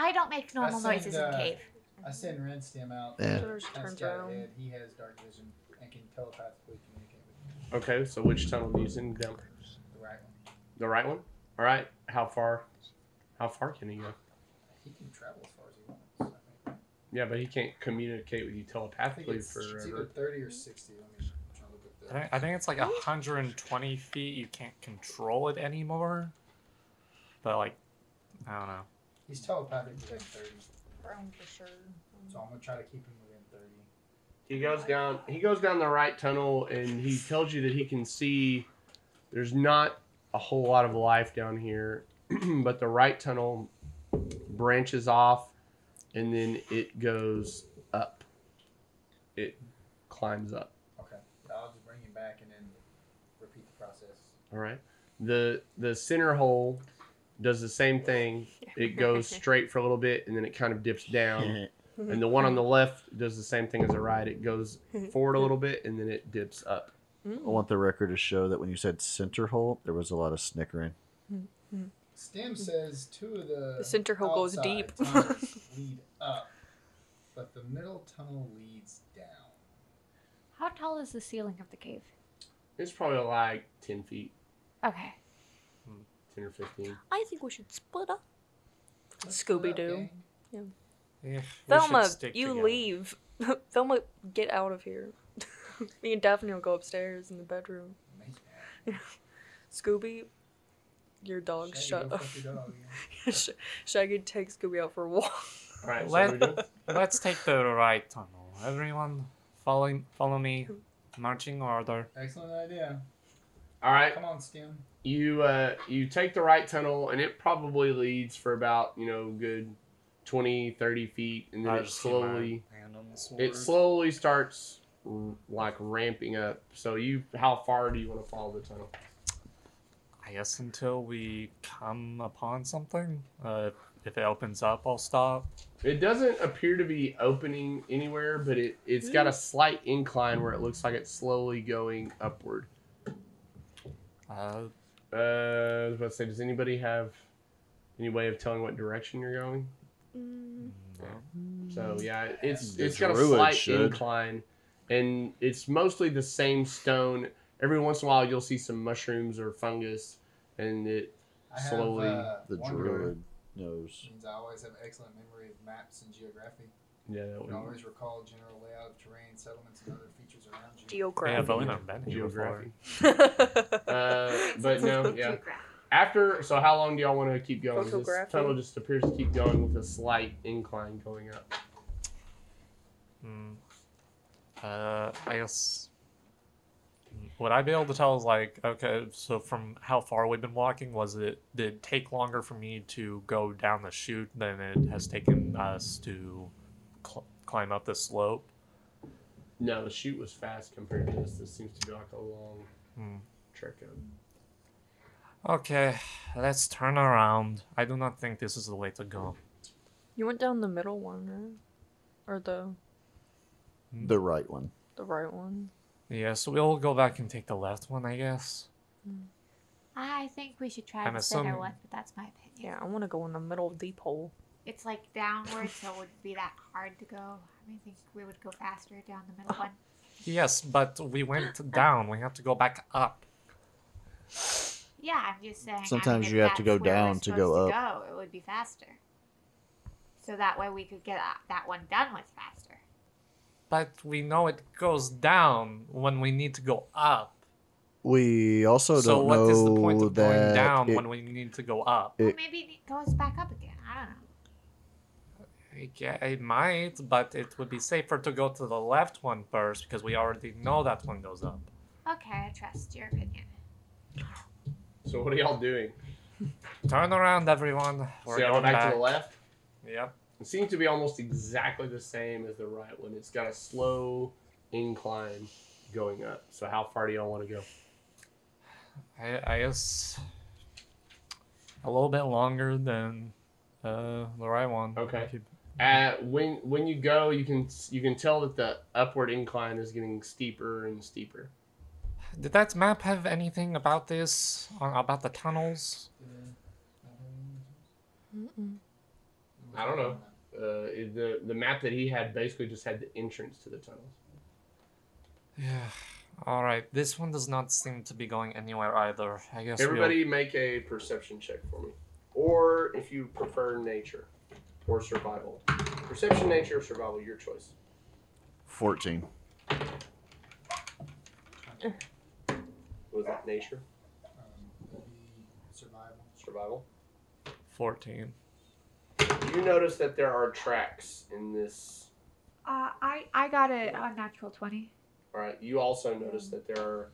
I don't make normal send, noises uh, in cave. I send Red Stem out. Yeah. George turns around. He has dark vision and can telepathically communicate with you. Okay, so which tunnel do you send down? The right one. The right one. All right. How far? How far can he go? He can travel as far as he wants. I think. Yeah, but he can't communicate with you I think telepathically it's, it's either 30 or 60. Let me try to look at I think, I think it's like 120 feet. You can't control it anymore. But like, I don't know. He's telepathic within 30. Brown for sure. So I'm going to try to keep him within 30. He goes down. He goes down the right tunnel, and he tells you that he can see. There's not a whole lot of life down here, but the right tunnel branches off, and then it goes up. It climbs up. Okay. I'll just bring him back and then repeat the process. All right. The the center hole does the same thing. It goes straight for a little bit, and then it kind of dips down. And the one on the left does the same thing as the right. It goes forward a little bit, and then it dips up. I want the record to show that when you said center hole, there was a lot of snickering. Stem says two of the, The center hole goes outside deep. tunnels lead up, but the middle tunnel leads down. How tall is the ceiling of the cave? It's probably like ten feet, Okay. Hmm, ten or fifteen. I think we should split up. Let's split Scooby up, Doo. gang. Oh, yeah, we Thelma, you together. leave. Thelma, get out of here. Me and Daphne will go upstairs in the bedroom. Scooby, your dog Shaggy, shut up. dog, yeah. Sh- Shaggy takes Scooby out for a walk. All right. let, let's take the right tunnel. Everyone, follow follow me. Marching order. Excellent idea. All right. Come on, Stem. You uh you take the right tunnel, and it probably leads for about you know good 20, 30 feet, and then I it just keep my slowly hand on the sword. it slowly starts r- like ramping up. So you, how far do you want to follow the tunnel? I guess until we come upon something. Uh, if it opens up, I'll stop. It doesn't appear to be opening anywhere, but it it's got a slight incline where it looks like it's slowly going upward. Uh, Uh, I was about to say, does anybody have any way of telling what direction you're going? Mm, So yeah, it's The it's got a slight should. incline, and it's mostly the same stone. Every once in a while, you'll see some mushrooms or fungus, and it I have, slowly. uh, The one druid knows. Means I always have excellent memory of maps and geography. yeah, that I would always recall general layout of terrain, settlements, and other features around you. yeah, Geography. but we've never been here before. geography. Uh, but no, yeah. After, so how long do y'all want to keep going? This Photography? tunnel just appears to keep going with a slight incline going up. Hmm. Uh, I guess. Would I'd be able to tell? Is like okay, so from how far we've been walking, was it did it take longer for me to go down the chute than it has taken us to cl- climb up the slope? No, the shoot was fast compared to this. This seems to be like a long Hmm. trek up. Okay, let's turn around. I do not think this is the way to go. You went down the middle one, right? Or the The right one. the right one? Yeah, so we'll go back and take the left one, I guess. I think we should try I'm the center assuming- one, but that's my opinion. Yeah, I want to go in the middle deep hole. It's like downward, so it wouldn't be that hard to go. I mean, think we would go faster down the middle one. Yes, but we went down. We have to go back up. Yeah, I'm just saying. I mean, Sometimes you have to go down to go supposed up. go, it would be faster. So that way we could get that- that one done with faster. But we know it goes down when we need to go up. We also so don't what know is the point of going down it- when we need to go up? Well, maybe it goes back up again. I don't. Yeah, it might, but it would be safer to go to the left one first because we already know that one goes up. Okay, I trust your opinion. So what are y'all doing? Turn around, everyone. We're so y'all going back, to the left. Yep. It seems to be almost exactly the same as the right one. It's got a slow incline going up. So how far do y'all want to go? I, I guess a little bit longer than uh, the right one. Okay. Uh, when when you go, you can you can tell that the upward incline is getting steeper and steeper. Did that map have anything about this? uh, About the tunnels? I don't know. Uh, the the map that he had basically just had the entrance to the tunnels. Yeah. All right. This one does not seem to be going anywhere either. I guess we'll- Everybody make a perception check for me, or if you prefer nature or survival. Perception, nature, or survival, your choice. 14. Was that nature? Um, survival. Survival. 14. You notice that there are tracks in this. Uh, I I got a, a natural twenty. All right. You also notice that there are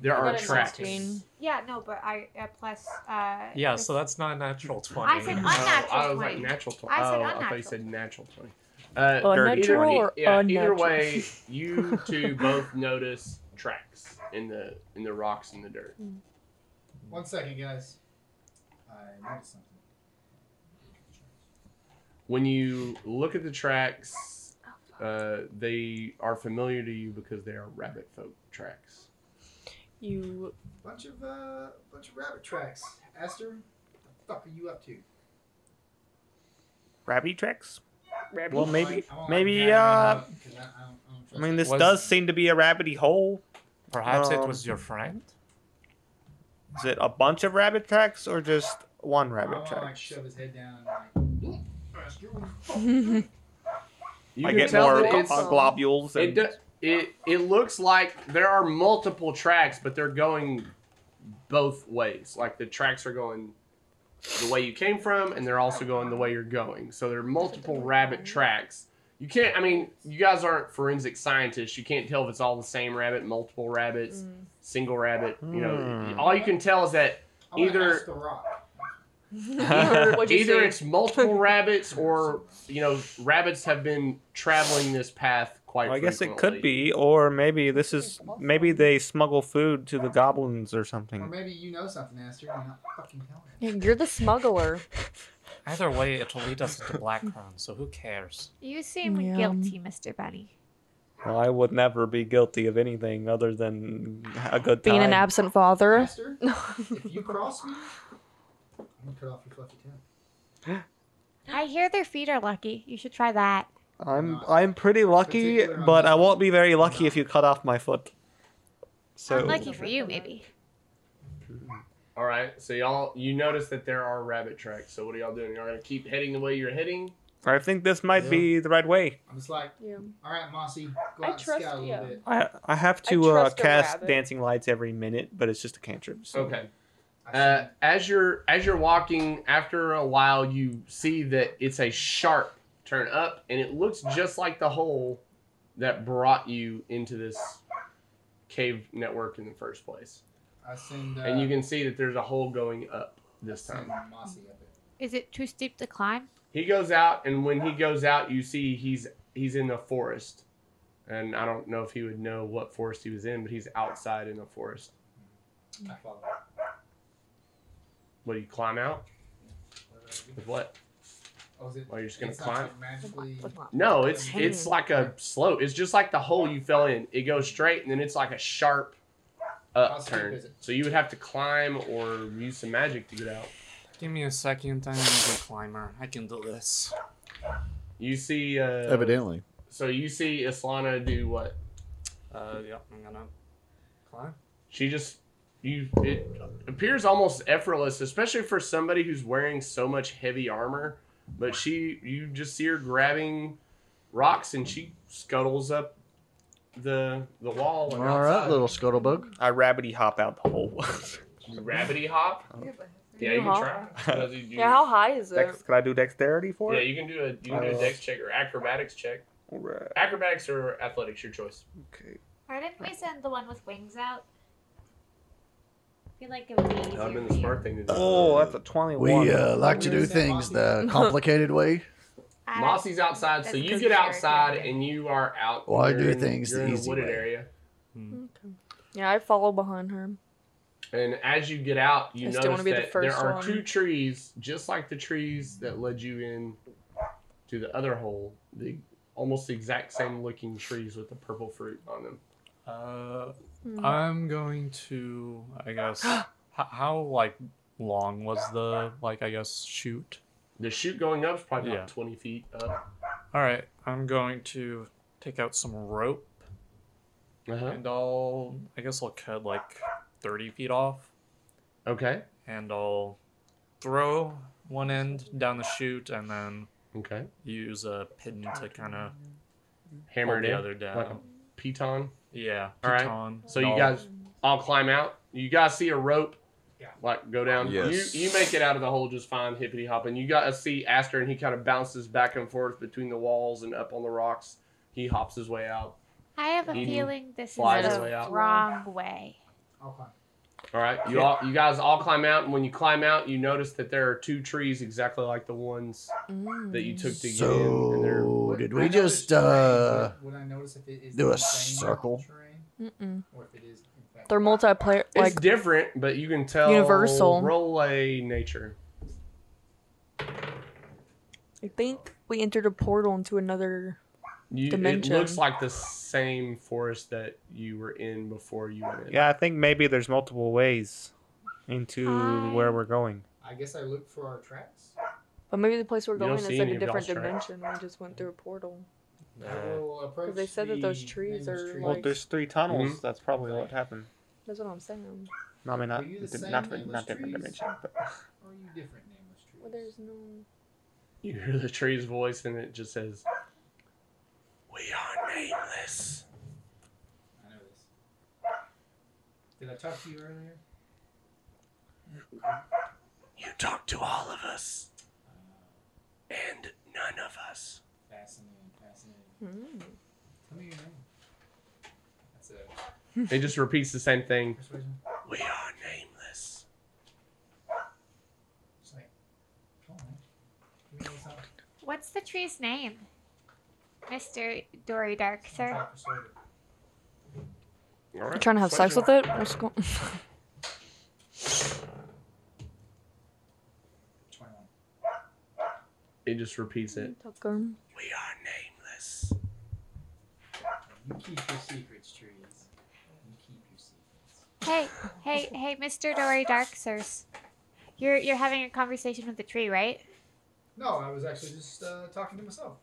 there are tracks. 16. Yeah, no, but I uh, plus. Uh, Yeah, so that's not a natural 20. I said Oh, unnatural I was 20. like natural twenty. I said oh, I thought you unnatural. said natural twenty. Uh, Unnatural either, or yeah, either unnatural? way, you two both notice tracks in the in the rocks and the dirt. One second, guys. I noticed something. When you look at the tracks, uh, they are familiar to you because they are rabbit folk tracks. You Bunch of uh, bunch of rabbit tracks. Aster, what the fuck are you up to? Rabbit tracks? rabbit. Well, maybe, I like, maybe. gather Uh, them I, I don't, I don't I mean, this Was- does seem to be a rabbity hole. Perhaps it Um, was your friend? Is it a bunch of rabbit tracks or just one rabbit want to like track? shove his head down and like. You I get more that glo- it's- uh, globules. It And, do, it it looks like there are multiple tracks, but they're going both ways. Like the tracks are going the way you came from, and they're also going the way you're going. So there are multiple rabbit tracks. You can't. I mean, you guys aren't forensic scientists. You can't tell if it's all the same rabbit, multiple rabbits, single rabbit. You know, Hmm. all you can tell is that Either- ask the rock. either, either it's multiple rabbits or you know rabbits have been traveling this path quite. Well, I guess it could be, or maybe this is maybe they smuggle food to the goblins or something. Or maybe you know something, Esther. You're not fucking telling us. You're the smuggler. Either way, it'll lead us into Black Crown, so who cares? You seem Yeah. guilty, Mr. Bunny. Well, I would never be guilty of anything other than a good time. Being an absent father. Esther, if you cross me, I'm gonna cut off your fluffy tail. I hear their feet are lucky. You should try that. I'm I'm pretty lucky, but I won't be very lucky if you cut off my foot. So Unlucky for you, maybe. All right, so y'all, you notice that there are rabbit tracks. So what are y'all doing? Y'all gonna keep heading the way you're heading? I think this might Yeah. be the right way. I'm just like, Yeah. all right, Mossy, go I out and trust scout a little you. bit. I I have I to uh, cast rabbit. dancing lights every minute, but it's just a cantrip. So. Okay. Uh, as you're as you're walking, after a while, you see that it's a sharp turn up, and it looks just like the hole that brought you into this cave network in the first place. I send. Uh, And you can see that there's a hole going up this time. Mossy up it. Is it too steep to climb? He goes out, and when he goes out, you see he's he's in the forest, and I don't know if he would know what forest he was in, but he's outside in a forest. I follow. What do you climb out? With what? Oh, is it? Are you just gonna it's climb? magically. No, it's it's like a slope. It's just like the hole you fell in. It goes straight and then it's like a sharp How steep upturn. So you would have to climb or use some magic to get out. Give me a second. I'm a good climber. I can do this. You see uh Evidently. So you see Islana do what? Uh, yeah, I'm gonna climb. She just you it appears almost effortless, especially for somebody who's wearing so much heavy armor. But she you just see her grabbing rocks and she scuttles up the the wall. And All right, outside. little scuttlebug. I rabbity hop out the hole. Rabbity hop. Yeah, you You can try. Does he do- Yeah, how high is it? Dex, can I do dexterity for Yeah, it? Yeah, you can do a you can do a Uh, dex check or acrobatics check. Alright. Acrobatics or athletics, your choice. Okay. Why didn't we send the one with wings out? I feel like it would be easier. That would have been the smart thing to do. Oh, that's a 21. We uh, like to do things the complicated way. I- Mossy's outside, so That's you get you're outside character. and you are out. Well, I you're do in- things you're the in a easy wooded way. area. Yeah, I follow behind her. And as you get out, you I still notice wanna be the that there first are one. two trees, just like the trees that led you in to the other hole. The almost the exact same looking trees with the purple fruit on them. Uh, Hmm. I'm going to. I guess. how, how like long was the like? I guess shoot. The chute going up is probably Yeah. about twenty feet up. All right, I'm going to take out some rope Uh-huh. and I'll. I guess I'll cut like thirty feet off, Okay. and I'll throw one end down the chute, and then Okay. use a pin to kind of Hammer it the in other down. like a piton. Yeah, All right. piton. So you guys, I'll- guys all climb out. You guys see a rope, Yeah. like go down. Yes. You you make it out of the hole just fine, hippity hopping. You got to see Aster, and he kind of bounces back and forth between the walls and up on the rocks. He hops his way out. I have a feeling this is the wrong way. I'll climb. All right, you all you guys all climb out, and when you climb out, you notice that there are two trees exactly like the ones Mm. that you took to get in. And they're So did we just uh would, would I notice if it is do the a same circle? terrain, Mm-mm. or if it is in fact They're multiplayer. it's Like different, but you can tell. Universal. Roll a nature. I think we entered a portal into another. You, Dimension. It looks like the same forest that you were in before you went in. Yeah, I think maybe there's multiple ways into I- where we're going. I guess I look for our tracks. But maybe the place we're You going is see like a different y'all's tracks. dimension. We just went through a portal. I will approach they said that those trees nameless are, tree. Well, there's three tunnels. Mhm. That's probably what happened. That's what I'm saying. No, I mean, not, Are you the di- same not, nameless not different dimension. But Or are you different nameless trees? Well, there's no. You hear the tree's voice, and it just says, "We are nameless." I know this. Did I talk to you earlier? You talk to all of us, and none of us. Fascinating, fascinating. Mm. Tell me your name. That's a It just repeats the same thing. persuasion. We are nameless. Just like, come on, man. Give me a little something. What's the tree's name? Mr. Dory Dark, sir. trying to persuade. All right. You trying to have sex with it? What's going? 21. It just repeats it. Tucker. We are nameless. You keep your secrets, trees. You keep your secrets. Hey, hey, hey, Mr. Dory Dark, sirs. You're you're having a conversation with the tree, right? No, I was actually just uh, talking to myself.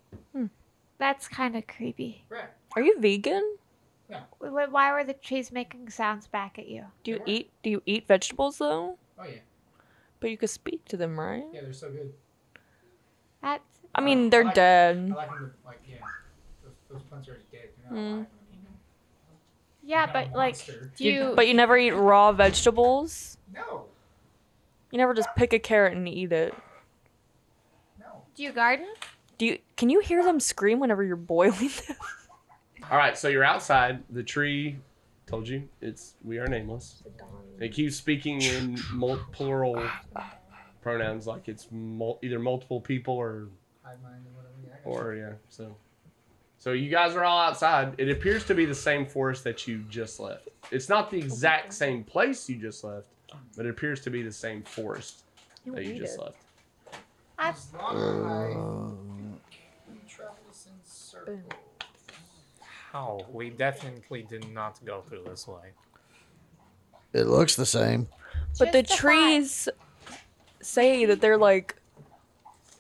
That's kind of creepy. Right. Are you vegan? Wh- wh- Why were the trees making sounds back at you? Do you They were. eat? Do you eat vegetables though? Oh yeah. But you could speak to them, right? Yeah, they're so good. That's I I mean, like- they're I like- dead. I like them to, like, yeah. Those, those plants are already dead. You're not Mm. alive when you eat them. yeah, Not a but like, monster. do you? But you never eat raw vegetables. No. You never just pick a carrot and eat it. No. do you garden? Do you? Can you hear them scream whenever you're boiling them? All right, so you're outside. The tree told you it's we are nameless. It keeps speaking in mul- plural pronouns, like it's mul- either multiple people or or. Yeah, I got or yeah. So So you guys are all outside. It appears to be the same forest that you just left. It's not the exact same place you just left, but it appears to be the same forest that you need just it. left. As long as I travel this in circles. How? We definitely did not go through this way. It looks the same. But the Justify. trees say that they're like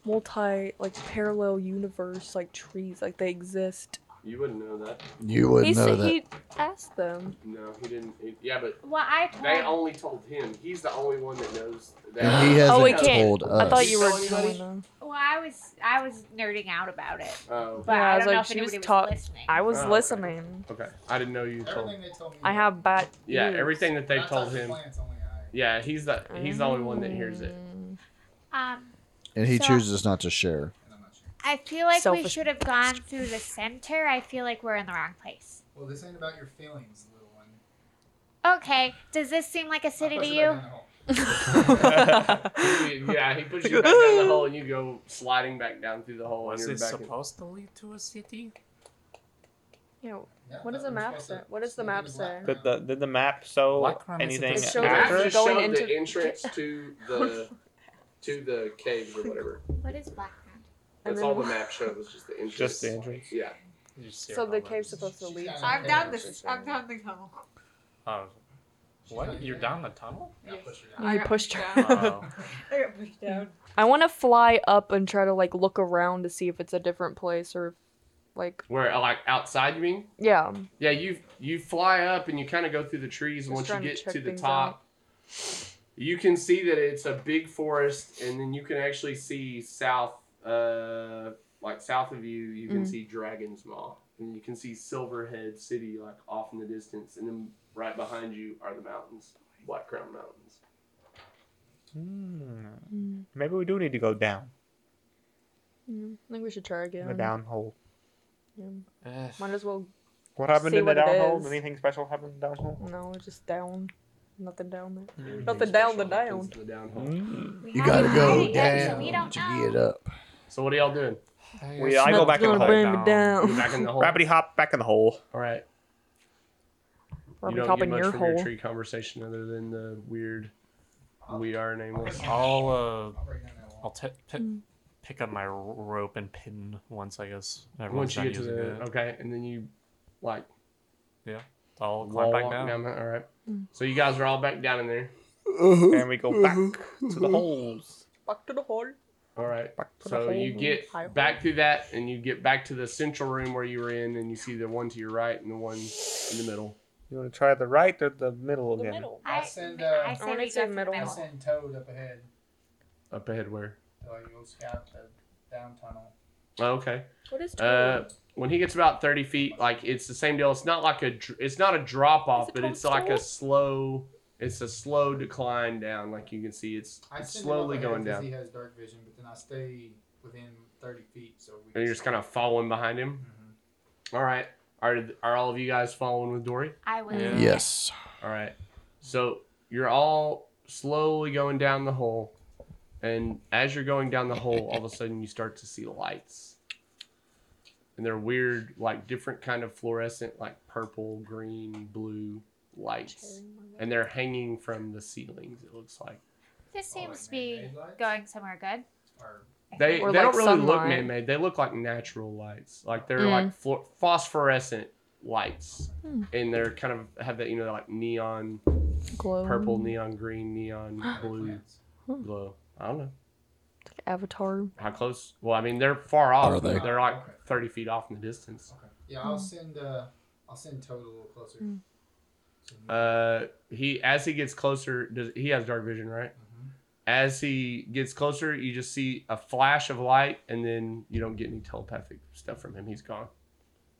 multi, like parallel universe, like trees, like they exist. You wouldn't know that. You wouldn't he know said that. he asked them. No, he didn't. he- yeah, but Well, I told they only told him. He's the only one that knows. That. And he hasn't Oh, he can't. told us. I thought you were anybody? telling them. well, I was I was nerding out about it, Oh, but Yeah, I I was don't know like, if she was anybody was, taught- listening. I was Oh, okay. listening. okay. I didn't know you told. Everything they told me. I have bad. Yeah, ears. everything that they Not told touching him. Plants, only I. Yeah, he's the he's the only one that hears it. Um, and he So- chooses not to share. And I'm not sure. I feel like we should have gone through the center. I feel like we're in the wrong place. Well, this ain't about your feelings, little one. Okay, does this seem like a I'll city to you? back down the hole. He- yeah, he puts you back down the hole and you go sliding back down through the hole. Was and you're it back in- supposed to lead to a city? Yeah, Yeah, What does the map supposed say? What does the map say? Did the did the map show Black anything supposed to- It The map After- just going showed into- the entrance to the to the caves or whatever. What is Black Crown? And That's all the wh- map showed was just the entrance. Just the entrance. Yeah. You So the numbers. cave's supposed to lead. to it. I'm Okay, down that's this. I'm down the tunnel. Oh. What? You're down the tunnel? Yeah, push her down. I got pushed pushed her. Oh. I got pushed down. I want to fly up and try to like look around to see if it's a different place or, like, Where like outside you mean? yeah. Yeah, you you fly up and you kind of go through the trees, and once you trying to get to the things top, you can see that it's a big forest, and then you can actually see south, uh, like south of you, you can Mhm. see Dragon's Maw, and you can see Silverhead City like off in the distance, and then right behind you are the mountains, Black Crown Mountains. Hmm. Mm. Maybe we do need to go down Mm, I think we should try again. the downhole. Yeah. Might as well. What happened See in the what it down hole? is. Anything special happened in the down hole? No, just down. Nothing down there. Everything Nothing down the down. the down hole. Mm. We You gotta go it yet, so down to get up. So what are y'all doing? We, I go back in the gonna hole. bring me down. You back in the hole. Gravity hop back in the hole. All right. Probably you don't hop get in much your from your hole. tree conversation other than the weird we are nameless. I'll uh, I'll break down that I'll wall. t- pick up my rope and pin once I guess Once you get to the it. okay, and then you like yeah, I'll wall climb back walk down. down. there. All right. Mm. So you guys are all back down in there. And we go back to the holes. Back to the hole. All right. Back to So you hole. get back through that, and you get back to the central room where you were in, and you see the one to your right and the one in the middle. You want to try the right or the middle The again? middle. I, I'll send, uh, I I say wanna we say go to the middle. I middle. send Toad up ahead. Up ahead, where? So I go scout the down tunnel. Oh, okay. What is Uh, toad? when he gets about thirty feet, like it's the same deal. It's not like a, it's not a drop off, it but it's like a slow, it's a slow decline down. Like you can see, it's, I it's send slowly him up going down, He has dark vision, but then I stay within 30 feet. So we and you're just kind of following behind him. Mhm. All right. Are are all of you guys following with Dory? I will. Yeah. Yes. All right. So you're all slowly going down the hole, and as you're going down the hole, all of a sudden you start to see lights, and they're weird, like different kind of fluorescent, like purple, green, blue lights, and they're hanging from the ceilings. It looks like This seems to be going somewhere good. They Or they like don't really look sunlight. man-made. They look like natural lights, like they're Mm. like fluor- phosphorescent lights, Hmm. and they're kind of have that you know like neon Glow. purple, neon green, neon blue plants. glow. I don't know. Avatar. How close? Well, I mean, they're far off. Are they? They're like Okay. 30 feet off in the distance. Okay. Yeah, I'll Hmm. send. Uh, I'll send Toad a little closer. Hmm. So he- Uh, he as he gets closer, does he has dark vision, right? Mhm. As he gets closer, you just see a flash of light, and then you don't get any telepathic stuff from him. He's gone.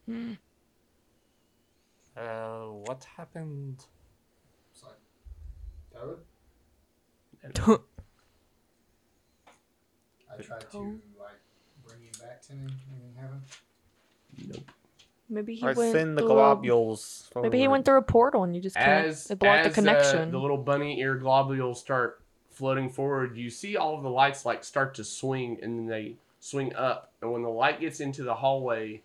Hmm. Uh, what happened? Sorry. like Toad. I tried to like bring him back to me. Anything happen? nope. Maybe he I went. send the through a- globules. Maybe he went through a portal and you just can't. As it blocked as, the connection. Uh, the little bunny ear globules start floating forward, you see all of the lights like start to swing, and then they swing up. And when the light gets into the hallway,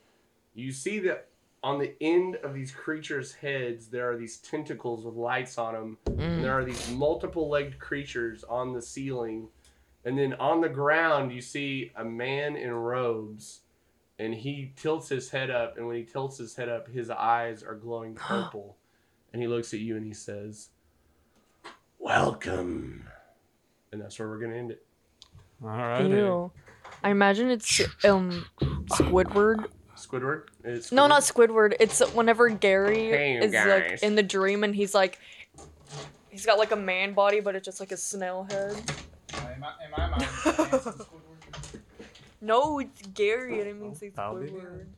You see that on the end of these creatures' heads, there are these tentacles with lights on them, and there are these multiple-legged creatures on the ceiling. And then on the ground, you see a man in robes, and he tilts his head up. And when he tilts his head up, his eyes are glowing purple. and he looks at you and he says, "Welcome." And that's where we're gonna end it. All right. Ew. I imagine it's um Squidward. Squidward. It's No, not Squidward. It's whenever Gary Hey, is guys. like in the dream and he's like, he's got like a man body, but it's just like a snail head. Am I, am I my handsome Squidward? No, it's Gary. I didn't mean to say that'll be Squidward.